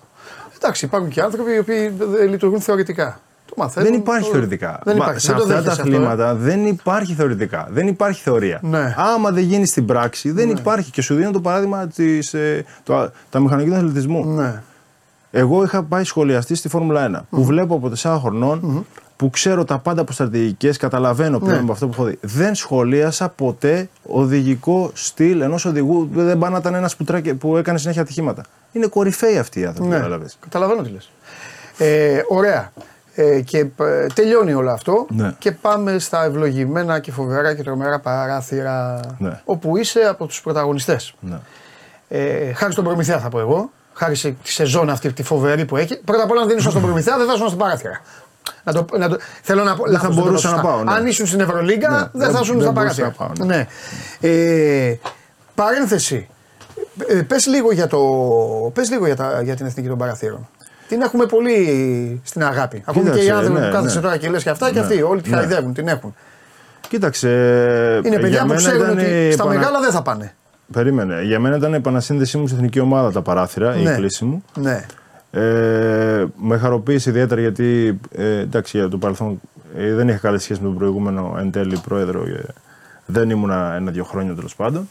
Εντάξει, υπάρχουν και άνθρωποι οι οποίοι δεν λειτουργούν θεωρητικά. Το μαθαίνουν. Δεν υπάρχει το- θεωρητικά. Δεν Μα υπάρχει. σε δεν το αυτά τα δέχεσαι αυτό, ε. αθλήματα δεν υπάρχει θεωρητικά. Δεν υπάρχει θεωρία. Ναι. Άμα δεν γίνει στην πράξη, δεν υπάρχει. Και σου δίνω το παράδειγμα της, ε, το, τα μηχανικού του αθλητισμού. Ναι. Εγώ είχα πάει σχολιαστή στη Φόρμουλα 1 που βλέπω από 4 χρονων που ξέρω τα πάντα από στρατηγικές, καταλαβαίνω πλέον Ναι. από αυτό που έχω δει. Δεν σχολίασα ποτέ οδηγικό στυλ ενός οδηγού. Δεν πάνε να ήταν ένας που, τράκε- που έκανε συνέχεια ατυχήματα. Είναι κορυφαίοι αυτοί οι άνθρωποι, Ναι. κατάλαβες. Καταλαβαίνω τι λες. Ε, ωραία. Ε, και ε, τελειώνει όλο αυτό Ναι. και πάμε στα ευλογημένα και φοβερά και τρομερά παράθυρα Ναι. όπου είσαι από τους πρωταγωνιστές. Ναι. Ε, χάρη στον Προμηθέα θα πω εγώ, χάρη σε τη σεζόν αυτή τη φοβερή που έχει. Πρώτα απ' όλα, αν δεν ήσουν στον Προμηθέα, δεν θα ήσουν στα παράθυρα. Να το, να το, θέλω να πω. Δεν λάθος, θα το πω μπορούσα σωστά. να πάω, ναι. Αν ήσουν στην Ευρωλίγκα, Ναι, δεν δεν- θα ήσουν δεν στα μπορούσα παράθυρα. να πάω, ναι. ναι. Ε, παρένθεση. Ε, πες λίγο, για, το, πες λίγο για, τα, για την εθνική των παραθύρων. Την έχουμε πολύ στην αγάπη. Ακόμη και οι Κοίταξε, άνθρωποι ναι, που κάθεσαι ναι. τώρα και λες και αυτά και Ναι, αυτοί. Όλοι τη ναι. χαϊδεύουν, την έχουν. Κοίταξε. Είναι παιδιά για που μένα ξέρουν ήταν ότι η στα επανα- μεγάλα δεν θα πάνε. Περίμενε. Για μένα ήταν η επανασύνδεσή μου στην εθνική ομάδα τα παράθυρα, Ναι. η κλίση μου. Ναι. Ε, με χαροποίησε ιδιαίτερα γιατί ε, εντάξει, για το παρελθόν ε, δεν είχα καλή σχέση με τον προηγούμενο εν τέλει πρόεδρο. ε, δεν ήμουνα ένα-δύο χρόνια τέλος πάντων.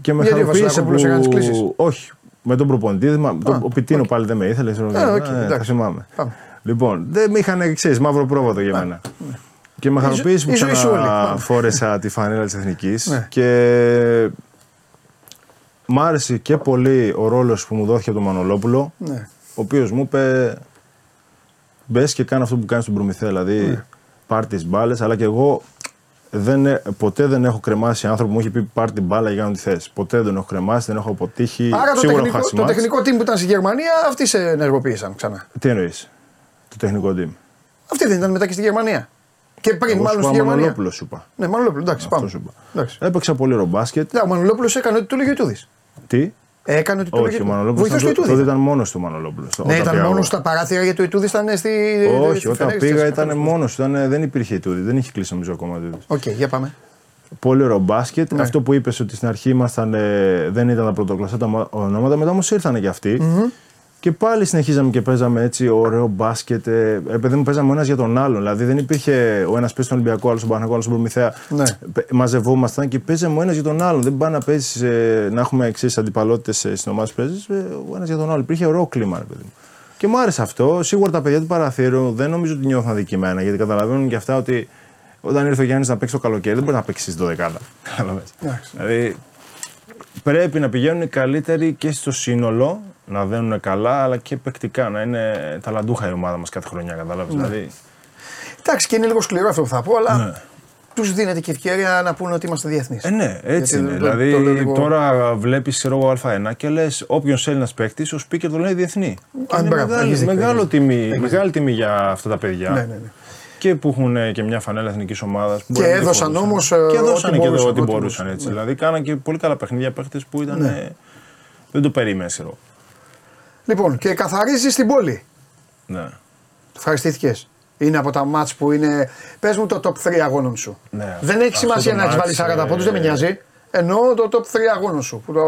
Και με Γιατί ο χαροποίησε Βασιλακόπουλος έκανε τις κλήσεις; Όχι. Με τον προπονητή. μα- το, ο Πιτίνο πάλι δεν με ήθελε. ξέρω, Ε, οκ, ε, θα εντάξει. θυμάμαι. Πάμε. Λοιπόν, δεν με είχαν ξέρεις μαύρο πρόβατο για μένα. Και με χαροποίησε που η ζωή σου όλη. φόρεσα τη φανέλα της Εθνικής. Ναι. Και μ' άρεσε και πολύ ο ρόλος που μου δόθηκε από τον Μανολόπουλο. Ναι. Ο οποίος μου είπε. Μπες και κάνει αυτό που κάνεις στον Προμηθέα. Δηλαδή, Ναι. πάρ τις μπάλες. Αλλά και εγώ δεν, ε- ποτέ δεν έχω κρεμάσει άνθρωπο που μου έχει πει πάρ την μπάλα για να τη θες. Ποτέ δεν έχω κρεμάσει, δεν έχω αποτύχει. Άρα το Σίγουρα έχω τεχνικό, χάσει το μάτς. τεχνικό team που ήταν στη Γερμανία, αυτοί σε ενεργοποίησαν ξανά. Τι εννοείς, το τεχνικό team; Αυτοί δεν ήταν μετά και στη Γερμανία. Και πριν, Εγώ σου μάλλον είπα στη Γερμανία. Μανολόπουλο σου είπα. Ναι, Μανολόπουλο, εντάξει, Αυτό πάμε. σου είπα. Εντάξει. Έπαιξα πολύ ωραίο μπάσκετ. Ναι, ο Μανολόπουλο έκανε ό,τι του λέγει ο Ιτούδη. Τι; Έκανε ό,τι του λέγει Όχι, ο Ιτούδης. Μανολόπουλος Βοηθός του τότε Ιτούδη. ήταν μόνος του Μανολόπουλος. Ναι, ήταν μόνος στα παράθυρα γιατί ο Ιτούδη ήταν στη. Όχι, στη όταν Φενέρης, πήγα στις ήταν καθόλου. μόνος του. Δεν υπήρχε Ιτούδη, δεν είχε κλείσει νομίζω ακόμα Ιτούδης. Οκ, για πάμε. Πολύ ωραίο μπάσκετ. Ναι. Αυτό που είπες ότι στην αρχή ήμασταν, ε, δεν ήταν τα πρωτοκλασάτα μα- ονόματα, μετά όμως ήρθαν και αυτοι Και πάλι συνεχίζαμε και παίζαμε έτσι ωραίο μπάσκετ. Ε, ε, παιδί μου, παίζαμε ο ένας για τον άλλον. Δηλαδή δεν υπήρχε ο ένας παίζει στον Ολυμπιακό, άλλος στον Παναγό, άλλος στον Προμηθέα. Ναι. Πε- Μαζευόμασταν και παίζαμε ο ένας για τον άλλον. Δεν πάει να παίζεις, ε, να έχουμε εξή αντιπαλότητες στην ομάδα που παίζεις, ε, ο ένας για τον άλλον. Υπήρχε ωραίο κλίμα, ρε παιδί μου. Και μου άρεσε αυτό. Σίγουρα τα παιδιά του παραθύρου δεν νομίζω ότι νιώθουν αδικημένα γιατί καταλαβαίνουν και αυτά ότι όταν ήρθε ο Γιάννης να παίξει το καλοκαίρι δεν μπορεί να παίξει στη 12. Κατάλαβες. Εντάξει. δηλαδή πρέπει να πηγαίνουν οι καλύτεροι και στο σύνολο να δένουν καλά αλλά και παικτικά να είναι ταλαντούχα η ομάδα μας κάθε χρονιά. Κατάλαβες. Δηλαδή, Εντάξει, και είναι λίγο σκληρό αυτό που θα πω, αλλά Ναι. τους δίνεται και ευκαιρία να πούνε ότι είμαστε διεθνείς. Ε, ναι, έτσι Γιατί είναι. το- το- δηλαδή το λέω λίγο- τώρα βλέπεις, ξέρω εγώ, Α1 και λες όποιον Έλληνα παίκτη, ο speaker το λέει διεθνή. Και Α, είναι μπράβο, μεγάλη- έχεις δίκιο, μεγάλο έχεις τιμή, μεγάλη τιμή για αυτά τα παιδιά. Ναι, ναι, ναι. Και που έχουν ε, και μια φανέλα εθνικής ομάδας. Και έδωσαν όμως, ε, Και έδωσαν ό,τι και μπορούσαν, ό,τι ό,τι μπορούσαν μπορούσαν, έτσι. ναι. Δηλαδή κάναν και πολύ καλά παιχνίδια παίχτε που ήταν. Ναι. ε, Δεν το περίμενες, ξέρω. Λοιπόν, και καθαρίζεις την πόλη. Ναι. Ευχαριστήθηκες. Είναι από τα μάτς που είναι. Πες μου το top 3 αγώνων σου. Ναι. Δεν έχει Αυτό σημασία το να έχεις βάλει μάτς, 40 πόντους, δεν με ε, νοιάζει. Εννοώ το top 3 αγώνων σου. Που το...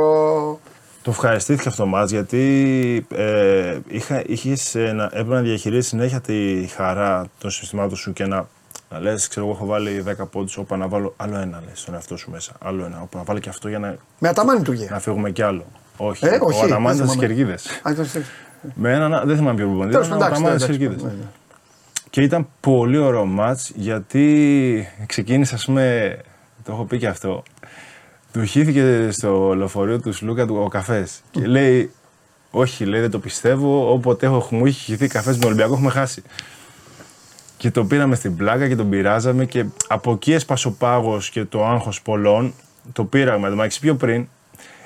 Το ευχαριστήθηκα αυτό το μάτς γιατί ε, είχα, είχες, ε, να, έπρεπε να διαχειρίζεις συνέχεια τη χαρά των συστημάτων σου και να, να λες, ξέρω εγώ έχω βάλει 10 πόντους, όπα να βάλω άλλο ένα λες στον εαυτό σου μέσα, άλλο ένα, όπα να βάλω και αυτό για να, Με αταμάνι του γε. να φύγουμε κι άλλο. Όχι, Ε, όχι, ο Αταμάνης δεν ήταν στις θυμάμαι. Κεργίδες. Α, ήταν στη- Με έναν, δεν θυμάμαι ποιο προπονητή, Τέλος ήταν ο πάντων, Αταμάνης στις εντάξει, Κεργίδες. ναι, ναι. Και ήταν πολύ ωραίο μάτς γιατί ξεκίνησε, ας πούμε, το έχω πει και αυτό, του χύθηκε στο λεωφορείο του Σλούκα του ο καφές και λέει, όχι, λέει, δεν το πιστεύω, όποτε έχω, μου έχει χυθεί καφές με τον Ολυμπιακό έχουμε χάσει. Και το πήραμε στην πλάκα και τον πειράζαμε και από εκεί έσπασε ο πάγος και το άγχος πολλών, το πήραμε, το μάξι πιο πριν,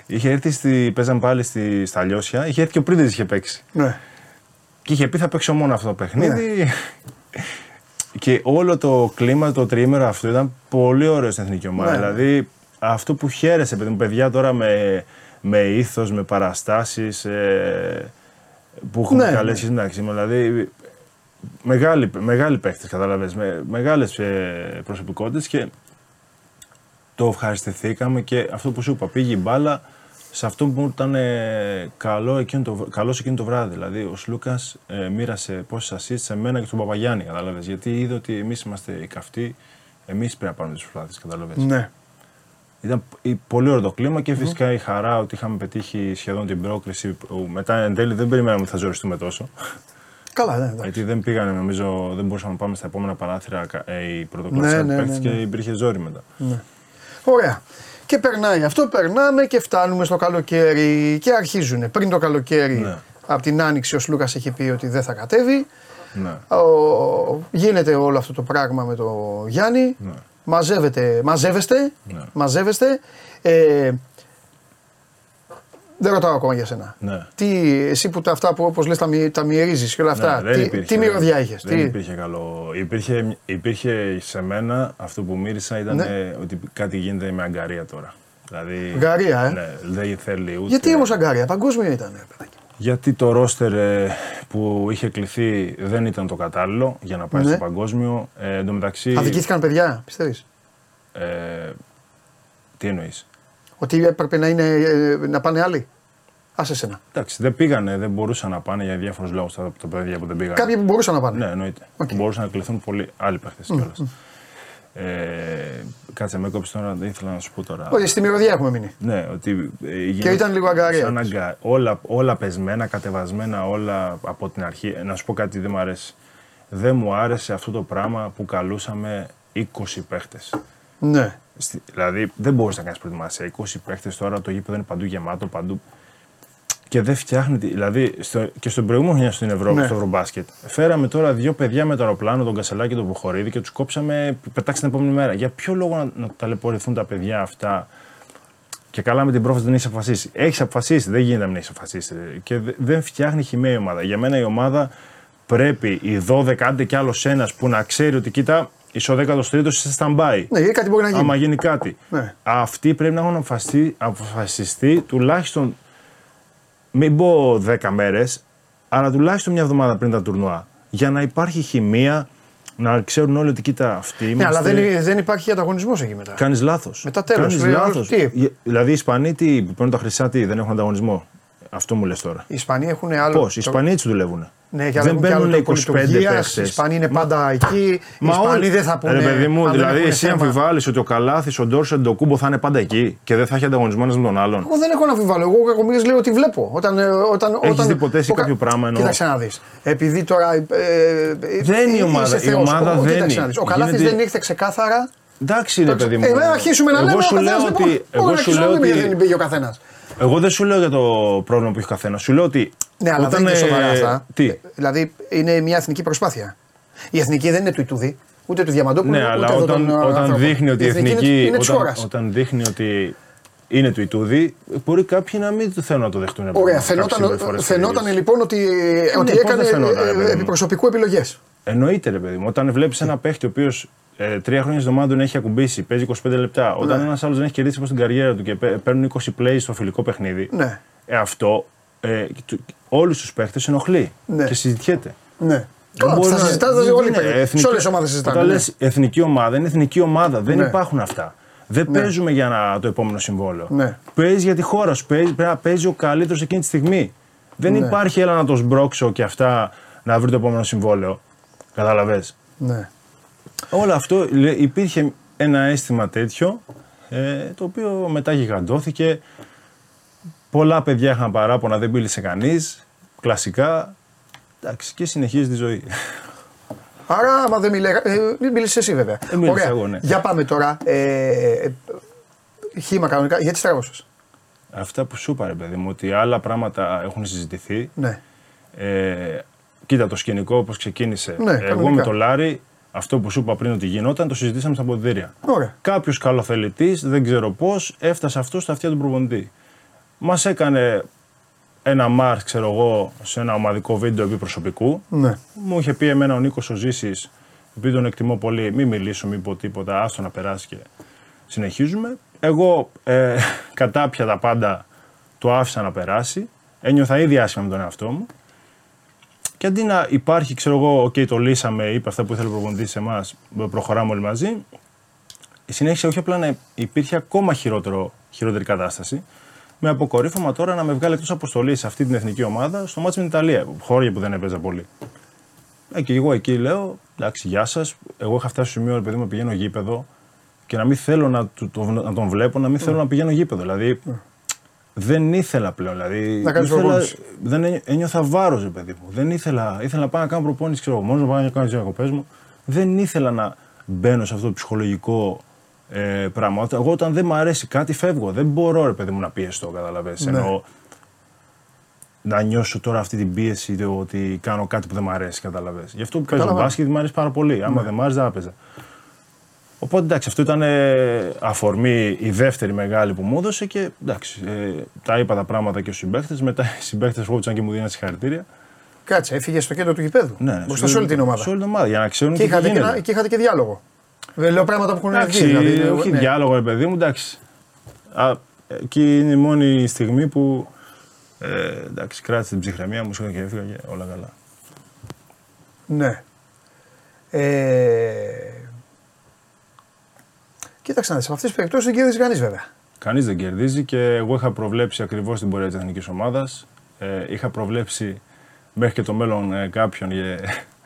είχε έρθει, στη, παίζαμε πάλι στη, στα Λιώσια, είχε έρθει και ο Πρίντες είχε παίξει. Ναι. Και είχε πει θα παίξω μόνο αυτό το παιχνίδι. *laughs* και όλο το κλίμα, το τριήμερο αυτό ήταν πολύ ωραίο στην εθνική ομάδα. Ναι. Δηλαδή αυτό που χαίρεσε, παιδί μου, παιδιά τώρα με, με ήθος, με παραστάσεις ε, που έχουν Ναι, καλές ναι. σχέσεις μεταξύ μου. Δηλαδή μεγάλοι, μεγάλοι παίχτες, κατάλαβες, με μεγάλες ε, προσωπικότητες και το ευχαριστηθήκαμε και αυτό που σου είπα, πήγε η μπάλα σε αυτό που ήταν ε, καλό εκείνο το, βρ- καλός εκείνο το βράδυ. Δηλαδή, ο Σλούκας ε, μοίρασε πόσες assists σε μένα και στον Παπαγιάννη, κατάλαβες. Γιατί είδε ότι εμείς είμαστε οι καυτοί, εμείς πρέπει να πάρουμε τι προσπάθειε, κατάλαβες. ναι. Ήταν π- η- πολύ ωραίο το κλίμα και φυσικά η χαρά ότι είχαμε πετύχει σχεδόν την πρόκληση. Που μετά εν τέλει δεν περιμέναμε ότι θα ζοριστούμε τόσο. Καλά, ναι, εντάξει. Γιατί δεν πήγανε, νομίζω, δεν μπορούσαμε να πάμε στα επόμενα παράθυρα κα- ε, οι πρωτοκλασσάτοι Ναι, ναι, παίκτες ναι, ναι. και υπήρχε ζόρι μετά. Ωραία. Και περνάει αυτό, περνάμε και φτάνουμε στο καλοκαίρι και αρχίζουν. Πριν το καλοκαίρι, Ναι. από την άνοιξη, ο Σλούκας έχει πει ότι δεν θα κατέβει. Ναι. Ο, γίνεται όλο αυτό το πράγμα με το Γιάννη. Ναι. Μαζεύετε, μαζεύεστε, Ναι. μαζεύεστε. Ε, δεν ρωτάω ακόμα για σένα. Ναι. Τι, εσύ που τα, αυτά που όπως λες τα, μυ- τα μυερίζεις και όλα αυτά, Ναι, δεν τι, υπήρχε, τι μυρωδιά είχες. Δεν τι... υπήρχε καλό. Υπήρχε, υπήρχε σε μένα αυτό που μύρισα ήταν Ναι. ε, ότι κάτι γίνεται με αγκαρία τώρα. Δηλαδή, Αγγαρεία, ε; Ναι, δεν θέλει ούτε. Γιατί όμως αγγαρεία, παγκόσμιο ήταν. ρε παιδάκι. Γιατί το ρόστερ ε, που είχε κληθεί δεν ήταν το κατάλληλο για να πάει Ναι. στο παγκόσμιο. Ε, εν τω μεταξύ. Αδικήθηκαν παιδιά, πιστεύεις; Ε, τι εννοείς; Ότι έπρεπε να, είναι, ε, να πάνε άλλοι. Άσε σένα. Εντάξει, δεν πήγανε, δεν μπορούσαν να πάνε για διάφορους λόγους τα, τα παιδιά που δεν πήγανε. Κάποιοι που μπορούσαν να πάνε. Ναι, εννοείται. Οκ. Μπορούσαν να κληθούν πολλοί άλλοι παίχτες κιόλας. Ε, κάτσε με κόψει τώρα, δεν ήθελα να σου πω τώρα. Όχι, στη μυρωδιά έχουμε μείνει. Ναι, ότι. ε, Και γίνεται ήταν λίγο αγκαρία. σαν αγκα- όλα, όλα πεσμένα, κατεβασμένα, όλα από την αρχή. Ε, Να σου πω κάτι, δεν μου αρέσει. δεν μου άρεσε αυτό το πράγμα που καλούσαμε 20 παίχτες. Ναι. Δηλαδή δεν μπορείς να κάνεις προετοιμασία. 20 παίχτες τώρα το γήπεδο είναι παντού γεμάτο, παντού. Και δεν φτιάχνει. Δηλαδή στο, και στον προηγούμενο χρονιά στην Ευρώπη, Ναι. στο Ευρωμπάσκετ, φέραμε τώρα δύο παιδιά με το αεροπλάνο, τον Κασελάκη και τον Βοχορίδη και τους κόψαμε, πετάξει την επόμενη μέρα. Για ποιο λόγο να, να ταλαιπωρηθούν τα παιδιά αυτά; Και καλά με την πρόφαση δεν έχεις αποφασίσει. Έχεις αποφασίσει, δεν γίνεται να μην έχεις αποφασίσει. Και δε- δεν φτιάχνει χημαία η ομάδα. Για μένα η ομάδα πρέπει οι 12, άντε κι άλλος ένας που να ξέρει ότι κοίτα, είσαι ο 13ο σε stand-by. Ναι, γιατί κάτι μπορεί να γίνει. Άμα γίνει κάτι. Ναι. Αυτοί πρέπει να έχουν αποφασιστεί, αποφασιστεί τουλάχιστον, μην πω 10 μέρες, αλλά τουλάχιστον μια εβδομάδα πριν τα τουρνουά. Για να υπάρχει χημεία, να ξέρουν όλοι ότι κοίτα αυτοί Ναι, είμαστε. αλλά δεν, δεν υπάρχει ανταγωνισμός εκεί μετά. Κάνεις λάθος. Μετά τέλος, Κάνεις λέει, λάθος. τι; Δηλαδή οι Ισπανοί τι, που παίρνουν τα χρυσά τι, δεν έχουν ανταγωνισμό; Αυτό μου λες τώρα. Οι Ισπανοί έχουν άλλο. Πώς, οι Ισπανοί έτσι δουλεύουν. Ναι, και δεν έχουν και άλλο παίρνουν το 25 πολιτουργίας, παίχτε. Οι Ισπανοί είναι πάντα εκεί. Οι Ισπανοί δεν θα πούνε. Ρε παιδί μου, αν δεν δηλαδή έχουν εσύ θέμα. αμφιβάλλεις ότι ο Καλάθης, ο Ντόρσεν, ο Κούμπο θα είναι πάντα εκεί και δεν θα έχει ανταγωνισμό ένας με τον άλλον. Εγώ δεν έχω να αμφιβάλλω. Εγώ κακομοίρες λέω ότι βλέπω. Όταν, ε, όταν, Έχεις όταν, δει ποτέ εσύ ο κα- κάποιο πράγμα εννοώ. Κοίταξε να δει. Επειδή τώρα. Ε, ε, Δεν είναι η ομάδα. είσαι Η θεός. ομάδα Ο- δεν κοίταξε είναι. να δεις. Ο Καλάθης Γίνεται- δεν ήρθε ξεκάθαρα. Εντάξει, ρε παιδί μου. Ε, να αρχίσουμε να εγώ λέμε. σου ο λέω καθένας, ότι. λοιπόν, Εγώ μπορεί σου να λέω αρχίσουμε να λέμε ότι. γιατί πήγε ο καθένας. Εγώ δεν σου λέω για το πρόβλημα που έχει ο καθένας. Σου λέω ότι. Ναι, αλλά δεν είναι ε, σοβαρά αυτά. Τι; Ε, Δηλαδή είναι μια εθνική προσπάθεια. Η εθνική δεν είναι του Ιτούδη, ούτε του Διαμαντόπουλου. Ναι, ούτε αλλά εδώ όταν, των, ε, όταν ανθρώπων. δείχνει ότι η εθνική εθνική. είναι, είναι της όταν, χώρας. όταν δείχνει ότι είναι του Ιτούδη, μπορεί κάποιοι να μην το θέλουν να το δεχτούν. Ωραία, κάποιες φαινόταν, συμπεριφορές φαινόταν τέτοιες. λοιπόν ότι, ότι πώς έκανε δεν φαινόταν, ρε ε, παιδί μου. επιπροσωπικού επιλογές. Εννοείται, ρε παιδί μου. Όταν βλέπεις ένα παίχτη ο οποίος ε, τρία χρόνια εβδομάδων έχει ακουμπήσει, παίζει 25 λεπτά, όταν Ναι. ένας άλλος δεν έχει κερδίσει από την καριέρα του και παί- παίρνουν 20 plays στο φιλικό παιχνίδι, Ναι. ε, αυτό ε, όλους τους παίχτες ενοχλεί Ναι. και συζητιέται. Ναι. Δεν Καλά, μπορεί θα να- συζητάτε δεν όλοι. είναι εθνική- Σε όλες τις ομάδες συζητάνε. Όταν ναι. λες εθνική ομάδα, είναι εθνική ομάδα. Δεν Ναι. υπάρχουν αυτά. Δεν παίζουμε για να, το επόμενο συμβόλαιο. Ναι. Παίζει για τη χώρα σου. Παίζει, πρέπει να παίζει ο καλύτερος εκείνη τη στιγμή. Δεν Ναι. υπάρχει έλα να το σμπρώξω και αυτά να βρει το επόμενο συμβόλαιο. Κατάλαβε. Ναι. Όλο αυτό λέ- υπήρχε ένα αίσθημα τέτοιο ε, το οποίο μετά γιγαντώθηκε. Πολλά παιδιά είχαν παράπονα, δεν μίλησε κανείς. Κλασικά. Εντάξει, και συνεχίζει τη ζωή. Άρα, άμα δεν μιλέ, ε, μην μίλησε εσύ βέβαια. Δεν μίλησα Ωραία. εγώ, ναι. Για πάμε τώρα. Ε, ε, χήμα κανονικά. Γιατί στραβώσε. Αυτά που σου είπα, ρε παιδί μου, ότι άλλα πράγματα έχουν συζητηθεί. Ναι. Ε, κοίτα το σκηνικό όπως ξεκίνησε. Ναι, Εγώ κανονικά. με το Λάρι, αυτό που σου είπα πριν ότι γινόταν, το συζητήσαμε στα ποδητήρια. Ωραία. Κάποιος καλοθελητή, δεν ξέρω πώς, έφτασε αυτό στα αυτιά του προπονητή. Μας έκανε ένα μάρ, ξέρω εγώ, σε ένα ομαδικό βίντεο επί προσωπικού. Ναι. Μου είχε πει εμένα ο Νίκος ο Ζήσης, επειδή τον εκτιμώ πολύ, μην μιλήσω, μην πω τίποτα, άστο να περάσει και συνεχίζουμε. Εγώ ε, *laughs* κατάπια τα πάντα το άφησα να περάσει. Ένιωθα ήδη άσχημα με τον εαυτό μου. Και αντί να υπάρχει, ξέρω εγώ, οκ, το λύσαμε, είπε αυτά που ήθελε ο προπονητής σε εμάς, προχωράμε όλοι μαζί. Συνέχισε όχι απλά να υπήρχε ακόμα χειρότερο, χειρότερη κατάσταση. Με αποκορύφωμα τώρα να με βγάλει εκτός αποστολής σε αυτή την εθνική ομάδα στο ματς με την Ιταλία. Χώρια που δεν έπαιζα πολύ. Ε, και εγώ εκεί λέω, εντάξει, γεια σας. Εγώ είχα φτάσει στο σημείο, ρε παιδί μου, να πηγαίνω γήπεδο και να μην θέλω να, του- το- να τον βλέπω, να μην θέλω να πηγαίνω γήπεδο. Δηλαδή, δεν ήθελα πλέον. Δηλαδή, Να κάνεις ήθελα- προπόνηση. δεν ένι- ένιωθα βάρος, ρε παιδί μου. Δεν ήθελα, ήθελα να πάω να κάνω προπόνηση, ξέρω, μόνος να πάω να κάνω τις διακοπές μου. Δεν ήθελα να μπαίνω σε αυτό το ψυχολογικό ε, πράγμα. Όταν- Εγώ όταν δεν μου αρέσει κάτι, φεύγω. Δεν μπορώ, ρε παιδί μου, να πιεστώ, καταλαβαίνεις. Ναι. Εννοώ, να νιώσω τώρα αυτή την πίεση το ότι κάνω κάτι που δεν μου αρέσει, καταλαβαίνεις. Γι' αυτό που παίζω Κατάλαβα. μπάσκετ μου αρέσει πάρα πολύ. Άμα δεν μου άρεσε, δεν θα έπαιζα. Οπότε εντάξει, αυτό ήταν ε, αφορμή η δεύτερη μεγάλη που μου έδωσε και εντάξει, ε, τα είπα τα πράγματα και στους συμπαίχτε. Μετά οι συμπαίχτε φόβησαν και μου δίναν συγχαρητήρια. Κάτσε, έφυγε στο κέντρο του γηπέδου. Ναι, ναι, Μπροστά σε όλη την ομάδα. Σε όλη την ομάδα, για να ξέρουν Και και τι είχατε και, γίνεται. ένα- και είχατε και διάλογο. Δεν λέω πράγματα που έχουν Εντάξει, βγει. Δηλαδή, όχι ναι. διάλογο, ρε παιδί μου, εντάξει. Α, εκεί είναι η μόνη στιγμή που ε, εντάξει, κράτησε την ψυχραιμία μου, σήκωνα και έφυγα και όλα καλά. Ναι. Ε... Κοίταξε να δεις, σε αυτές τις περιπτώσεις δεν κέρδισε κανείς βέβαια. Κανείς δεν κερδίζει και εγώ είχα προβλέψει ακριβώς την πορεία της εθνικής ομάδας. Ε, είχα προβλέψει μέχρι και το μέλλον ε, κάποιον και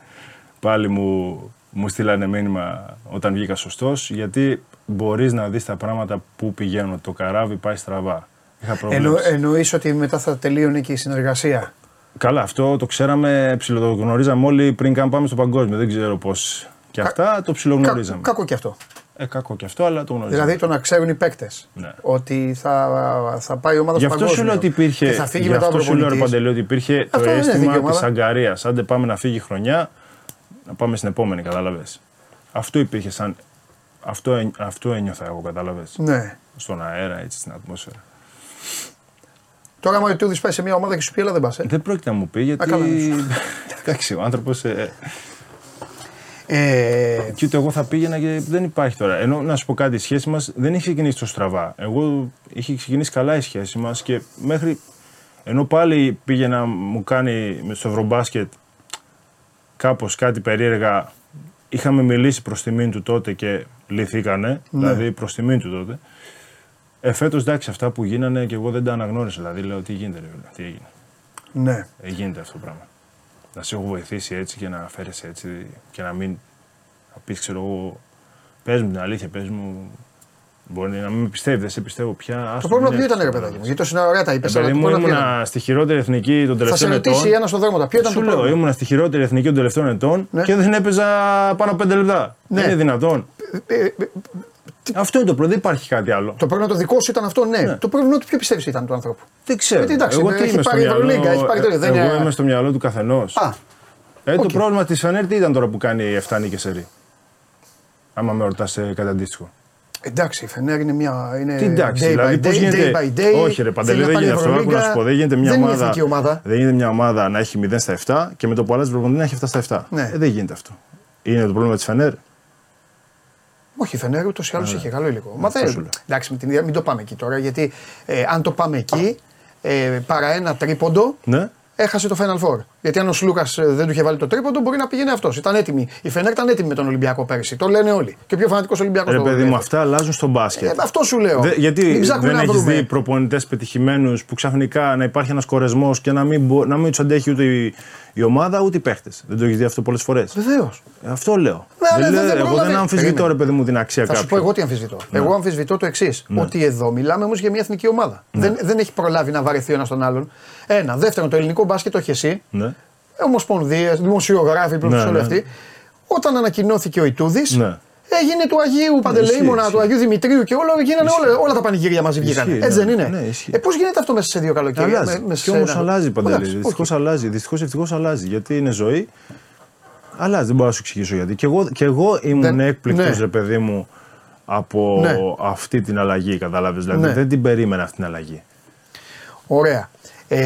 *laughs* πάλι μου, μου στείλανε μήνυμα όταν βγήκα σωστός. Γιατί μπορείς να δεις τα πράγματα που πηγαίνουν. Το καράβι πάει στραβά. Είχα Εννο, προβλέψει. εννοείς ότι μετά θα τελείωνε και η συνεργασία; Καλά, αυτό το ξέραμε, ψιλοτογνωρίζαμε όλοι πριν καν πάμε στο παγκόσμιο. Δεν ξέρω πώς. Και αυτά το ψιλογνωρίζαμε. Κα, κακό και αυτό. Ε, κακό και αυτό, αλλά το γνωρίζαμε. Δηλαδή το να ξέρουν οι παίκτες Ναι. ότι θα, θα πάει η ομάδα Γι' στο αυτό σου παγκόσμιο λέω ότι υπήρχε. και θα φύγει γι' μετά ο αυτό σου λέω, ρε προπονητής. Παντελή, ότι υπήρχε το Αυτό δεν είναι εθνική αίσθημα ομάδα. της αγκαρίας. Άντε πάμε να φύγει η χρονιά, να πάμε στην επόμενη, κατάλαβες. Αυτό υπήρχε σαν. Αυτό, έ- αυτό ένιωθα εγώ, κατάλαβες. Ναι. Στον αέρα, έτσι, στην ατμόσφαιρα. Τώρα, άμα ο Ιτούδης πάει σε μια ομάδα και σου πει, έλα δεν πας. Ε. Δεν πρόκειται να μου πει γιατί. καλά, ναι. Εντάξει, ο άνθρωπος. Ε, Ε, και ούτε εγώ θα πήγαινα και δεν υπάρχει τώρα. Ενώ να σου πω κάτι, η σχέση μας δεν έχει ξεκινήσει τόσο στραβά. Εγώ είχε ξεκινήσει καλά η σχέση μας και μέχρι. Ενώ πάλι πήγε να μου κάνει με στο ευρωμπάσκετ κάπως κάτι περίεργα. Είχαμε μιλήσει προς τιμήν του τότε και λυθήκανε. Δηλαδή προς τιμήν του τότε. Ε, φέτος εντάξει, αυτά που γίνανε και εγώ δεν τα αναγνώρισα. Δηλαδή λέω τι γίνεται, ρε, φίλε, τι έγινε. ναι. Ε, γίνεται αυτό το πράγμα. Να σε έχω βοηθήσει έτσι και να φέρεσαι έτσι και να μην. να πεις, ξέρω εγώ, πες μου την αλήθεια, πες μου. Μπορεί να μην με πιστεύεις, δεν σε πιστεύω πια. Το πρόβλημα ποιο ήταν, ρε παιδάκι μου. Γιατί το είναι ωραία τα είπες. Ε, παιδί μου, ήμουνα στη χειρότερη εθνική των Θα σε τελευταίων ετών. ρωτήσει ένας στον δρόμο τα. Ποιο ήταν Σου το λέω, πρόβλημα; ήμουνα στη χειρότερη εθνική των τελευταίων ετών Ναι. και δεν έπαιζα πάνω από 5 λεπτά. Ναι. Είναι δυνατόν. Ε, ε, Αυτό είναι το πρόβλημα, δεν υπάρχει κάτι άλλο. Το πρόβλημα το δικό σου ήταν αυτό, ναι. Το πρόβλημα είναι ότι ποιο πιστεύεις ήταν του ανθρώπου; Δεν ξέρω. Γιατί, εντάξει, εγώ ε, τι έχει είμαι στο πάρει η μυαλό. Ευρωλίγκα, έχει πάρει το- ε, δεν εγώ είναι- είμαι στο μυαλό του καθενός. Α, Ε, το οκ. πρόβλημα της Φενέρ τι ήταν τώρα που κάνει 7 νίκες σερί. Άμα με ρωτάς κάτι αντίστοιχο. εντάξει, η Φενέρ είναι μια. Είναι Τι εντάξει, day δηλαδή by πώς day, γίνεται. day by day. Όχι, ρε Παντελή, Θέλει δεν να γίνεται πάρει αυτό. Άκου να σου πω, δεν γίνεται μια δεν είναι ομάδα, εθνική ομάδα. Δεν γίνεται μια ομάδα να έχει 0 στα 7 και με το που αλλάζει προπονητή να έχει 7 στα 7. Ναι. Ε, δεν γίνεται αυτό. Είναι το πρόβλημα της Φενέρ. Όχι, η Φενέρ ούτως ή άλλως είχε καλό υλικό. Μα Ναι. Αυτό σου δεν. λέω. Εντάξει, με την ίδια, μην το πάμε εκεί τώρα, γιατί ε, αν το πάμε εκεί, ε, παρά ένα τρίποντο, Ναι. έχασε το Final Four. Γιατί αν ο Σλούκας δεν του είχε βάλει το τρίποντο, μπορεί να πήγαινε αυτός. Ήταν έτοιμη. Η Φενέρ ήταν έτοιμη με τον Ολυμπιακό πέρυσι. Το λένε όλοι. Και ο πιο φανατικός Ολυμπιακός. Ρε παιδί μου, αυτά αλλάζουν στο μπάσκετ. Ε, αυτό σου λέω. Δε- γιατί Μην ψάχνουμε δεν να έχεις βρούμε. δει προπονητές πετυχημένους που ξαφνικά να υπάρχει ένας κορεσμός και να μην, μπο- να μην τους αντέχει ούτε η, η ομάδα ούτε οι παίχτες. Δεν το έχεις δει αυτό πολλές φορές; Βεβαίως. Αυτό λέω. Ναι, αλλά δεν δεν- λέω- δεν εγώ δεν πρόλαβε. αμφισβητώ, Περίμενε. ρε παιδί μου, την αξία Θα σου κάποιου. πω εγώ τι αμφισβητώ. Ναι. Εγώ αμφισβητώ το εξής. Ότι εδώ μιλάμε όμως για μια εθνική ομάδα. Ναι. Δεν, δεν έχει προλάβει να βαρεθεί ο ένας τον άλλον. Ένα. Δεύτερον, το ελληνικό μπάσκετ το έχει εσύ. Ναι. Ομοσπονδίες, δημοσιογράφοι, προφεσόροι ναι. αυτοί. Όταν ανακοινώθηκε ο Ιτούδης, Ναι. έγινε του Αγίου Παντελεήμονα, ισχύει. του Αγίου Δημητρίου και όλα, γίνανε όλα, όλα τα πανηγύρια μαζί βγήκαν. Ισχύει, Έτσι ναι. δεν είναι; Ναι, ισχύει. ε, Πώς γίνεται αυτό μέσα σε δύο καλοκαίρια. Αλλάζει. με- μέσα και σε όμως ένα- αλλάζει παντελή. Εντάξει, Δυστυχώς οκ. αλλάζει. Δυστυχώς ευτυχώς αλλάζει. Γιατί είναι ζωή. Αλλάζει. Δεν μπορώ να σου εξηγήσω γιατί. Και εγώ, και εγώ ήμουν Δεν- έκπληκτος, ναι. ρε παιδί μου, από Ναι. αυτή την αλλαγή. Κατάλαβες. Δηλαδή Ναι. δεν την περίμενα αυτή την αλλαγή. Ωραία. Ε,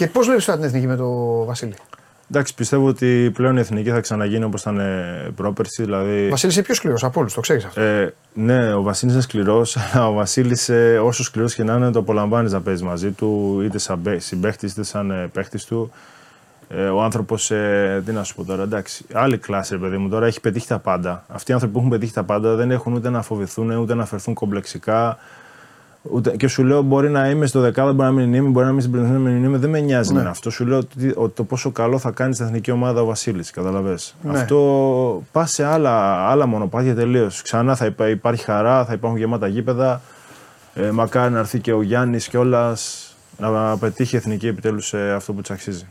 και πώς βλέπεις τώρα την εθνική με τον Βασίλη; Εντάξει, πιστεύω ότι πλέον η εθνική θα ξαναγίνει όπως ήταν ε, πρόπερση. Δηλαδή, Ο Βασίλη είναι πιο σκληρός από όλους, το ξέρεις αυτό. Ε, ναι, ο Βασίλης είναι σκληρός, *laughs* αλλά ο Βασίλης, ε, όσο σκληρός και να είναι, το απολαμβάνεις να παίζεις μαζί του, είτε σαν συμπαίχτης είτε σαν ε, παίχτης του. Ε, ο άνθρωπος, ε, τι να σου πω τώρα, εντάξει, άλλη κλάση, ρε παιδί μου, τώρα έχει πετύχει τα πάντα. Αυτοί οι άνθρωποι που έχουν πετύχει τα πάντα δεν έχουν ούτε να φοβηθούν, ούτε να φερθούν κομπλεξικά. Ούτε, και σου λέω, μπορεί να είμαι στο δεκάδο, μπορεί να μην είμαι, μπορεί να μην στην πρωτεύουσα, μην είμαι, δεν με νοιάζει Ναι. με αυτό. Σου λέω ότι, ότι το πόσο καλό θα κάνει στην εθνική ομάδα ο Βασίλης. Καταλαβέ. Ναι. Αυτό πας σε άλλα, άλλα μονοπάτια τελείως. Ξανά θα υπά- υπάρχει χαρά, θα υπάρχουν γεμάτα γήπεδα. Ε, μακάρι να έρθει και ο Γιάννης κιόλα να πετύχει η εθνική επιτέλους αυτό που της αξίζει.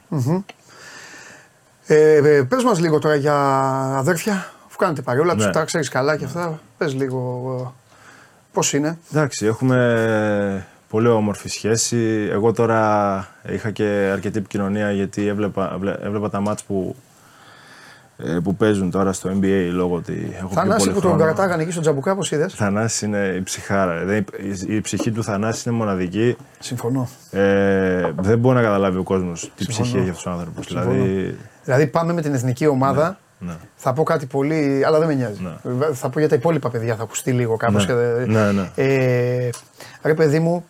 Ε, ε, Πες μας λίγο τώρα για αδέρφια, αφού κάνετε παρεόλα τους, Ναι. τα ξέρεις καλά και αυτά. Πες λίγο πώς είναι; Εντάξει, έχουμε πολύ όμορφη σχέση. Εγώ τώρα είχα και αρκετή επικοινωνία γιατί έβλεπα, βλέ- έβλεπα τα μάτς που, ε, που παίζουν τώρα στο NBA λόγω ότι έχω πιο Θανάση πολύ που τον χρόνο. κρατάγανε εκεί στο Τζαμπουκά, πώς είδες; Θανάσης είναι η ψυχάρα. ρε. Δεν- η, η ψυχή του Θανάση είναι μοναδική. Συμφωνώ. Ε, δεν μπορεί να καταλάβει ο κόσμος τι Συμφωνώ. ψυχή έχει αυτός ο άνθρωπος. Συμφωνώ. Δηλαδή, Δηλαδή πάμε με την εθνική ομάδα. ναι. Θα πω κάτι πολύ, αλλά δεν με νοιάζει. Ναι. Θα πω για τα υπόλοιπα παιδιά, θα ακουστεί λίγο κάπως. Ναι. Ναι, ναι. Ε, ρε παιδί μου,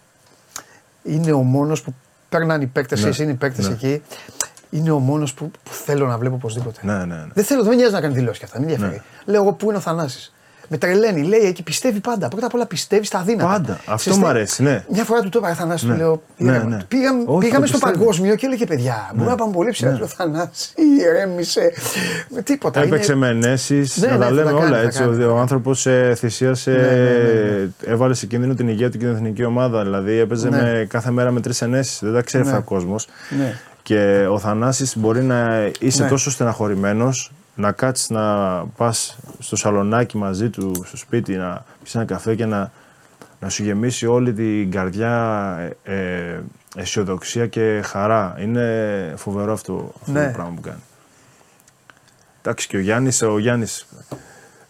είναι ο μόνος που παίρνανε οι παίκτες, Ναι. εσύ είναι οι παίκτες Ναι. εκεί. Είναι ο μόνος που, που θέλω να βλέπω οπωσδήποτε. Ναι, ναι, ναι. Δεν θέλω, δεν με νοιάζει να κάνει δηλώσεις και αυτά, δεν ενδιαφέρει. Ναι. Λέω εγώ πού είναι ο Θανάσης; Με τρελαίνει. Λέει εκεί πιστεύει πάντα. Πρώτα απ' όλα πιστεύει στα δύνατα. Πάντα. Αυτό Ξέρεις μου τι, αρέσει, ναι. Μια φορά του το είπα Θανάση, Ναι. του λέω. Ναι, ήρεμα. ναι. Πήγαμε, Όχι, πήγαμε το στο πιστεύω. παγκόσμιο και έλεγε παιδιά. Μπορούμε να πάμε πολύ ψηλά. Του λέω Θανάση, ηρέμησε. Με τίποτα. Έπαιξε είναι- με ενέσεις, Ναι, να ναι, τα θα λέμε τα κάνει, όλα θα έτσι. κάνει, Ο, θα ο κάνει. άνθρωπο θυσίασε, Ναι, ναι, ναι, έβαλε σε κίνδυνο την υγεία του και την εθνική ομάδα. Δηλαδή έπαιζε Ναι. με, κάθε μέρα με τρεις ενέσεις. Δεν τα ξέρει Ναι. αυτά ο κόσμος. Ναι. Και ο Θανάσης μπορεί να είσαι Ναι. τόσο στεναχωρημένος να κάτσεις να πας στο σαλονάκι μαζί του, στο σπίτι, να πεις ένα καφέ και να, να σου γεμίσει όλη την καρδιά ε, ε, αισιοδοξία και χαρά. Είναι φοβερό αυτό, αυτό Ναι. το πράγμα που κάνει. Εντάξει και ο Γιάννης, ο Γιάννης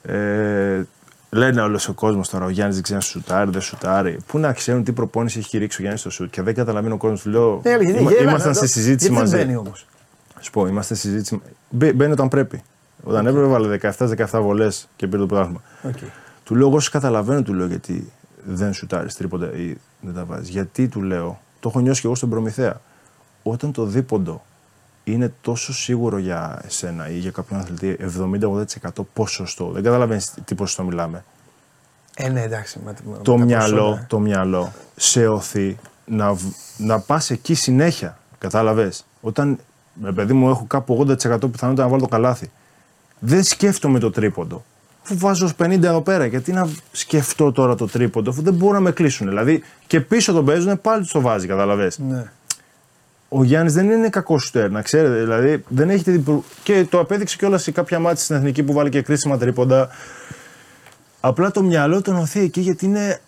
ε, λένε όλος ο κόσμος τώρα: Ο Γιάννης δεν ξέρει να σουτάρει, δεν σουτάρει. Πού να ξέρουν τι προπόνηση έχει κηρύξει ο Γιάννης στο σουτ. Και δεν καταλαβαίνει ο κόσμος. Του λέω: Ναι, γιατί «Είμα- γέλα, Ήμασταν να σε το- συζήτηση γιατί μαζί. Δεν μπαίνει όμως; Σου πω, είμαστε στη συζήτηση. Μπε- Μπαίνει όταν πρέπει. Όταν έπρεπε, βάλε 17-17 βολές και πήρε το πρωτάθλημα. Του λέω: Εγώ σε καταλαβαίνω, του λέω γιατί δεν σουτάρεις τρίποντα ή δεν τα βάζεις. Γιατί του λέω, το έχω νιώσει και εγώ στον Προμηθέα. Όταν το δίποντο είναι τόσο σίγουρο για εσένα ή για κάποιον αθλητή 70-80% ποσοστό, δεν καταλαβαίνεις τι ποσοστό μιλάμε. Ε, ναι, εντάξει. με- με- Το με τα μυαλό, προσόντα. το μυαλό σε οθεί να, β- να πας εκεί συνέχεια. Κατάλαβες. Όταν, με παιδί μου, έχω κάπου 80% πιθανότητα να βάλω το καλάθι. Δεν σκέφτομαι το τρίποντο. Αφού βάζω ως 50 εδώ πέρα, γιατί να σκεφτώ τώρα το τρίποντο, αφού δεν μπορούν να με κλείσουν. Δηλαδή και πίσω τον παίζουν, πάλι τους το βάζει, καταλαβες. Ναι. Ο Γιάννης δεν είναι κακός σουτέρ, να ξέρετε. Δηλαδή δεν έχετε την προ- Και το απέδειξε κιόλας σε κάποια μάτια στην εθνική που βάλει και κρίσιμα τρίποντα. Απλά το μυαλό τον ωθεί εκεί γιατί είναι.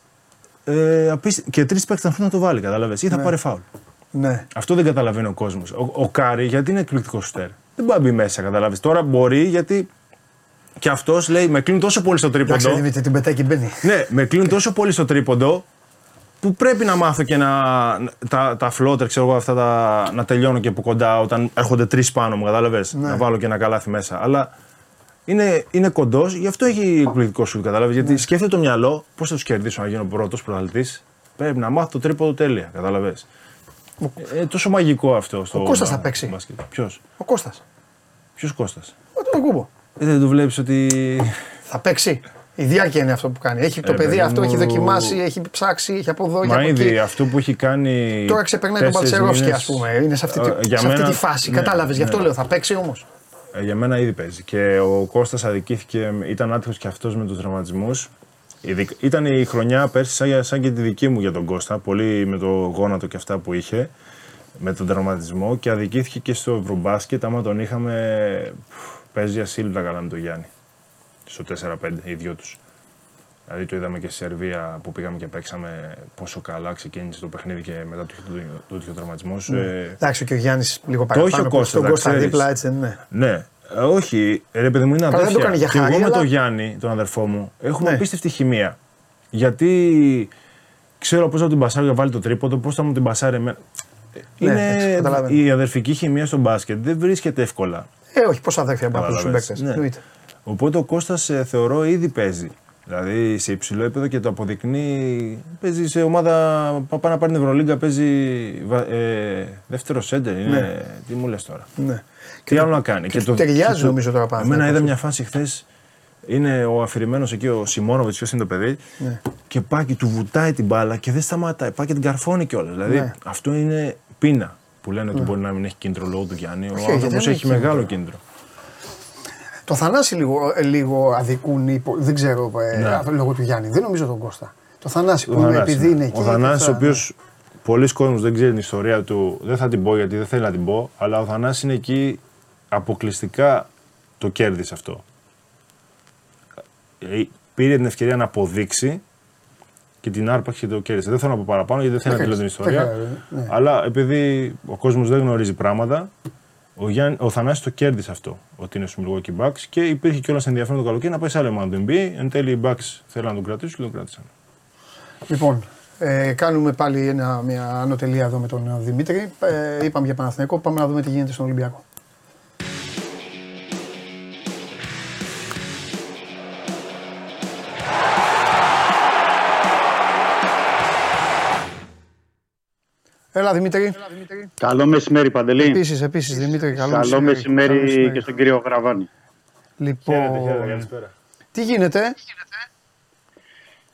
Ε, απίστη- Και τρεις παίκτες θα να το βάλει, κατάλαβε. Ή θα πάρει φάουλ. Ναι. Αυτό δεν καταλαβαίνει ο κόσμος. Ο, ο Κάρι γιατί είναι εκπληκτικός σουτέρ. Δεν μπορεί να μπει μέσα, κατάλαβε. Τώρα μπορεί γιατί. Και αυτός λέει: Με κλείνουν τόσο πολύ στο τρίποντο. Εντάξει, Δημήτρη, την πετάει και μπαίνει. Ναι, με κλείνουν τόσο πολύ στο τρίποντο που πρέπει να μάθω και να. τα, τα floater, ξέρω εγώ, αυτά τα, να τελειώνω και από κοντά όταν έρχονται τρεις πάνω μου, κατάλαβε. Ναι. Να βάλω και ένα καλάθι μέσα. Αλλά είναι, είναι κοντός, γι' αυτό έχει εκπληκτικό σου, κατάλαβε. Γιατί σκέφτεται το μυαλό, πώς θα τους κερδίσω να γίνω πρώτος πρωταθλητής. Πρέπει να μάθω το τρίποντο τέλεια, κατάλαβε. Ε, τόσο μαγικό αυτό στο. Ο Κώστας θα παίξει. Ποιος; Ο Κώστας. Ποιος Κώστας; Ο τον κούμπο. Ε, δεν το βλέπεις ότι. Θα παίξει. Η διάρκεια είναι αυτό που κάνει. Έχει το Ε, παιδί παιδί αυτό, μου- έχει δοκιμάσει, έχει ψάξει, έχει από εδώ, έχει Μα από ήδη εκεί. αυτό που έχει κάνει. Τώρα ξεπερνάει τον τέσσερις Παλτσερόφσκι, ας μήνες, πούμε. Είναι σε αυτή, ε, τη, για σε αυτή μένα- τη φάση. ναι, Κατάλαβες, γι' αυτό ναι. λέω. Θα παίξει όμως. Ε, για μένα ήδη παίζει. Και ο Κώστας αδικήθηκε, ήταν άτυχος και αυτός με τους τραυματισμούς. Ειδικ- Ήταν η χρονιά πέρσι σαν, σαν και τη δική μου για τον Κώστα, πολύ με το γόνατο και αυτά που είχε, με τον τραυματισμό και αδικήθηκε και στο Ευρωμπάσκετ, άμα τον είχαμε, παίζει ασύλληπτα καλά με τον Γιάννη, στο 4-5, οι δυο τους. Δηλαδή το είδαμε και στη Σερβία που πήγαμε και παίξαμε πόσο καλά ξεκίνησε το παιχνίδι και μετά του είχε το- το είχε ο τραυματισμός. Ε, Εντάξει, και ο Γιάννης λίγο Το έχει παραπάνω. ο που Κώστας, Στον τα Κώστα ξέρεις. δίπλα, έτσι δεν είναι. Ναι. Ε, όχι, ρε παιδί μου είναι δεν το αδέρφια. κάνει για και χάρη, εγώ με αλλά- τον Γιάννη, τον αδερφό μου, έχουμε Ναι. απίστευτη χημεία. Γιατί ξέρω πώς θα την πασάρει να βάλει το τρίποντο, πώς θα μου την πασάρει εμένα. Ναι, εντάξει, είναι καταλαβαίνω. η αδερφική χημεία στο μπάσκετ. Δεν βρίσκεται εύκολα. Ε, όχι, πόσα αδέρφια από του Κατάλαβες. συμπαίκτε. Ναι. Οπότε ο Κώστας ε, θεωρώ ήδη παίζει. Δηλαδή σε υψηλό επίπεδο και το αποδεικνύει. Παίζει σε ομάδα. πά- Πάει να πάρει την Ευρωλίγκα, παίζει βα- ε, δεύτερο σέντερ. Είναι, Ναι. Τι μου λες τώρα. Ναι. Τι άλλο να κάνει; και του ταιριάζει, νομίζω, τώρα πάνω. Εμένα είδα μια φάση χθες. Είναι ο αφηρημένος εκεί ο Σιμώνοβιτς, ποιος είναι το παιδί. Ναι. Και πάει και του βουτάει την μπάλα και δεν σταματάει. Πάει και την καρφώνει κιόλας. Δηλαδή Ναι. αυτό είναι πείνα που λένε ότι μπορεί να μην έχει κίνητρο λόγω του Γιάννη. Ο Όχι, γιατί άνθρωπος δεν έχει έχει μεγάλο κίνητρο. κίνητρο. Το Θανάση λίγο, ε, λίγο αδικούν, οι υπο- δεν ξέρω, ε, Ναι. λόγω του Γιάννη. Δεν νομίζω τον Κώστα. Το Θανάση Ο που είναι Θανάσης, επειδή ναι. είναι εκεί. Ο Θανάσης, θα- ο οποίος πολλοί κόσμοι δεν ξέρουν την ιστορία του, δεν θα την πω γιατί δεν θέλει να την πω, αλλά ο Θανάσης είναι εκεί αποκλειστικά το κέρδισε αυτό. Ε, Πήρε την ευκαιρία να αποδείξει και την άρπαξε και το κέρδισε. Δεν θέλω να πω παραπάνω γιατί δεν θέλω να τη λέω την χρειάζεται, δεν ιστορία. χρειάζεται, ναι. Αλλά επειδή ο κόσμος δεν γνωρίζει πράγματα, ο, Γιάννη, ο Θανάσης το κέρδισε αυτό ότι είναι στου Milwaukee Bucks και υπήρχε κιόλας ενδιαφέρον το καλοκαίρι να πάει σε άλλη ομάδα του NBA. Εν τέλει οι Bucks θέλαν να τον κρατήσουν και τον κράτησαν. Λοιπόν, ε, κάνουμε πάλι ένα, μια ανωτελεία εδώ με τον ε, Δημήτρη. Ε, είπαμε για Παναθηναϊκό, πάμε να δούμε τι γίνεται στον Ολυμπιακό. Έλα Δημήτρη. Καλό μεσημέρι, Παντελή. Επίσης, επίσης Δημήτρη, καλό, Καλό Καλό μεσημέρι και στον κύριο Γραβάνη. Λοιπόν, καλησπέρα. Τι γίνεται,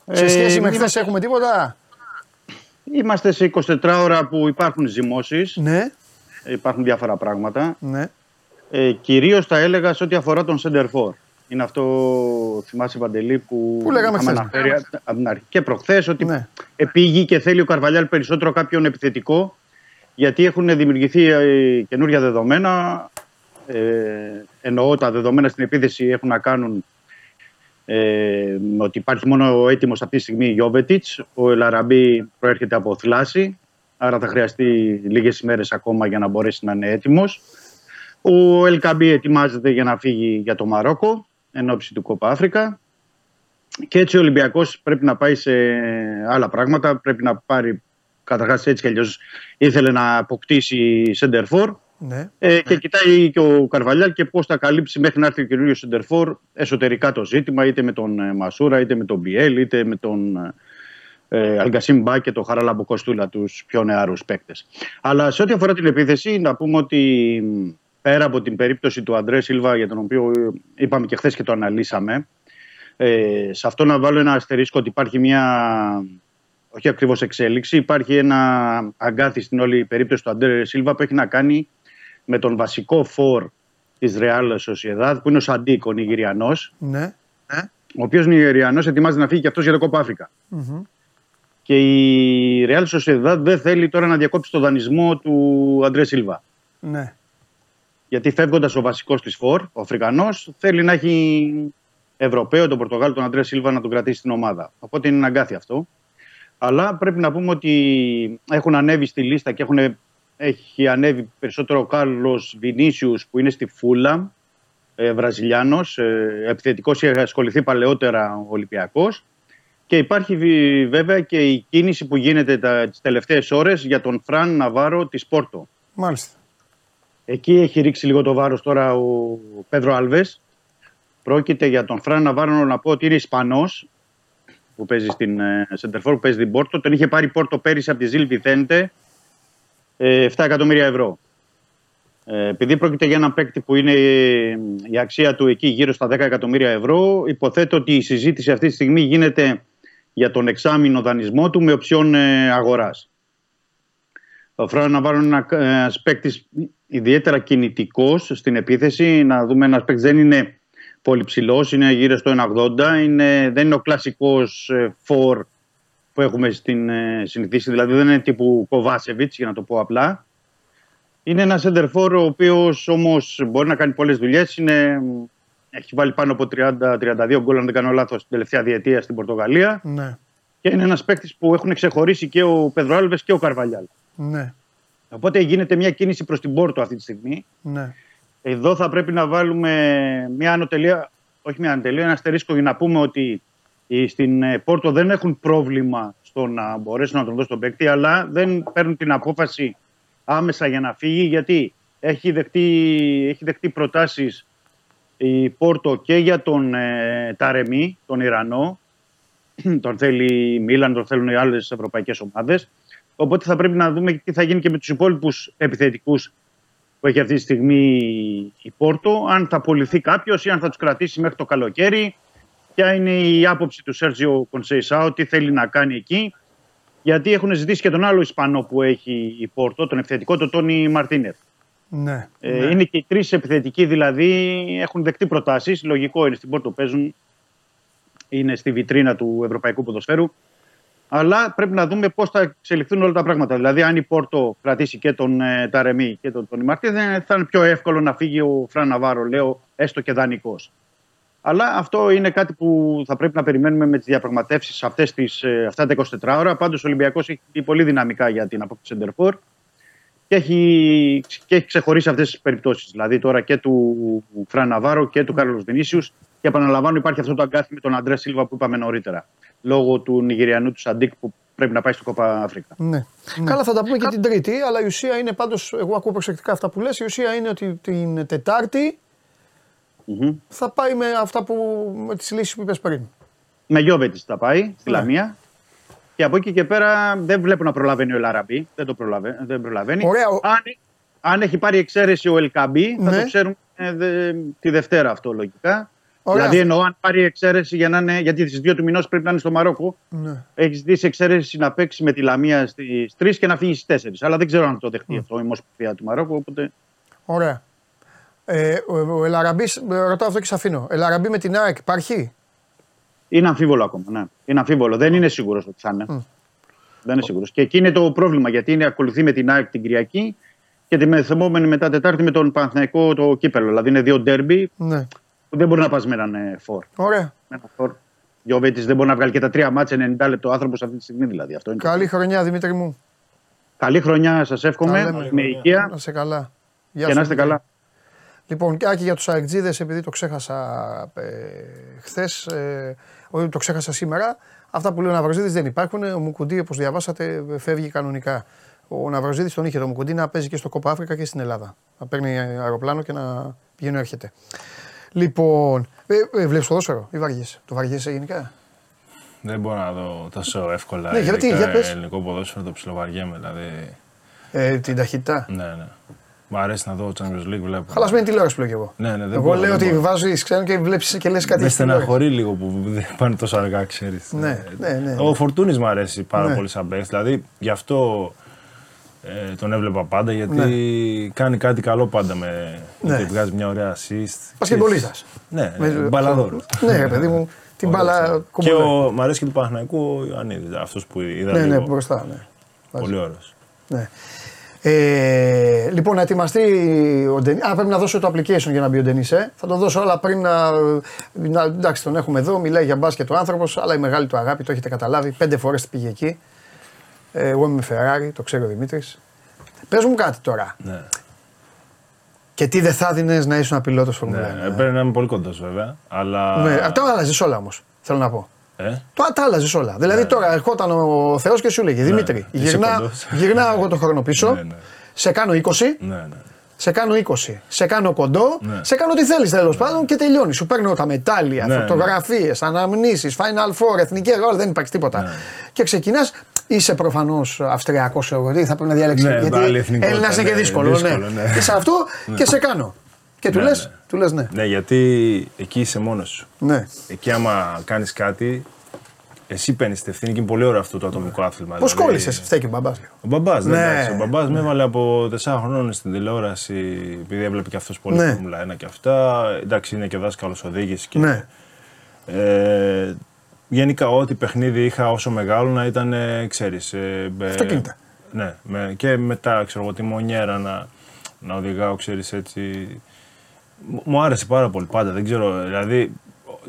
Ε, σε σχέση με είμαστε- χθες έχουμε τίποτα; Είμαστε σε 24 ώρα που υπάρχουν ζυμώσεις, Ναι, υπάρχουν διάφορα πράγματα. ναι. Ε, κυρίως θα έλεγα σε ό,τι αφορά τον Center For. Είναι αυτό, θυμάσαι Παντελή, που, Που λέγαμε είχαμε χθες. αναφέρει από την αρχή και προχθές ότι Ναι. επήγει και θέλει ο Καρβαλιάλ περισσότερο κάποιον επιθετικό γιατί έχουν δημιουργηθεί ε, καινούργια δεδομένα. Ε, εννοώ τα δεδομένα στην επίθεση έχουν να κάνουν ε, με ότι υπάρχει μόνο ο έτοιμος αυτή τη στιγμή Γιώβετιτς. Ο Ελαραμπή προέρχεται από θλάση, άρα θα χρειαστεί λίγες ημέρες ακόμα για να μπορέσει να είναι έτοιμος. Ο Ελκαμπή ετοιμάζεται για να φύγει για το Μαρόκο εν ώψη του Κόπα Αφρικα. Και έτσι ο Ολυμπιακός πρέπει να πάει σε άλλα πράγματα. Πρέπει να πάρει, καταρχάς έτσι κι αλλιώς, ήθελε να αποκτήσει center for. ναι. Ε, και κοιτάει και ο Καρβαλιάλ και πώς θα καλύψει μέχρι να έρθει ο καινούριο center for εσωτερικά το ζήτημα, είτε με τον ε, Μασούρα, είτε με τον Μπιέλ, είτε με τον ε, Αλγκασίμ Μπά και τον Χαράλαμπο Κοστούλα, τους πιο νεαρούς παίκτες. Αλλά σε ό,τι αφορά την επίθεση, να πούμε ότι μ, πέρα από την περίπτωση του Αντρέ Σίλβα, για τον οποίο ε, είπαμε και χθες και το αναλύσαμε, ε, σε αυτό να βάλω ένα αστερίσκο ότι υπάρχει μια όχι ακριβώς εξέλιξη. Υπάρχει ένα αγκάθι στην όλη περίπτωση του Αντρέ Σίλβα που έχει να κάνει με τον βασικό φόρ της Real Sociedad που είναι ο Σαντίκ, ο Νιγηριανός, ναι. ο οποίος Νιγηριανός ετοιμάζεται να φύγει και αυτός για το Κόπα Αφρικα. Μμμ. Και η Real Sociedad δεν θέλει τώρα να διακόψει το δανεισμό του Αντρέ Σίλβα. ναι. Γιατί φεύγοντας ο βασικός της φόρ, ο Αφρικανός, θέλει να έχει Ευρωπαίο, τον Πορτογάλο, τον Αντρέ Σίλβα να τον κρατήσει στην ομάδα. Οπότε είναι ένα αγκάθι αυτό. Αλλά πρέπει να πούμε ότι έχουν ανέβει στη λίστα και έχουν, έχει ανέβει περισσότερο ο Κάρλος Βινίσιους που είναι στη Φούλα, ε, Βραζιλιάνος, ε, επιθετικός, είχε ασχοληθεί παλαιότερα ο Ολυμπιακός. Και υπάρχει βι- βέβαια και η κίνηση που γίνεται τα, τις τελευταίες ώρες για τον Φραν Ναβάρο της Πόρτο. Μάλιστα. Εκεί έχει ρίξει λίγο το βάρος τώρα ο Πέδρο Άλβες. Πρόκειται για τον Φραν Ναβάρο να πω ότι είναι Ισπανός που παίζει στην Σεντερφόρ, που παίζει την Πόρτο. Τον είχε πάρει η Πόρτο πέρυσι από τη Ζιλ Βιθέντε 7 εκατομμύρια ευρώ. Ε, επειδή πρόκειται για έναν παίκτη που είναι ε, η αξία του εκεί γύρω στα 10 εκατομμύρια ευρώ, υποθέτω ότι η συζήτηση αυτή τη στιγμή γίνεται για τον εξάμεινο δανεισμό του με οψιόν ε, αγοράς. Ο Φράου Ναβάρο είναι ένας παίκτης ιδιαίτερα κινητικός στην επίθεση. Να δούμε, ένας παίκτης δεν είναι πολύ ψηλός, είναι γύρω στο 1,80. Είναι, δεν είναι ο κλασικός φορ που έχουμε στην ε, συνηθίσει, δηλαδή δεν είναι τύπου Κοβάσεβιτς, για να το πω απλά. Είναι ένα center for ο οποίος όμως μπορεί να κάνει πολλές δουλειές. Έχει βάλει πάνω από 30-32 γκολ, αν δεν κάνω λάθος, την τελευταία διετία στην Πορτογαλία. Ναι. Και είναι ένας παίκτης που έχουν ξεχωρίσει και ο Πεδροάλβε και ο Καρβαλιάλ. Ναι. Οπότε γίνεται μια κίνηση προς την Πόρτο αυτή τη στιγμή. Ναι. Εδώ θα πρέπει να βάλουμε μια ανωτελεία, όχι μια ανωτελεία, ένα αστερίσκο για να πούμε ότι οι- στην ε, Πόρτο δεν έχουν πρόβλημα στο να μπορέσουν να τον δώσουν τον παίκτη, αλλά δεν παίρνουν την απόφαση άμεσα για να φύγει, γιατί έχει δεχτεί, έχει δεχτεί προτάσεις η Πόρτο και για τον ε, Ταρεμί, τον Ιρανό, *clears throat* τον θέλει η Μίλαν, τον θέλουν οι άλλες ευρωπαϊκές ομάδες. Οπότε θα πρέπει να δούμε τι θα γίνει και με τους υπόλοιπους επιθετικούς που έχει αυτή τη στιγμή η Πόρτο, αν θα απολυθεί κάποιος ή αν θα τους κρατήσει μέχρι το καλοκαίρι. Ποια είναι η άποψη του Σέρτζιο Κονσέισάου, τι θέλει να κάνει εκεί. Γιατί έχουν ζητήσει και τον άλλο Ισπανό που έχει η Πόρτο, τον επιθετικό, τον Τόνι Μαρτίνεθ. Ναι. Ε, ναι. Είναι και οι τρεις επιθετικοί δηλαδή, έχουν δεκτεί προτάσεις. Λογικό είναι στην Πόρτο παίζουν, είναι στη βιτρίνα του Ευρωπαϊκού Ποδοσφαίρου. Αλλά πρέπει να δούμε πώς θα εξελιχθούν όλα τα πράγματα. Δηλαδή, αν η Πόρτο κρατήσει και τον ε, Ταρεμί και τον Τόνι Μαρτίνεθ, θα είναι πιο εύκολο να φύγει ο Φραν Ναβάρο, λέω, έστω και δανεικός. Αλλά αυτό είναι κάτι που θα πρέπει να περιμένουμε με τις διαπραγματεύσεις αυτά τα 24 ώρα. Πάντως, ο Ολυμπιακός έχει πει πολύ δυναμικά για την απόκτηση Σεντερφόρ και έχει, και έχει ξεχωρίσει αυτές τις περιπτώσεις. Δηλαδή, τώρα και του Φραν Ναβάρο και του Κάρλος Βινίσιους. Και επαναλαμβάνω, υπάρχει αυτό το αγκάθι με τον Αντρέ Σίλβα που είπαμε νωρίτερα. Λόγω του Νιγηριανού του Σαντίκ που πρέπει να πάει στο Κόπα Αφρικα. Ναι. Καλά, θα τα πούμε και την Τρίτη, αλλά η ουσία είναι πάντως. Εγώ ακούω προσεκτικά αυτά που λες. Η ουσία είναι ότι την Τετάρτη Μμμ. θα πάει με αυτά που. με τις λύσεις που είπες πριν. Με Γιόβετιτς θα πάει στη Ναι. Λαμία. Και από εκεί και πέρα δεν βλέπω να προλαβαίνει ο Λαραμπή. Δεν το προλαβαίνει. Δεν προλαβαίνει. Ωραία, ο- Αν, αν έχει πάρει εξαίρεση ο Ελκαμπή, θα Ναι. το ξέρουμε ε, δε- τη Δευτέρα αυτό λογικά. Ωραία. Δηλαδή εννοώ αν πάρει εξαίρεση για να είναι. Γιατί στι 2 του μηνός πρέπει να είναι στο Μαρόκο. Ναι. Έχεις ζητήσει εξαίρεση να παίξει με τη Λαμία στις 3 και να φύγει στις 4. Αλλά δεν ξέρω αν το δεχτεί αυτό η Ομοσπονδία του Μαρόκου. Οπότε Ωραία. Ε, ο, ο Ελαραμπής, ε, ρωτάω αυτό και σε αφήνω. Ελαραμπή με την ΑΕΚ υπάρχει; είναι αμφίβολο ακόμα. Ναι. Είναι αμφίβολο. Δεν είναι σίγουρος ότι θα είναι. Δεν είναι σίγουρος. Και εκεί είναι το πρόβλημα γιατί είναι ακολουθεί με την ΑΕΚ την Κυριακή και τη μεθεμόμενη μετά Τετάρτη με τον Παναθηναϊκό το κύπελο. Δηλαδή είναι δύο ντέρμπι Ναι. Που δεν μπορεί να πας με έναν ε, φόρ. Ωραία. Με ένα φόρ. Γιώβετης δεν μπορεί να βγάλει και τα τρία μάτια 90 λεπτό άνθρωπος αυτή τη στιγμή δηλαδή. Αυτό είναι. Καλή χρονιά Δημήτρη μου. Καλή χρονιά σας Τα εύχομαι. λέμε. Με υγεία Να είσαι καλά. Γεια και σου, να είστε Δημήτρη. καλά. Λοιπόν, και Άκη για τους αεκτζίδες, επειδή το ξέχασα ε, χθες, ε, όχι, το ξέχασα σήμερα, αυτά που λέει ο Ναυροζίδης δεν υπάρχουν. Ο Μουκουντή, όπως διαβάσατε, φεύγει κανονικά. Ο Ναυροζίδης τον είχε το Μουκουντή να παίζει και στο Κόπα Αφρικα και στην Ελλάδα. Να παίρνει αεροπλάνο και να πηγαίνει έρχεται. Λοιπόν, ε, ε, βλέπεις ποδόσφαιρο ή βαριέσαι; Το βαριέσαι γενικά; Δεν μπορώ να δω τόσο εύκολα. Ναι, γιατί, ειδικά για πες. ελληνικό ποδόσφαιρο το ψιλοβαριέμαι. Δηλαδή. Ε, την ταχύτητα. Ναι, ναι. Μου αρέσει να δω Champions League, βλέπω. Χαλασμένη τηλεόραση που λέω και εγώ. Ναι, ναι, δεν εγώ μπορώ, λέω δεν ότι μπορώ. βάζεις ξένο και βλέπεις και λες κάτι. Με στην τηλεόραση. στεναχωρεί λίγο που δεν πάνε τόσο αργά, ξέρεις. Ναι, ναι, ναι. Ο Φορτούνης μου αρέσει πάρα Ναι. πολύ σαν παίκτης. Δηλαδή γι' αυτό ε, τον έβλεπα πάντα γιατί Ναι. κάνει κάτι καλό πάντα με. Ναι. γιατί βγάζει μια ωραία assist. Πασχεμπολίστας. Ναι, Με- μπαλαδόρος. Ναι, ρε παιδί μου, την μπάλα Και κουμπολάει. ο, μ' αρέσει και του Παναθηναϊκού ο Ιωαννίδης, αυτός που είδα. Ναι, ναι, λίγο. μπροστά. Ναι. Πολύ ωραίος. Ναι. Ε, λοιπόν, να ετοιμαστεί ο Ντενή. Α, πρέπει να δώσω το application για να μπει ο Ντενή. Ε. Θα το δώσω όλα πριν να, να. Εντάξει, τον έχουμε εδώ, μιλάει για μπάσκετ ο άνθρωπος, αλλά η μεγάλη του αγάπη, το έχετε καταλάβει. Πέντε φορές πήγε εκεί. Ε, εγώ είμαι με Ferrari, το ξέρει ο Δημήτρης. Πες μου κάτι τώρα. Ναι. Και τι δεν θα δίνεις να είσαι ένα πιλότος Ναι, Φορμούλα 1. πρέπει να είμαι πολύ κοντός βέβαια. Αλλά. Ναι, τα άλλαζες όλα όμως. Θέλω να πω. Ε; Το τα άλλαζες όλα. Δηλαδή τώρα ερχόταν ο Θεός και σου λέγε Δημήτρη, είσαι γυρνά, κοντός. γυρνάω εγώ το χρόνο πίσω, Ναι, ναι. σε κάνω 20, Ναι, ναι. σε κάνω 20, σε κάνω κοντό, Ναι. σε κάνω τι θέλεις τέλος πάντων και τελειώνει. Σου παίρνω τα μετάλλια, Ναι, φωτογραφίες, αναμνήσεις, Final Four, εθνική όλα, δεν υπάρχει τίποτα. Ναι. Και ξεκινάς, είσαι προφανώς Αυστριακός, γιατί θα πρέπει να διαλέξεις. Ναι, γιατί άλλη εθνικότητα, Έλληνας είναι και ναι, δύσκολο. δύσκολο, ναι. ναι. Είσαι αυτό και σε κάνω. Και του Ναι, λες, ναι. του λες ναι. Ναι, γιατί εκεί είσαι μόνος σου. ναι. Εκεί, άμα κάνεις κάτι, εσύ παίρνεις την ευθύνη και είναι πολύ ωραίο αυτό το ατομικό άθλημα. Πώς Δηλαδή, κόλλησες, φταίει και ο μπαμπάς. Ο μπαμπάς, ναι. Ναι. εντάξει, ο μπαμπάς με έβαλε από 4 χρόνων στην τηλεόραση, επειδή έβλεπε και αυτός πολύ Ναι. Φόρμουλα 1 και αυτά. Εντάξει, είναι και δάσκαλος οδήγηση. Και, Ναι. ε, γενικά, ό,τι παιχνίδι είχα όσο μεγάλο να ήταν, ε, ξέρεις... Ε, ε, Αυτοκίνητα. Ναι, με, και μετά, ξέρω εγώ, τη μονιέρα να, να οδηγάω, ξέρεις, έτσι... Μου- Μου άρεσε πάρα πολύ πάντα, δεν ξέρω, δηλαδή...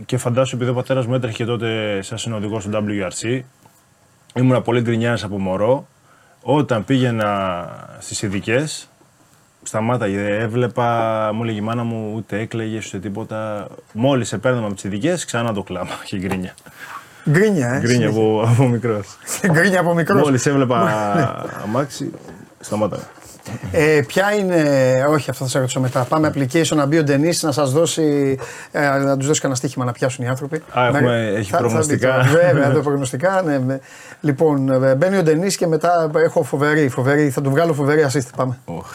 Και φαντάσου, επειδή ο πατέρας μου έτρεχε τότε σαν συνοδηγός στο WRC, ήμουνα πολύ γκρινιάρης από μωρό. Όταν πήγαινα στις ειδικές, σταμάταγε, έβλεπα, μου έλεγε η μάνα μου ούτε έκλαιγες ούτε τίποτα. Μόλις επέρναμε από τις ειδικές, ξανά το κλάμα *laughs* και γκρίνια. Γκρίνια, ε. Γκρίνια από, από μικρός. *laughs* Γκρίνια από μικρός. Μόλις έβλεπα *laughs* αμάξι, σταμάταγα. Ε, ποια είναι. Όχι, αυτό θα σε ρωτήσω μετά. Πάμε application να μπει ο Ντενής να σας δώσει. Ε, να τους δώσει κανένα στοίχημα να πιάσουν οι άνθρωποι. Α, έχουμε- Να- έχει θα- θα προγνωστικά. μπει τώρα. Βέβαια, εδώ προγνωστικά. Ναι, ναι. Λοιπόν, ε, μπαίνει ο Ντενής και μετά έχω φοβερή, φοβερή. Θα του βγάλω φοβερή assist. Πάμε. Οχ.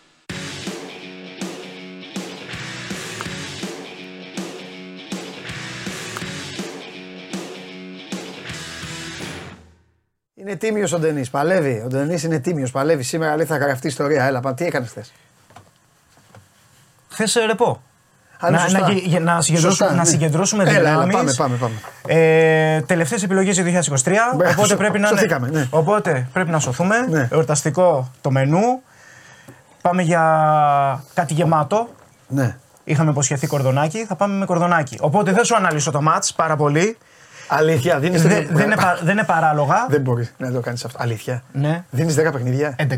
Είναι τίμιος ο Ντενής. Παλεύει. Ο Ντενής είναι τίμιος. Παλεύει. Σήμερα λέει θα γραφτεί ιστορία. Έλα, πάμε. Τι έκανες χθες; Χθες ρεπό. Α, ναι, να, σωστά. να, γε- να, συγκεντρώσουμε, Σωστά, να ναι. συγκεντρώσουμε Έλα, έλα, δυνάμεις. πάμε, πάμε, πάμε. Ε, Τελευταίες επιλογές για 2023. Μπράβο, οπότε, σω- πρέπει να σωθήκαμε, είναι, ναι. οπότε πρέπει να σωθούμε. Ναι. Εορταστικό το μενού. Πάμε για κάτι γεμάτο. Ναι. Είχαμε υποσχεθεί κορδονάκι, θα πάμε με κορδονάκι. Οπότε δεν σου αναλύσω το μάτς πάρα πολύ. Αλήθεια, δίνεις. Δεν, δεν, είναι, πα- δεν είναι παράλογα. Δεν μπορείς να το κάνεις αυτό. Αλήθεια. Ναι, Δίνεις 10 παιχνίδια. 11.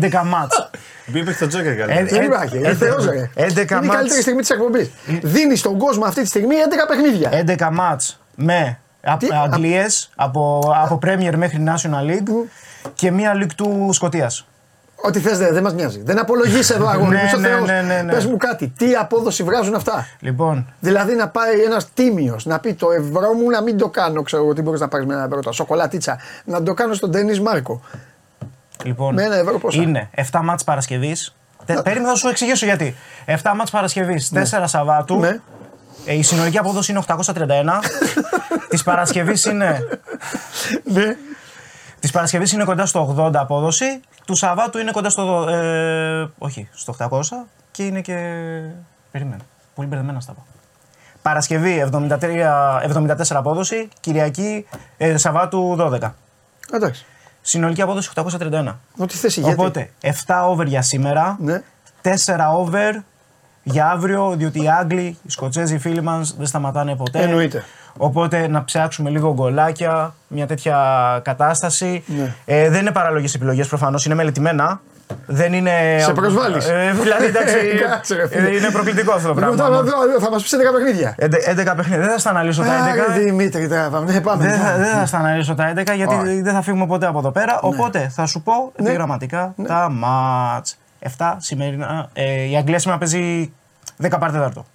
11 μάτς. Μπήκε στο Τζόκερ Ε, καλύτερα. Δεν υπάρχει. Είναι θεός, ρε. 11 Είναι η μάτς. καλύτερη στιγμή της εκπομπής. Δίνεις στον κόσμο αυτή τη στιγμή 11 παιχνίδια. 11 μάτς με α- Τι; Αγγλίες από, από Premier μέχρι National League και μία League του Σκοτίας. Ό,τι θες δεν μας νοιάζει. Δεν απολογείς εδώ αγόρι. Ναι, Είσαι ο ναι, Θεός. ναι, ναι, ναι. Πες μου κάτι. Τι απόδοση βγάζουν αυτά; Λοιπόν, Δηλαδή να πάει ένας τίμιος να πει το ευρώ μου να μην το κάνω. Ξέρω εγώ τι μπορείς να πάρεις με ένα ευρώ. Τα σοκολατίτσα. Να το κάνω στον Τένις Μάρκο. λοιπόν Με ένα ευρώ πόσα; είναι 7 μάτς Παρασκευής. Τε- Περίμενα να σου εξηγήσω γιατί. 7 μάτς Παρασκευής, 4 Σαββάτου. Ναι. Ε, η συνολική απόδοση είναι 831. *laughs* Της Παρασκευής είναι Ναι. Της Παρασκευής είναι κοντά στο 80 απόδοση, του Σαββάτου είναι κοντά στο. Ε, όχι, στο 800 και είναι και. Περίμενε. Πολύ μπερδεμένα στα πω. Παρασκευή 73, 74 απόδοση, Κυριακή ε, Σαββάτου 12. Εντάξει. Συνολική απόδοση 831. Ό,τι θες γιατί. Οπότε 7 over για σήμερα, Ναι. 4 over για αύριο, διότι οι Άγγλοι, οι Σκοτσέζοι, οι φίλοι μας δεν σταματάνε ποτέ. Εννοείται. Οπότε να ψάξουμε λίγο γκολάκια, μια τέτοια κατάσταση. Ναι. Ε, δεν είναι παραλογέ επιλογές προφανώς, είναι μελετημένα. Δεν είναι. Σε προσβάλλεις. Ε, δηλαδή εντάξει. *laughs* Κάτσε, ρε, φίλε. ε, είναι προκλητικό αυτό το Λοιπόν, πράγμα. θα, θα, θα μας πεις 11 παιχνίδια. Εντε- 11 παιχνίδια. Δεν θα στα αναλύσω τα 11. Άρε Δημήτρη, τώρα πάμε. Ναι, πάμε. Δεν θα, πάμε. δεν θα στα αναλύσω τα 11 γιατί Ωραία. δεν θα φύγουμε ποτέ από εδώ πέρα. Οπότε θα σου πω Ναι. επιγραμματικά τα μάτς. 7 σημερινά. Ε, η Αγγλία σήμερα παίζει 10 παρτέταρτο.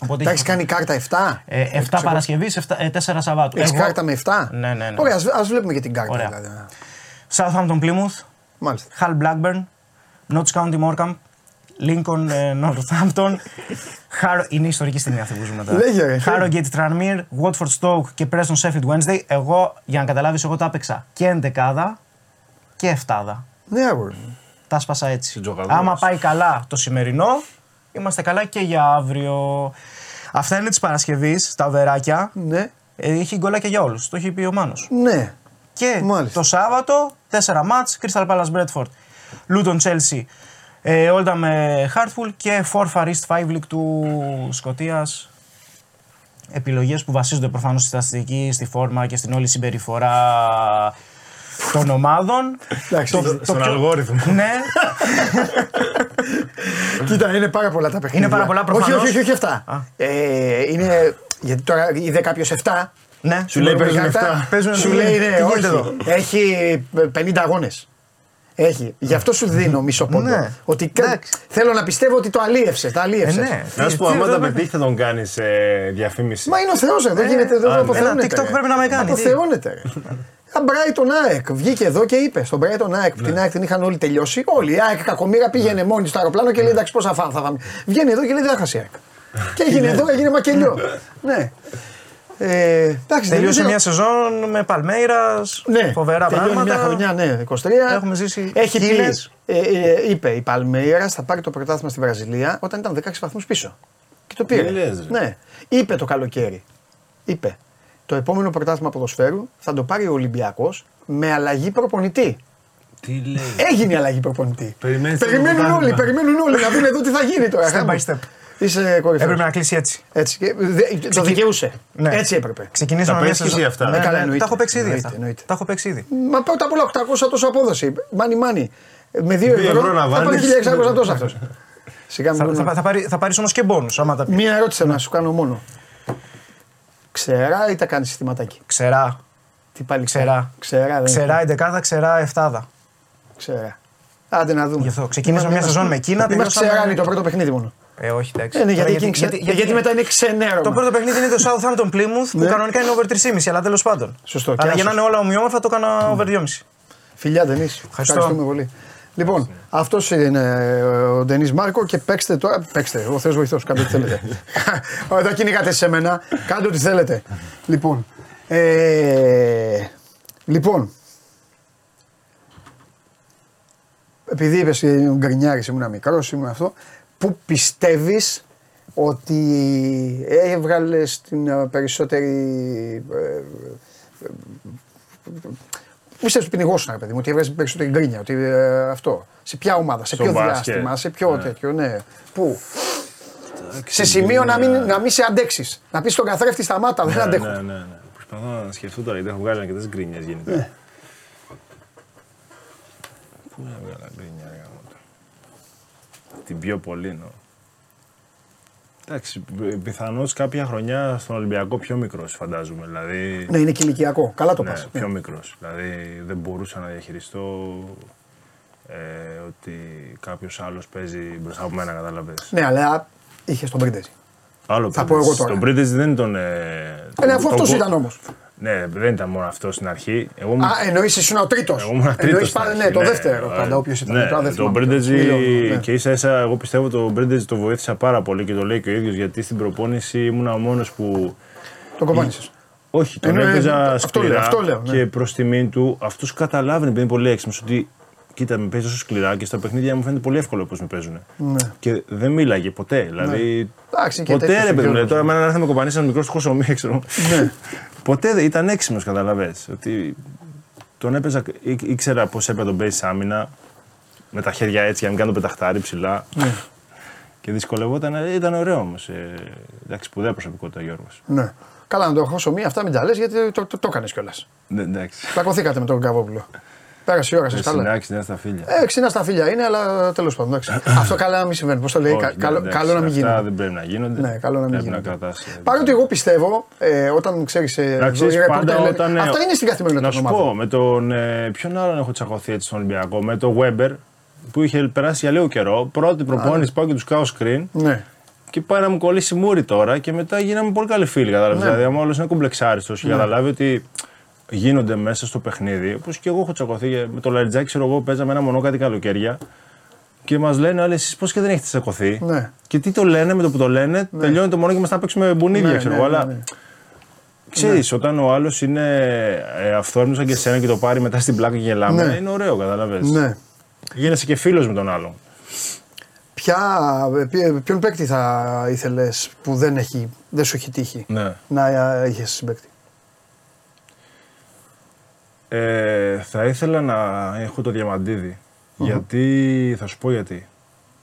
Οπότε Τα έχει έχεις κάνει κάρτα 7. ε, 7 Παρασκευής, 4 Σαββάτου. Έχεις Εγώ- κάρτα με 7. Ναι, ναι, ναι. Ωραία, ας, ας βλέπουμε και την κάρτα. Ωραία. Δηλαδή. Southampton Plymouth, Μάλιστα. Hull Blackburn, Notts County Morecambe, Lincoln ε, Northampton, *laughs* Harrow, είναι ιστορική στιγμή αυτή που ζούμε τώρα. Λέγε, ρε. Harrogate Tranmere, Watford Stoke και Preston Sheffield Wednesday. Εγώ, για να καταλάβεις, εγώ τα έπαιξα και εντεκάδα και εφτάδα. Ναι, αγόρι. Τα σπάσα έτσι. Συντζογαδόρας. Άμα πάει καλά το σημερινό, είμαστε καλά και για αύριο. Αυτά είναι της Παρασκευής, τα βεράκια. Ναι. Ε, έχει γκολάκια για όλους. Το έχει πει ο Μάνος. Ναι. Και Μάλιστα. το Σάββατο, 4 μάτς, Crystal Palace Bradford, Luton Chelsea, ε, Oldham με Hartful και Forfar East 5 League του Σκοτίας. Επιλογές που βασίζονται προφανώς στη στατιστική, στη φόρμα και στην όλη συμπεριφορά των ομάδων. Εντάξει, Το- το- το Στον πιο- αλγόριθμο. Ναι, *laughs* Κοίτα, είναι πάρα πολλά τα παιχνίδια. Είναι πάρα πολλά, Όχι, προφανώς. όχι, όχι, όχι αυτά. Α. Ε, είναι. Γιατί τώρα είδε κάποιος 7. ναι. Σου λέει παίζουν παίζουν εφτά. 7. Παίζουν- Σου λέει τι ναι, γίνεται όχι. εδώ; Έχει 50 αγώνες. Έχει. Γι' αυτό σου δίνω μισό πόντο. Ναι. Ότι κα- Εντάξει. θέλω να πιστεύω ότι το αλίευσες. Τα Ε, αλίευσε. ναι. Να σου πω, Τι- άμα τι- τα τι- πετύχεις θα τον κάνεις διαφήμιση. Μα είναι ο Θεός εδώ. γίνεται εδώ. α, αποθεώνεται, ένα TikTok ρε. πρέπει να με κάνει, τι; Αποθεώνεται. ρε. Α, Brighton ΑΕΚ. Βγήκε εδώ και είπε στον Brighton ΑΕΚ που την ΑΕΚ την είχαν όλοι τελειώσει. Όλοι. Η ΑΕΚ κακομήρα πήγαινε μόνη στο αεροπλάνο και λέει εντάξει πόσα φάμε θα φάμε. Βγαίνει εδώ και λέει δεν θα χάσει η ΑΕΚ. και έγινε εδώ, έγινε μακελιό. *laughs* ναι. Ε, εντάξει, Τελείωσε δεν μια σεζόν με Παλμέιρας, ναι, φοβερά τελειώνει πράγματα. μια χρονιά, ναι, 23. Έχουμε ζήσει Έχει πει, χίλιες. ε, ε, είπε η Παλμέιρας θα πάρει το πρωτάθλημα στη Βραζιλία όταν ήταν 16 βαθμούς πίσω. Και το πήρε. Τι λες, ρε. ναι. Είπε το καλοκαίρι. Είπε. Το επόμενο πρωτάθλημα ποδοσφαίρου θα το πάρει ο Ολυμπιακός με αλλαγή προπονητή. Τι λέει. Έγινε η αλλαγή προπονητή. Περιμένεις το περιμένουν όλοι, πρωτάθλημα. περιμένουν όλοι να δουν εδώ τι θα γίνει τώρα. Step Χάμπο. by step. Είσαι κορυφαίος. Έπρεπε να κλείσει έτσι. Έτσι. Και δε- Το δικαιούσε. Ναι. Έτσι έπρεπε. Ξεκινήσαμε Τα μια παίζεις και σεζόν. εσύ αυτά. Ναι, Ε, καλά, ναι, εννοείται. τα έχω παίξει ήδη Εννοείται, αυτά. εννοείται. Τα έχω παίξει ήδη. Μα πρώτα απ' όλα 800 τόσο απόδοση. Μάνι μάνι. Με 2 Δύο ευρώ, ευρώ να θα πάρει βάλεις. 1600 τόσο αυτό. Σιγά μην Θα, πούμε. θα, θα, πάρει, θα πάρεις όμως και μπόνους άμα τα πεις. Μία ερώτηση θέλω να σου κάνω μόνο. Ξερά ή τα κάνεις συστηματάκι; Ξερά. Τι πάλι Ξερά. Ξερά, δεν Ξερά είναι. εντεκάδα, ξερά εφτάδα. Ξερά. Άντε να δούμε. Γι' αυτό. Ξεκινήσαμε μια σεζόν με Κίνα, Είμαι τελειώσαμε- ξεράνι το πρώτο παιχνίδι μόνο. Ε, όχι, εντάξει. Ε, ναι, Τώρα γιατί, εκεί είναι ξε- γιατί μετά είναι ξενέρωμα. Το πρώτο παιχνίδι είναι το Southampton Plymouth που Ναι. κανονικά είναι over 3,5 αλλά τέλος πάντων. Σωστό, και Αλλά για να άσος. είναι όλα ομοιόμορφα το έκανα over 2,5. Φιλιά, Ντενή. Ευχαριστούμε πολύ. Λοιπόν, αυτός είναι ε, ο Ντενή Μάρκο και παίξτε τώρα. Παίξτε, ο Θεός βοηθός, κάντε ό,τι θέλετε. *laughs* Όχι, δεν κυνηγάτε σε μένα. Κάντε ό,τι θέλετε. Λοιπόν. Ε, λοιπόν. Επειδή είπες γκρινιάρης, ήμουν μικρός, ήμουν αυτό. Πού πιστεύεις ότι έβγαλες την ε, περισσότερη. ε, Πού πιστεύει ότι πνιγώσουν, ρε παιδί μου, ότι έβγαζε περισσότερη γκρίνια, ότι ε, αυτό. Σε ποια ομάδα, σε Στο ποιο μπάσκετ. διάστημα, σε ποιο τέτοιο, ναι. Πού; Σε σημείο να μην, να μην σε αντέξεις. Να πεις στον καθρέφτη σταμάτα, δεν Ναι, αντέχω. ναι, ναι, ναι. Προσπαθώ να σκεφτώ τώρα γιατί έχω βγάλει αρκετές γκρίνιες γενικά. Ναι. Πού να βγάλω γκρίνια, ρε γαμώτο. Την πιο πολύ εννοώ. Εντάξει, πιθανώς κάποια χρονιά στον Ολυμπιακό πιο μικρός φαντάζομαι. Δηλαδή, Ναι, είναι και ηλικιακό. Καλά το ναι, πας. πιο μικρός. Δηλαδή δεν μπορούσα να διαχειριστώ ε, ότι κάποιος άλλος παίζει μπροστά από μένα, κατάλαβες. Ναι, αλλά είχε τον Πρίντεζι. Άλλο Θα πω εγώ τώρα. Τον Πρίντεζ δεν τον. Ε, Ε, ναι, αφού τον- αυτός τον- ήταν όμως. Ναι, δεν ήταν μόνο αυτό στην αρχή. Εγώ ήμουν- Α, εννοείς ήσουν ο τρίτος. εγώ ήμουν τρίτος στην ναι, αρχή, το δεύτερο. Πάντα όποιος ήταν. Ναι, Τώρα δεν τον θυμάμαι Μπρέντεζι ποιος. Μιλώ, ναι. και ίσα ίσα, εγώ πιστεύω τον Μπρέντεζι το βοήθησα πάρα πολύ και το λέει και ο ίδιος γιατί στην προπόνηση ήμουν ο μόνος που. Το κομπάνισε. Όχι, τον Εννοώ, έπαιζα αυτό σκληρά λέω, αυτό λέω, ναι. και προς τιμήν του αυτός καταλάβαινε επειδή είναι πολύ έξυπνος ότι κοίτα με παίζει τόσο σκληρά και στα παιχνίδια μου φαίνεται πολύ εύκολο πώς με παίζουν. Ναι. Και δεν μίλαγε ποτέ. Δηλαδή. Εντάξει, και ποτέ τέτοιος ρε παιδί μου. Γιώργος. Τώρα με έναν έρθει να με κομπανίσει ένα μικρό του χωσομί, ξέρω. *laughs* Ναι. Ποτέ δεν ήταν έξυπνος, καταλαβέ. Ότι τον έπαιζα, ή- ήξερα πώς έπρεπε να τον παίζει άμυνα. Με τα χέρια έτσι για να μην κάνω το πεταχτάρι ψηλά. Ναι. Και δυσκολευόταν. Ήταν ωραίο όμως. Ε, εντάξει, σπουδαία προσωπικότητα ο Γιώργος. Ναι. Καλά, να το έχω μία, αυτά μην τα λες γιατί το, το, το έκανες κιόλας. Ναι, εντάξει. Πλακωθήκατε με τον Καβόπουλο. Πέρασε η ώρα σας Ε, καλά. Συνάξει, δεν στα φίλια. Ε, ξινά στα φίλια είναι, αλλά τέλος πάντων. εντάξει. *coughs* Αυτό καλά να μην συμβαίνει. Πώς το λέει, Όχι, κα- ναι, καλό, εντάξει, καλό να μην αυτά γίνει. δεν πρέπει να γίνονται. Ναι, καλό να μην πρέπει γίνονται. να κρατάς, ε, Παρότι εγώ πιστεύω, ε, όταν ξέρεις. Ε, Να ξέρεις, οι ρεπόρτερ πάντα λένε- όταν, ε, αυτά είναι στην καθημερινότητα Να των σου πω, ομάδων. με τον. Ε, ποιον άλλον έχω τσακωθεί έτσι στον Ολυμπιακό. Με τον Weber που είχε περάσει για λίγο καιρό. Πρώτη προπόνηση πάω και τους κάω screen Ναι. και πάει να μου κολλήσει μούρι τώρα και μετά γίναμε πολύ καλοί φίλοι. Κατάλαβες. Ναι. Δηλαδή, άμα όλος είναι κομπλεξάριστος και καταλάβει ότι γίνονται μέσα στο παιχνίδι. Όπως και εγώ έχω τσακωθεί ε, με το Λαριτζάκι, ξέρω εγώ, παίζαμε ένα μονό κάτι καλοκαίρια. Και μας λένε άλλοι, εσείς πώς και δεν έχετε τσακωθεί; Ναι. Και τι το λένε με το που το λένε, τελειώνει το μονό και μας να παίξουμε μπουνίδια, Ναι, ξέρω ναι, εγώ. ναι, αλλά ναι. Ξέρεις, όταν ο άλλος είναι ε, αυθόρμητος σαν και εσένα και το πάρει μετά στην πλάκα και γελάμε, Ναι. είναι ωραίο, καταλαβες. ναι. Γίνεσαι και φίλος με τον άλλον. Ποια, ποιο- ποιον παίκτη θα ήθελες που δεν, έχει, δεν σου έχει τύχει Ναι. να είχες συμπαίκτη; Ε, θα ήθελα να έχω το διαμαντιδη Γιατί, θα σου πω γιατί.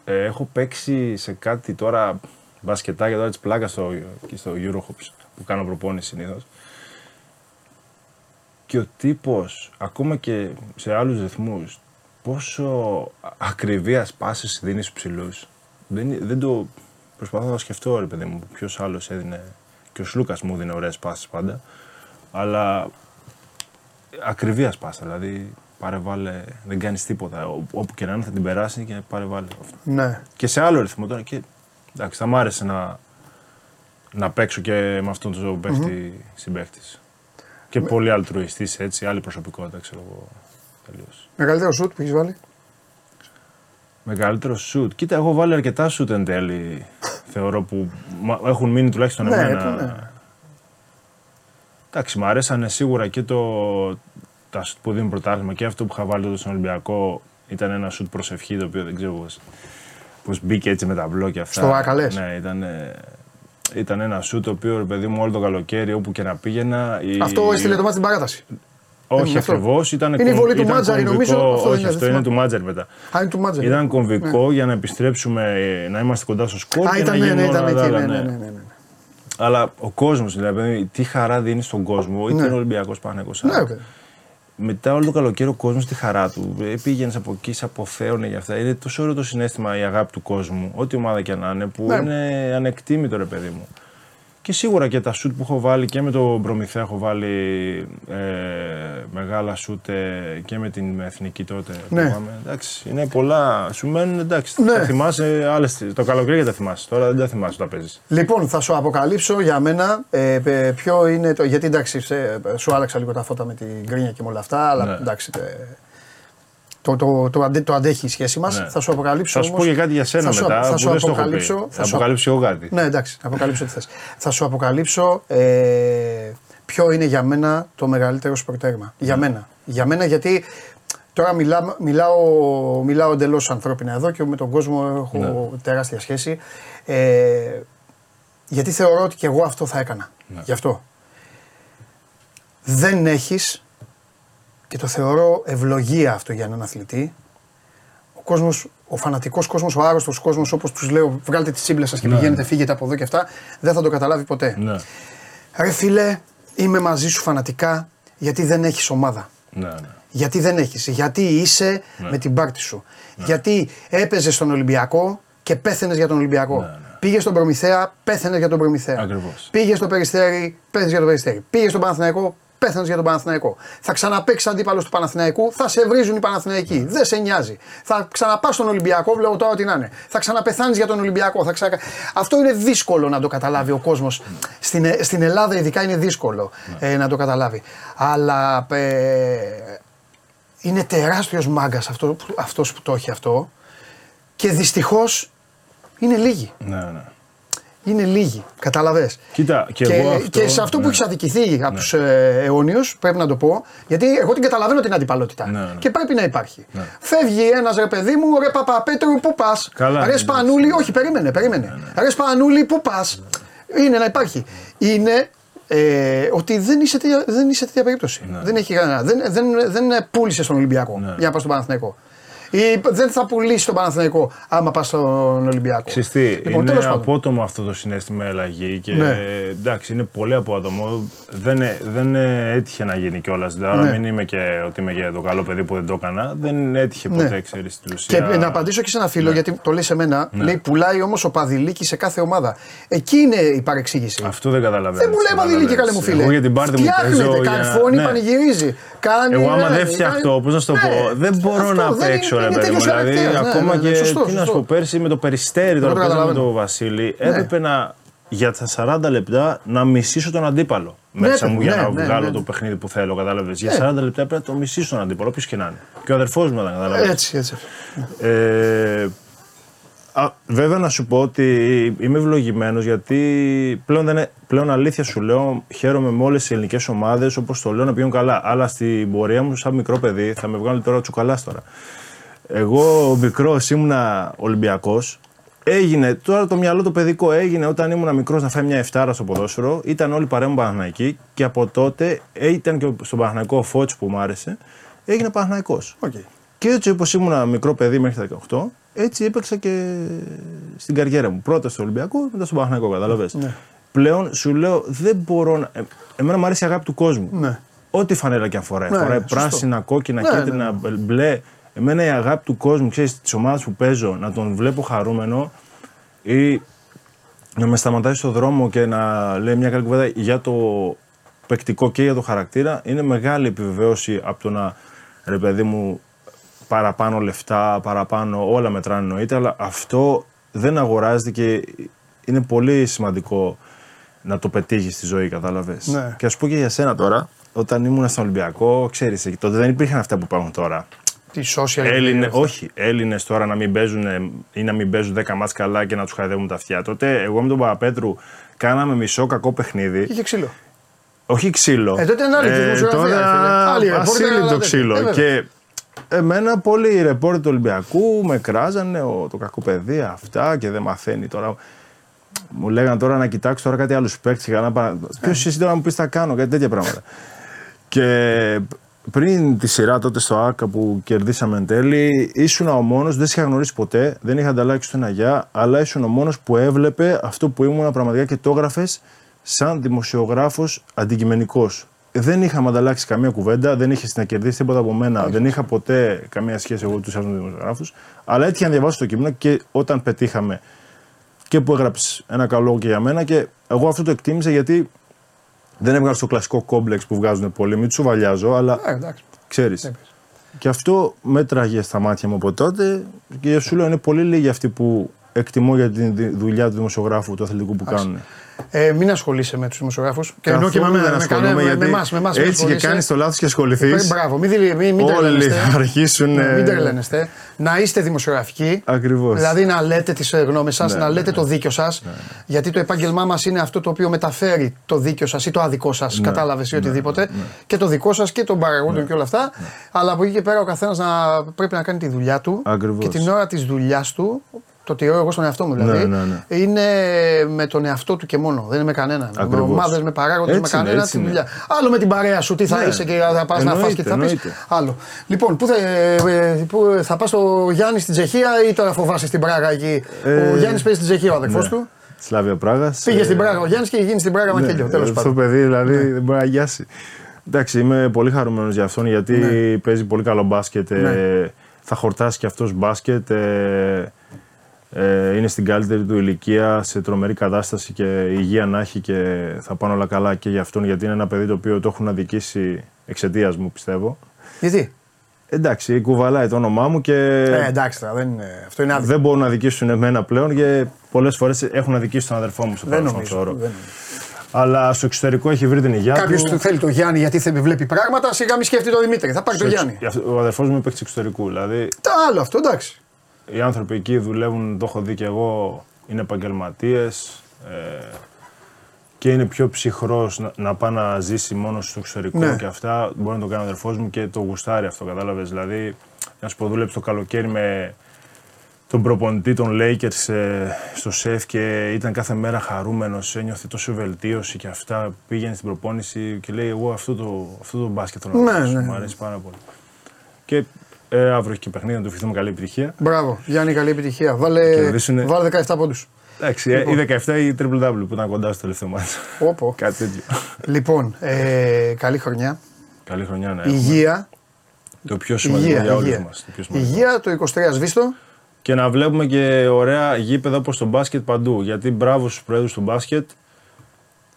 Ε, έχω παίξει σε κάτι τώρα μπασκετάκια τώρα της πλάκας στο, εκεί στο Eurohops που κάνω προπόνηση συνήθως. Και ο τύπος, ακόμα και σε άλλους ρυθμούς, πόσο ακριβίας πάσες δίνεις στους ψηλούς. Δεν, δεν το προσπαθώ να το σκεφτώ ρε παιδί μου, ποιος άλλος έδινε, και ο Σλούκας μου έδινε ωραίες πάσες πάντα, αλλά ακριβία πάσα. Δηλαδή, πάρε βάλε, δεν κάνεις τίποτα. Ό- Όπου και να είναι θα την περάσει και πάρε βάλε. Αυτό. Ναι. Και σε άλλο ρυθμό τώρα. Και, εντάξει, θα μ' άρεσε να, να παίξω και με αυτόν τον παίχτη συμπαίχτης. Και πολύ αλτρουιστή έτσι, άλλη προσωπικότητα, ξέρω εγώ. Τελείως. Μεγαλύτερο σουτ που έχεις βάλει; Μεγαλύτερο σουτ. Κοίτα, έχω βάλει αρκετά σουτ εν τέλει. θεωρώ που μα- έχουν μείνει τουλάχιστον Ναι, εμένα. ναι. Εντάξει, μου αρέσανε σίγουρα και το, τα σουτ που δίνουν πρωτάθλημα και αυτό που είχα βάλει τότε στον Ολυμπιακό ήταν ένα σουτ προσευχή το οποίο δεν ξέρω πώς, πώς μπήκε έτσι με τα μπλόκια αυτά. Στο Βάκα, λες; Ναι, ήταν, ήταν ένα σουτ το οποίο ρε παιδί μου όλο το καλοκαίρι όπου και να πήγαινα. η- Αυτό έστειλε το μάτι στην παράταση. Όχι είναι αυτό. ακριβώς. Ήταν Είναι η κομ- βολή του ήταν Μάτζαρη, κομβικό- νομίζω. Αυτό δεν Όχι, είναι, αυτό δεν είναι του θυμάμαι. Μάτζαρη μετά. Α, είναι του Μάτζερ. Ήταν κομβικό για να επιστρέψουμε, ε, να είμαστε κοντά στο σκορ. Α, και ήταν, να ναι, ναι, γίνουν ήταν όλα εκεί. τα Ναι, άλλα, ναι, ναι. ναι, ναι, ναι. Αλλά ο κόσμος, δηλαδή, τι χαρά δίνει στον κόσμο, είτε Ναι. είναι Ολυμπιακός Παναγό. Ναι, οκ. Μετά όλο το καλοκαίρι ο κόσμος τη χαρά του. Ε, Πήγαινες από εκεί, σε αποθέωνε για αυτά. Είναι τόσο ωραίο το συναίσθημα η αγάπη του κόσμου, ό,τι ομάδα και να είναι, που Ναι. είναι ανεκτίμητο ρε παιδί μου. Και σίγουρα και τα σουτ που έχω βάλει και με τον Προμηθέα έχω βάλει ε, μεγάλα σουτ ε, και με την εθνική τότε. που Ναι. είπαμε. Εντάξει, είναι πολλά. Σου μένουν εντάξει. Ναι. Τα θυμάσαι άλλες, το καλοκαίρι και τα θυμάσαι. Τώρα δεν τα θυμάσαι όταν παίζεις. Λοιπόν, θα σου αποκαλύψω για μένα ε, ε, ποιο είναι το. Γιατί εντάξει, σε- σου άλλαξα λίγο τα φώτα με την γκρίνια και με όλα αυτά, αλλά Ναι. εντάξει. τε- το, το, το, αντε- το αντέχει η σχέση μας. Ναι. Θα σου αποκαλύψω. Θα σου πω όμως- και κάτι για σένα θα σου, μετά θα που σου δεν στο έχω πει. αποκαλύψω. Θα σου- αποκαλύψω εγώ κάτι. Ναι, εντάξει, θα αποκαλύψω τι θες. Θα σου αποκαλύψω ε, ποιο είναι για μένα το μεγαλύτερο σπορτέρμα. Για μένα. Για μένα γιατί τώρα μιλά, μιλάω, μιλάω εντελώς ανθρώπινα εδώ και με τον κόσμο έχω τεράστια σχέση. Ε, γιατί θεωρώ ότι και εγώ αυτό θα έκανα. Γι' αυτό. Δεν έχεις και το θεωρώ ευλογία αυτό για έναν αθλητή. Ο κόσμος, ο φανατικός κόσμος, ο άρρωστος κόσμος όπως τους λέω βγάλτε τις τσίμπλες σας και πηγαίνετε φύγετε από εδώ και αυτά δεν θα το καταλάβει ποτέ. Ναι. Ρε φίλε είμαι μαζί σου φανατικά γιατί δεν έχεις ομάδα. Ναι, ναι. Γιατί δεν έχεις. Γιατί είσαι με την πάρτη σου. Γιατί έπαιζες στον Ολυμπιακό και πέθαινες για τον Ολυμπιακό. Πήγες στον Προμηθέα, πέθαινες για τον Προμηθέα. Ακριβώς. Πήγες στο Περιστέρι, πέθαινες για τον Περιστέρι. Πήγες στον Παναθηναϊκό, πέθανε για τον Παναθηναϊκό. Θα ξαναπέξει αντίπαλος του Παναθηναϊκού, θα σε βρίζουν οι Παναθηναϊκοί. Δεν σε νοιάζει. Θα ξαναπάς στον Ολυμπιακό, βλέπω τώρα τι να είναι. Θα ξαναπεθάνεις για τον Ολυμπιακό. Θα ξανα... Αυτό είναι δύσκολο να το καταλάβει ο κόσμος. Στην, Ε- στην Ελλάδα, ειδικά, είναι δύσκολο ε, να το καταλάβει. Αλλά ε, είναι τεράστιος μάγκας αυτό, αυτός που το έχει αυτό και δυστυχώς είναι λίγοι. Ναι, ναι. Είναι λίγοι. Κατάλαβε. Κοίτα, και, Και, εγώ αυτό, και σε αυτό που ναι. έχεις αδικηθεί από τους ε, αιώνιους, πρέπει να το πω, γιατί εγώ την καταλαβαίνω την αντιπαλότητα. Ναι, ναι. Και πρέπει να υπάρχει. Φεύγει ένας ρε παιδί μου, ρε Παπαπέτρου, πού πας; Καλά, Ρε ναι, Σπανούλη, όχι, περίμενε, περίμενε. Ρε Σπανούλη, πού πας; Είναι να υπάρχει. Είναι ε, ότι δεν είσαι, τέτοια, δεν είσαι τέτοια περίπτωση. Δεν έχει κανένα. Δεν, δεν, δεν πούλησες τον Ολυμπιακό για να πας στον Παναθηναϊκό. Ή δεν θα πουλήσει τον Παναθηναϊκό άμα πας στον Ολυμπιακό. Ξέρεις τι, Λοιπόν, είναι τέλος πάντων. απότομο αυτό το συνέστημα αλλαγή και Ναι. εντάξει, είναι πολύ απότομο. Δεν, ε- δεν ε, έτυχε να γίνει κιόλας. Άρα Ναι. μην είμαι και ότι είμαι και το καλό παιδί που δεν το έκανα. Δεν έτυχε Ναι. ποτέ, ξέρεις στην Και ουσία. να απαντήσω και σε ένα φίλο, γιατί το λέει σε μένα. Ναι. Λέει πουλάει όμως ο Παδηλίκης σε κάθε ομάδα. Εκεί είναι η παρεξήγηση. Αυτό δεν καταλαβαίνω. Δεν πουλάει Παδηλίκη, καλέ μου φίλε. Εγώ για την πάρτι μου παίζω. Φτιάχνεται, για- καρφώνει, ναι. πανηγυρίζει. Κάνει, Εγώ άμα ναι, δεν φτιαχτώ, πώς να σου το ναι. πω, δεν μπορώ Αυτό να δεν παίξω είναι- ρε είναι παιδί μου. τέτοιος Δηλαδή, χαρακτήρας, ναι, ακόμα ναι, ναι, και σωστό, τι να σου σωστό. πω, πέρσι με το περιστέρι τώρα το που παίζαμε με καταλαβαίνω. τον Βασίλη, έπρεπε να για τα 40 λεπτά να μισήσω τον αντίπαλο. Μέσα μου για ναι, να ναι, βγάλω ναι. το παιχνίδι που θέλω, κατάλαβες. Για Ναι. 40 λεπτά πρέπει να το μισήσω τον αντίπαλο, όποιος και να είναι. Και ο αδερφός μου ήταν, κατάλαβες. Έτσι, έτσι. Ε, α, βέβαια να σου πω ότι είμαι ευλογημένος γιατί πλέον, δεν είναι, πλέον αλήθεια σου λέω χαίρομαι με όλες τις ελληνικές ομάδες όπως το λέω να πηγαίνουν καλά. Αλλά στην πορεία μου, σαν μικρό παιδί, θα με βγάλουν τώρα τσουκαλάς τώρα. Εγώ μικρός ήμουνα Ολυμπιακός. Έγινε, τώρα το μυαλό το παιδικό έγινε όταν ήμουν μικρός να φάει μια εφτάρα στο ποδόσφαιρο. Ήταν όλοι παρέα μου Παναθηναϊκοί και από τότε ε, ήταν και στον Παναθηναϊκό ο Φώτης που μου άρεσε. Έγινε Παναθηναϊκός. Οκ. Και έτσι όπως ήμουν μικρό παιδί μέχρι τα 18, έτσι έπαιξα και στην καριέρα μου. Πρώτα στο Ολυμπιακό, μετά στον Παναθηναϊκό, καταλαβες. Ναι. Πλέον σου λέω δεν μπορώ να. ε, εμένα μου αρέσει η αγάπη του κόσμου. Ναι. Ό,τι φανέλα και αν φοράει. Ναι, φοράει σωστό. πράσινα, κόκκινα, Ναι, κίτρινα, μπλε. Εμένα η αγάπη του κόσμου, ξέρεις, της ομάδας που παίζω, να τον βλέπω χαρούμενο ή να με σταματάει στο δρόμο και να λέει μια καλή κουβέντα για το παικτικό και για το χαρακτήρα, είναι μεγάλη επιβεβαίωση από το να ρε παιδί μου παραπάνω λεφτά, παραπάνω όλα μετράνε εννοείται, αλλά αυτό δεν αγοράζεται και είναι πολύ σημαντικό να το πετύχεις στη ζωή, κατάλαβες. Ναι. Και ας πω και για σένα τώρα, όταν ήμουν στον Ολυμπιακό, ξέρεις, τότε δεν υπήρχαν αυτά που υπάρχουν τώρα. Τι social Έλληνε, media. όχι, Έλληνες τώρα να μην παίζουν ή να μην παίζουν 10 μάτς καλά και να τους χαϊδεύουν τα αυτιά. Τότε εγώ με τον Παπαπέτρου κάναμε μισό κακό παιχνίδι. Είχε ξύλο. Όχι ξύλο. Ε, τότε είναι άλλη δημοσιογραφία, Τώρα φίλε. Άλλη ρεπόρτερ, αλλά ασύλληπτο δεν- ξύλο. ε, βέβαια. και εμένα πολλοί ρεπόρτερ του Ολυμπιακού με κράζανε ο, το κακό παιδί αυτά και δεν μαθαίνει τώρα. Μου λέγανε τώρα να κοιτάξω τώρα κάτι άλλους παίκτες. Ποιος εσύ τώρα να μου πεις τα κάνω, κάτι τέτοια πράγματα. και πριν τη σειρά τότε στο ΑΚΑ που κερδίσαμε εν τέλει, ήσουν ο μόνος, δεν σε είχα γνωρίσει ποτέ, δεν είχα ανταλλάξει ούτε ένα γεια, αλλά ήσουν ο μόνος που έβλεπε αυτό που ήμουν πραγματικά και το έγραφες σαν δημοσιογράφος αντικειμενικός. Δεν είχαμε ανταλλάξει καμία κουβέντα, δεν είχε να κερδίσει τίποτα από μένα, δεν είχα ποτέ καμία σχέση εγώ τους άλλους δημοσιογράφους. Αλλά έτυχε να διαβάσω το κείμενο και όταν πετύχαμε και που έγραψες ένα καλό λόγο και για μένα και εγώ αυτό το εκτίμησα γιατί δεν έβγαλε το κλασικό κόμπλεξ που βγάζουν πολλοί. Μην του σοβαλιάζω, αλλά Ε, εντάξει. ξέρεις. Και αυτό μέτραγε στα μάτια μου από τότε και σου λέω είναι πολύ λίγοι αυτοί που εκτιμώ για τη δι- δουλειά του δημοσιογράφου, του αθλητικού που κάνουν. Ε, μην ασχολείσαι με τους δημοσιογράφους. Και εννοώ και με Καθόλου εμένα. δεν Με, κανένα- ασχολούμαι, με, με, γιατί εμάς, με εμάς μην έτσι και ασχολείσαι. κάνεις το λάθος και ασχοληθείς. Ε, Μπράβο, μην, δηλ- μην, μην Όλοι τρελαίνεστε. *laughs* αρχίσουν, Ναι, ε, μην τρελαίνεστε. Να είστε δημοσιογραφικοί. Ακριβώς. Δηλαδή να λέτε τις γνώμες σας, Ναι, να ναι, λέτε το δίκιο σας. Γιατί το επάγγελμά μας είναι αυτό το οποίο μεταφέρει το δίκιο σας ή το αδικό σας. Ναι, Κατάλαβες ή οτιδήποτε. Και το δικό σας και των παραγόντων και όλα αυτά. Αλλά από εκεί και πέρα ο καθένας να πρέπει να κάνει τη δουλειά του. Ακριβώς. Και την ώρα της δουλειάς του. Το τηρώ εγώ στον εαυτό μου δηλαδή. Ναι, ναι, ναι. Είναι με τον εαυτό του και μόνο. Δεν είναι με κανέναν. Με Ακριβώς. ομάδες, με παράγοντες, με Έτσι είναι, κανένα έτσι τη είναι. δουλειά. Άλλο με την παρέα σου, τι θα Ναι. είσαι και θα πας να φας Εννοείται, και τι θα πεις. εννοείται. Άλλο. Λοιπόν, πού θα, ε, ε, πού, θα πας στο Γιάννη στην Τσεχία ή τώρα φοβάσαι στην Πράγα εκεί; Ε, ο Γιάννης παίζει στην Τσεχία, ο αδερφός ναι. του. Σλάβια Πράγας. Πήγε στην Πράγα ο Γιάννης και γίνει στην Πράγα Μακέλιο. Τέλος Αυτό πάντων. το παιδί δηλαδή δεν μπορεί να γιάσει. Εντάξει, είμαι πολύ χαρούμενος για αυτόν γιατί παίζει πολύ καλό μπάσκετ. ε, Ναι. θα χορτάσει και αυτός μπάσκετ. Ε, Ε, είναι στην καλύτερη του ηλικία, σε τρομερή κατάσταση και υγεία να έχει και θα πάνε όλα καλά και για αυτόν γιατί είναι ένα παιδί το οποίο το έχουν αδικήσει εξαιτίας μου πιστεύω. Γιατί; Εντάξει, κουβαλάει το όνομά μου και Ε, εντάξει τώρα, δεν είναι, αυτό είναι άδικο. δεν μπορούν να αδικήσουν εμένα πλέον και πολλές φορές έχουν αδικήσει τον αδερφό μου στο Δεν παρελθόν, νομίζω. θεωρώ. δεν νομίζω. Αλλά στο εξωτερικό έχει βρει την υγεία Κάποιος του. θέλει το Γιάννη γιατί δεν βλέπει πράγματα, σιγά μην σκέφτεται το Δημήτρη. Θα πάρει το Στο Γιάννη. εξ- Ο αδερφός μου είναι παίκτης εξωτερικού. Δηλαδή Τα άλλο αυτό, εντάξει. Οι άνθρωποι εκεί δουλεύουν, το έχω δει και εγώ, είναι επαγγελματίες ε, και είναι πιο ψυχρός να, να πάει να ζήσει μόνος στο εξωτερικό Ναι. και αυτά. Μπορεί να το κάνει ο αδερφός μου και το γουστάρει αυτό, κατάλαβες. Δηλαδή, να σου πω, δούλεψε το καλοκαίρι με τον προπονητή των Lakers ε, στο σεφ και ήταν κάθε μέρα χαρούμενος, ένιωθε τόσο βελτίωση και αυτά. Πήγαινε στην προπόνηση και λέει: Εγώ αυτό το, αυτό το μπάσκετ θέλω να Ναι, παίξω, ναι, μου ναι. αρέσει πάρα πολύ. Και ε, αύριο έχει και παιχνίδι, να του ευχηθούμε καλή επιτυχία. Μπράβο, Γιάννη, καλή επιτυχία. Βάλε, κερδίσουνε. βάλε 17 πόντους. Εντάξει, ε, η 17 ή η Triple W που ήταν κοντά στο τελευταίο μάτι. Όπω. *laughs* Κάτι τέτοιο. Λοιπόν, ε, καλή χρονιά. Καλή χρονιά να έχουμε. Υγεία. Το πιο σημαντικό Υγεία, για όλους υγεία. μας. Το πιο σημαντικό. Υγεία, το 23 σβήστο. Και να βλέπουμε και ωραία γήπεδα όπως το μπάσκετ παντού. Γιατί μπράβο στους πρόεδρους του μπάσκετ,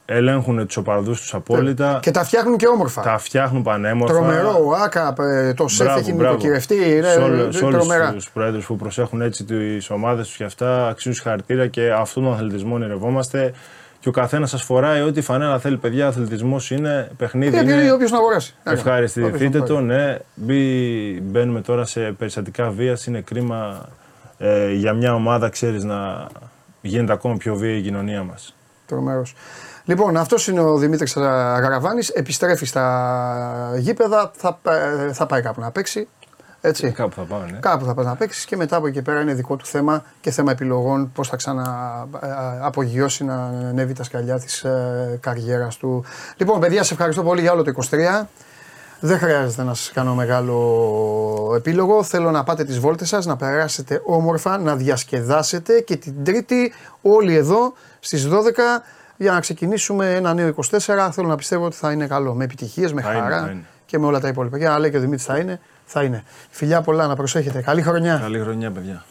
ελέγχουν τους οπαδούς τους απόλυτα, Και τα φτιάχνουν και όμορφα. τα φτιάχνουν πανέμορφα. Τρομερό, ο Άκα, ε, το σεφ Μπράβο, έχει μπράβο. νοικοκυρευτεί. Σε, όλο, Είναι σε όλους τρομερά. τους πρόεδρους που προσέχουν έτσι τις ομάδες τους και αυτά, αξίζουν συγχαρητήρια και αυτόν τον αθλητισμό ονειρευόμαστε. Και ο καθένας σας φοράει ό,τι φανέλα θέλει, παιδιά. Αθλητισμός είναι, παιχνίδι Και είναι. όποιος να αγοράσει. Ευχαριστηθείτε Όποιος να το, ναι. Μπει, μπαίνουμε τώρα σε περιστατικά βίας. Είναι κρίμα ε, για μια ομάδα, ξέρεις, να γίνεται ακόμα πιο βία η κοινωνία μας. Τρομερός. Λοιπόν, αυτός είναι ο Δημήτρης Γαραβάνη. Επιστρέφει στα γήπεδα. Θα, ε, θα πάει κάπου να παίξει. Έτσι. Κάπου θα πάμε, ναι. Κάπου θα πας να παίξεις και μετά από εκεί πέρα είναι δικό του θέμα και θέμα επιλογών πώς θα ξανααπογειώσει να ανέβει τα σκαλιά της ε, καριέρας του. Λοιπόν, παιδιά, σε ευχαριστώ πολύ για όλο το 23. Δεν χρειάζεται να σας κάνω μεγάλο επίλογο. Θέλω να πάτε τις βόλτες σας, να περάσετε όμορφα, να διασκεδάσετε και την Τρίτη όλοι εδώ στις 12 για να ξεκινήσουμε ένα νέο 24. Θέλω να πιστεύω ότι θα είναι καλό. Με επιτυχίες, με Θα είναι, χαρά θα είναι. και με όλα τα υπόλοιπα. Για να λέει και ο Δημήτρης θα είναι, θα είναι. Φιλιά πολλά, να προσέχετε. Καλή χρονιά. Καλή χρονιά, παιδιά.